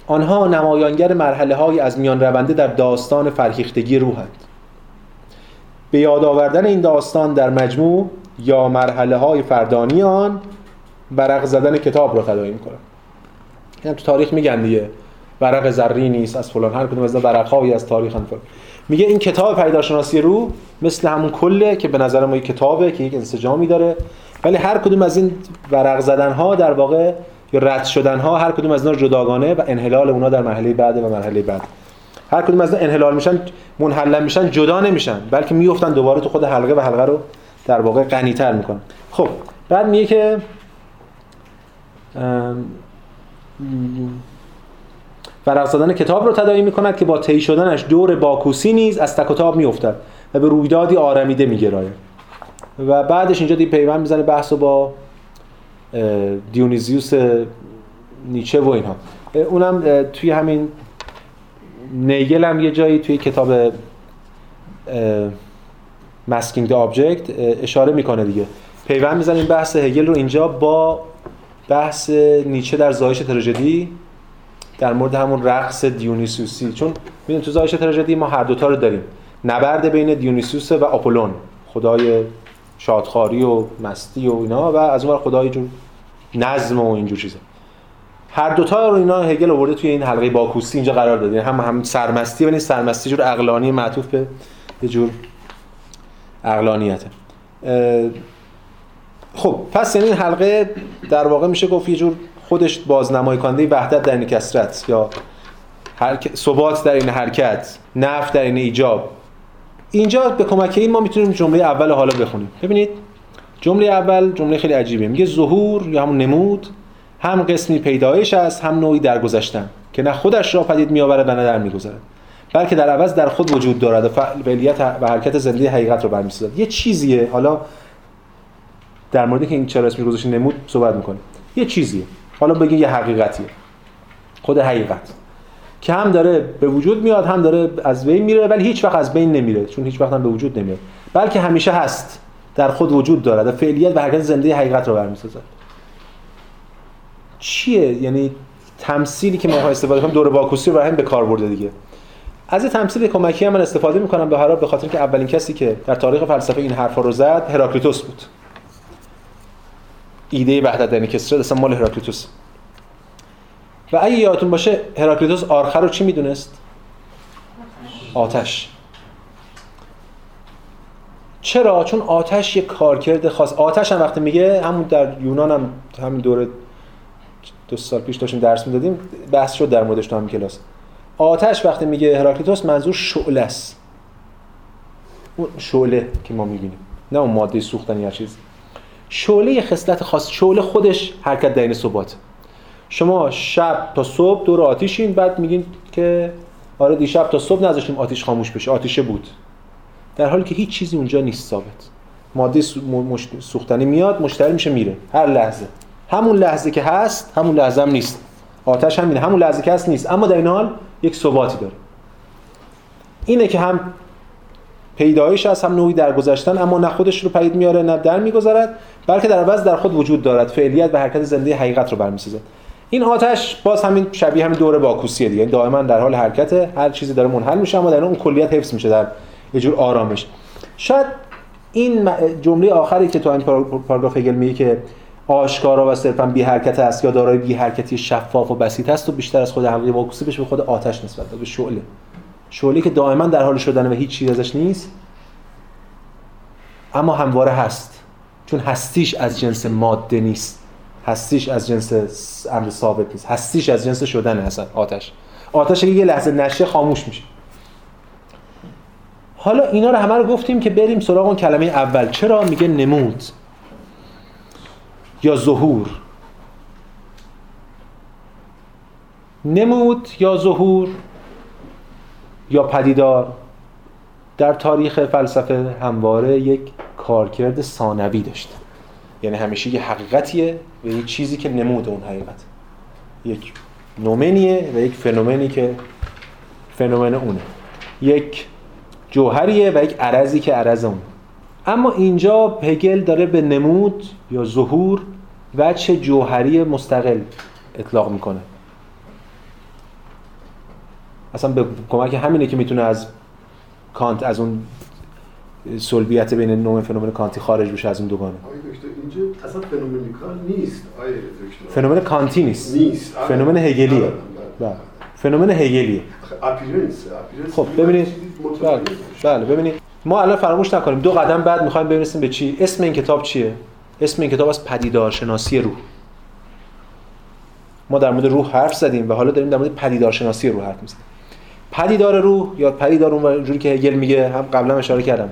آنها نمایانگر مرحله های از میان رونده در داستان فرهیختگی روحند. به یاد آوردن این داستان در مجموع یا مرحله های فردانی آن ورق زدن کتاب رو تداعی می‌کنن یعنی تو تاریخ میگن دیگه. ورق زری نیست از فلان. هر کدوم از ورق از تاریخ فلان میگه این کتاب پیداشناسی رو مثل همون کله که به نظر ما یک کتابه که یک انسجامی داره. ولی هر کدوم از این ورق زدن ها در واقع یا رد شدن ها هر کدوم از اینا جداگانه و انحلال اونا در مرحله بعد و مرحله بعد. هر کدوم از اینا انحلال میشن منحل میشن جدا نمیشن. بلکه میافتن دوباره تو خود حلقه و حلقه رو در واقع غنی‌تر می‌کنن. خب بعد میگه که ورق زدن کتاب رو تداعی می‌کند که با طی شدنش دور باکوسی نیز از تک میافتد و به رویدادی آرمیده میگراید. و بعدش اینجا دی پیوند می‌زنه بحث با دیونیزیوس نیچه و اینها. اونم توی همین نیگل هم یه جایی توی کتاب Masking the Abject اشاره می‌کنه دیگه. پیوند می‌زنیم بحث هگل رو اینجا با بحث نیچه در زایش تراژدی در مورد همون رقص دیونیسوسی. چون ببینید تو زایش تراژدی ما هر دوتا رو داریم. نبرد بین دیونیسوس و آپولون. خدای شادخاری و مستی و اینا و از اون خدا یه جور نظم و اینجور چیزا. هر دوتا رو اینا هگل آورده توی این حلقه باکوسی اینجا قرار داده. یعنی هم هم سرمستی و سرمستی جور عقلانی معطوف به یه جور عقلانیته. خب پس یعنی این حلقه در واقع میشه گفت یه جور خودش بازنمایی کننده وحدت در این کسرت یا ثبات در این حرکت نف در این ایجاب. اینجا به کمک این ما می‌تونیم جمله اول حالا بخونیم. ببینید جمله اول جمله خیلی عجیبه. میگه ظهور یا همون نمود هم قسمی پیدایش است هم نوعی درگذشتن که نه خودش را پدید میآورد و نه در می‌گذارد بلکه در عوض در خود وجود دارد و فعالیت و حرکت زنده حقیقت رو برمی‌سازد. یه چیزیه حالا در مورد که این چرا اسمی گذاشته نمود صحبت می‌کنه. یه چیزیه. حالا بگی یه حقیقتیه. خود حقیقت. که هم داره به وجود میاد هم داره از بین میره ولی هیچ وقت از بین نمیره چون هیچ وقت هم به وجود نمیاد. بلکه همیشه هست. در خود وجود دارد. و فعلیت و حرکت زنده حقیقت رو برمی‌سازد. چیه؟ یعنی تمثیلی که ما استفاده کنیم دور باکوسی رو برای به کار برده دیگه. از تمثیل کمکی هم من استفاده می‌کنم به هر به خاطر که اولین کسی که در تاریخ فلسفه این حرفا رو زد هراکلیتوس بود. ایده وحدت کسرت اصلا مال هراکلیتوس. و اگه یادتون باشه هراکلیتوس آرخر رو چی می‌دونست؟ آتش. چرا؟ چون آتش یک کارکرد خاص. آتش هم وقتی میگه همون در یونان هم همین دوره دو سال پیش داشتیم درس می‌دادیم بحث شد در موردش تو همین کلاس. آتش وقتی میگه هراکلیتوس منظور شعله است. اون شعله که ما می‌بینیم. نه اون ماده سوختن یا چیز. شعله خصلت خاص شعله خودش حرکت در این ثبات شما شب تا صبح دور آتیشین بعد میگین که آره دیشب تا صبح نذاشتیم آتیش خاموش بشه آتیشه بود. در حالی که هیچ چیزی اونجا نیست ثابت. ماده سوختنی میاد مشتری میشه میره. هر لحظه. همون لحظه که هست همون لحظه هم نیست. آتش هم همون لحظه که هست نیست. اما در این حال یک ثباتی داره. اینه که هم پیدایش از هم نوعی درگذشتن اما نه خودش رو پدید میاره نه در می‌گذارد بلکه در عوض در خود وجود دارد. فعلیت و حرکت زنده حقیقت رو برمیسازد. این آتش باز همین شبیه همین دوره باکوسیه دیگه. یعنی دائما در حال حرکت هر چیزی داره منحل میشه اما در اون کلیت حفظ میشه در یه جور آرامش. شاید این جمله آخری که تو این پاراگراف هگل میگه که آشکارا و صرفا بی حرکت است یا دارای بی حرکتی شفاف و بسیط است و بیشتر از خود حلقه باکوسی بشه به خود آتش نسبت به شعله. شعله که دائما در حال شدن و هیچ چیز ازش نیست اما همواره هست. چون هستیش از جنس ماده نیست. هستیش از جنس امر ثابت نیست. هستیش از جنس شدن اصلا آتش. آتش یه لحظه نشه خاموش میشه. حالا اینا رو همه رو گفتیم که بریم سراغ اون کلمه اول. چرا؟ میگه نمود. یا ظهور. نمود یا ظهور؟ یا پدیدار. در تاریخ فلسفه همواره یک کارکرد ثانوی داشته. یعنی همیشه یه حقیقتیه و یک چیزی که نمود اون حقیقت. یک نومنیه و یک فنومنی که فنومن اونه. یک جوهریه و یک عرضی که عرض اون. اما اینجا هگل داره به نمود یا ظهور وجه جوهری مستقل اطلاق می‌کنه. اصلا به کمک همینه که می‌تونه از کانت از اون سلبیت بین نوع فنومن کانتی خارج بشه از اون دوگانه. اینجا اصلا phenomenical نیست فنومن کانتی نیست. نیست. فنومن هگلیه. بله. فنومن هگلیه. خب ببینید. بله. بله ببینید. ما الان فراموش نکنیم. دو قدم بعد می‌خوایم برسیم به چی. اسم این کتاب چیه؟ اسم این کتاب از پدیدارشناسی روح. ما در مورد روح حرف زدیم و حالا داریم در مورد پدیدارشناسی روح حرف می‌زنیم. پدیدار روح یا پدیدار اون جوری که هگل میگه؟ هم قبلا اشاره کردم.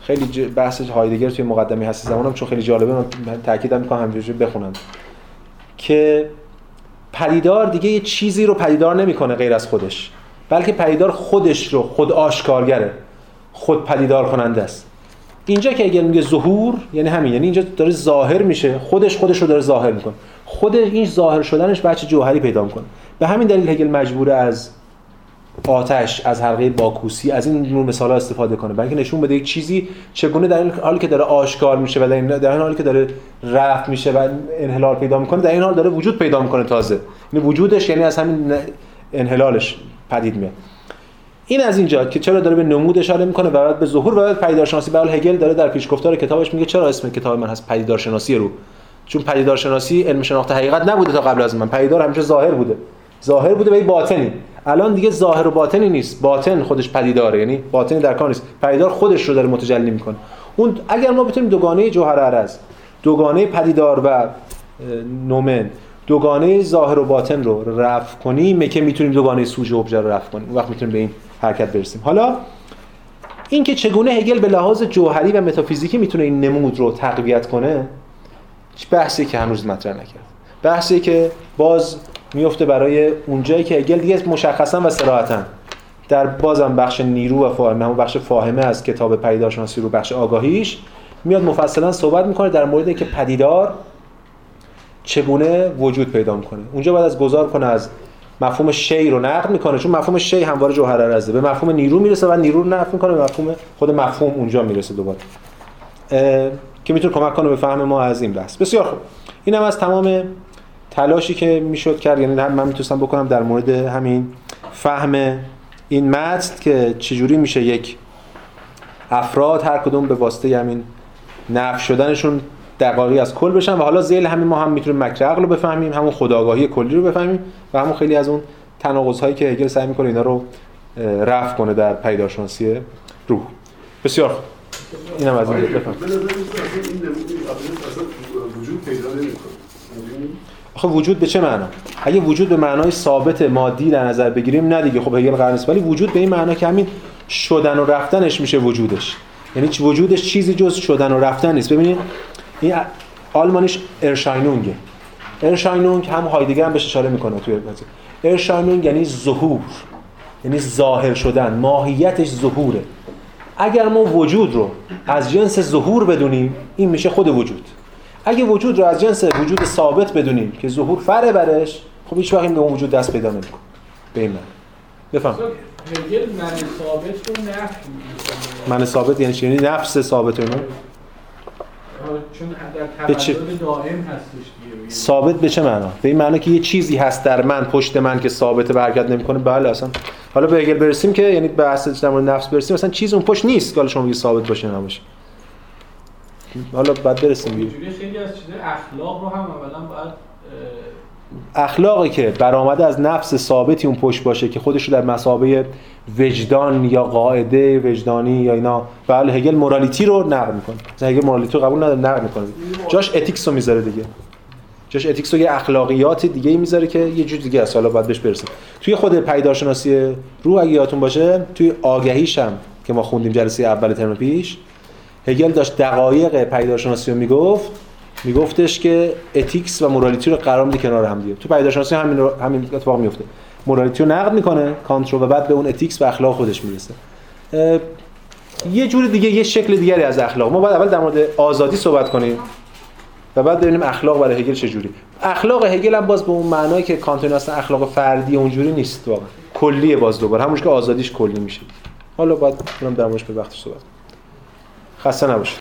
خیلی بحث هایدگر توی مقدمه هستی زمانم چون خیلی جالبه. من تاکیدم می‌کنم همینجوری بخونم که پدیدار دیگه یه چیزی رو پدیدار نمی‌کنه غیر از خودش. بلکه پدیدار خودش رو خود آشکارگره. خود پدیدار کننده است. اینجا که اگر میگه ظهور یعنی همین. یعنی اینجا داره ظاهر میشه. خودش خودش رو داره ظاهر می‌کنه. خود این ظاهر شدنش بچه جوهری پیدا می‌کنه. به همین دلیل هگل مجبوره از آتش از حلقه باکوسی از این نوع مثال ها استفاده کنه. بلکه نشون بده یک چیزی چگونه در این حالی که داره آشکار میشه و در این, در این حالی که داره رفت میشه و انحلال پیدا می‌کنه در این حال داره وجود پیدا می‌کنه تازه. یعنی وجودش یعنی از همین انحلالش پدید میاد. این از اینجا که چرا داره به نمود اشاره می‌کنه و بعد به ظهور و بعد پدیدارشناسی. به هگل داره در پیشگفتار کتابش میگه چرا اسم کتاب من هست پدیدارشناسی رو؟ چون پدیدارشناسی علم شناخت حقیقت نبوده تا قبل از من. پدیدار همیشه ظاهر بوده. ظاهر بوده ولی باطنی. الان دیگه ظاهر و باطنی نیست. باطن خودش پدیداره یعنی باطنی در کار نیست. پدیدار خودش رو داره متجلی می‌کنه. اون اگر ما بتونیم دوگانه جوهر عرض دوگانه پدیدار و نومن دوگانه ظاهر و باطن رو رفع کنیم که می‌تونیم دوگانه سوژه و ابژه رو رفع کنیم. اون وقت می‌تونیم به این حرکت برسیم. حالا اینکه چگونه هگل به لحاظ جوهری و متافیزیکی می‌تونه این نمود رو تقویت کنه بحثی که هنوز مطرح نکرد. بحثی که باز میفته برای اونجایی که هگل دیگه مشخصا و صراحتا در بازم بخش نیرو و فاهمه همون بخش فاهمه از کتاب پدیدارشناسی رو بخش آگاهیش میاد مفصلا صحبت می‌کنه در مورد که پدیدار چگونه وجود پیدا می‌کنه. اونجا باید از گذار کنه از مفهوم شی رو نقد می‌کنه چون مفهوم شی همواره جوهر رزه به مفهوم نیرو می‌رسه و نیرو رو نقد می‌کنه به مفهوم خود مفهوم اونجا می‌رسه دوباره. که می‌تونه کمک کنه به فهم ما از این بحث. بسیار خوب. اینم از تمام تلاشی که می‌شد کرد یعنی من می‌تونستم بکنم در مورد همین فهم این متن که چجوری میشه یک افراد هر کدوم به واسطه همین نف شدنشون دقایقی از کل بشن و حالا زیل همین ما هم می‌تونیم مکر عقل رو بفهمیم همون خداگاهی کلی رو بفهمیم و همون خیلی از اون تناقض هایی که هگل سعی می‌کنه اینا رو رفع کنه در پیداشناسی روح بسیار اینم از این بفهم وجود پیدا آخه وجود به چه معنا؟ اگه وجود به معنای ثابت مادی در نظر بگیریم نه دیگه. خب هگل قرار ولی وجود به این معنا که همین شدن و رفتنش میشه وجودش. یعنی وجودش چیزی جز شدن و رفتن نیست. ببینید این آلمانیش ارشاینونگه. ارشاینونگ هم هایدگر هم بهش اشاره می‌کنه توی ارشاینونگ یعنی ظهور. یعنی ظاهر شدن. ماهیتش ظهوره. اگر ما وجود رو از جنس ظهور بدونیم این میشه خود وجود. اگه وجود رو از جنس وجود ثابت بدونیم که ظهور فره برش خب هیچ وقت به اون وجود دست پیدا نمی‌کنه. به این معنی. بفهم. هگل من ثابت رو نفی من ثابت یعنی چی؟ یعنی نفس ثابت اونو چون در تولد دائم هستش دیگه. ثابت به چه معنا؟ به این معنا که یه چیزی هست در من پشت من که ثابت به حرکت نمی‌کنه؟ بله اصلا. حالا به هگل برسیم که یعنی به بحث در مورد نفس برسیم مثلا چیز اون پشت نیست که حالا شما ثابت باشه نباشه. حالا بعد برسیم خیلی از چیزای اخلاق رو هم اولا باید اخلاقی که برآمده از نفس ثابتی اون پشت باشه که خودش رو در مثابه وجدان یا قاعده وجدانی یا اینا بله هگل morality رو نقد می‌کنه. مثلا هگل morality رو قبول نداره نقد می‌کنه. جاش ethics رو می‌ذاره دیگه. جاش ethics رو یه اخلاقیات دیگه می‌ذاره که یه جور دیگه است. حالا بعد بهش برسیم. توی خود پدیدارشناسی روح اگه یادتون باشه توی آگهیش هم که ما خوندیم جلسه اول ترم پیش هگل داشت دقایق پدیدارشناسی رو می‌گفت میگفتش که ethics و morality رو قرار میده کنار هم دیگه. تو پدیدارشناسی همین رو همین اتفاق میفته. morality رو نقد می‌کنه کانت رو و بعد به اون ethics و اخلاق خودش می‌رسه. یه جور دیگه یه شکل دیگری از اخلاق. ما باید اول در مورد آزادی صحبت کنیم و بعد ببینیم اخلاق برای هگل چجوری اخلاق هگل هم باز به اون معنایی که کانت اصلا اخلاق فردی اونجوری نیست واقعا. کلیه باز دوباره. همونش که آزادیش کلی میشه. حالا بعد در موردش به وقتش صحبت خسته نباشید.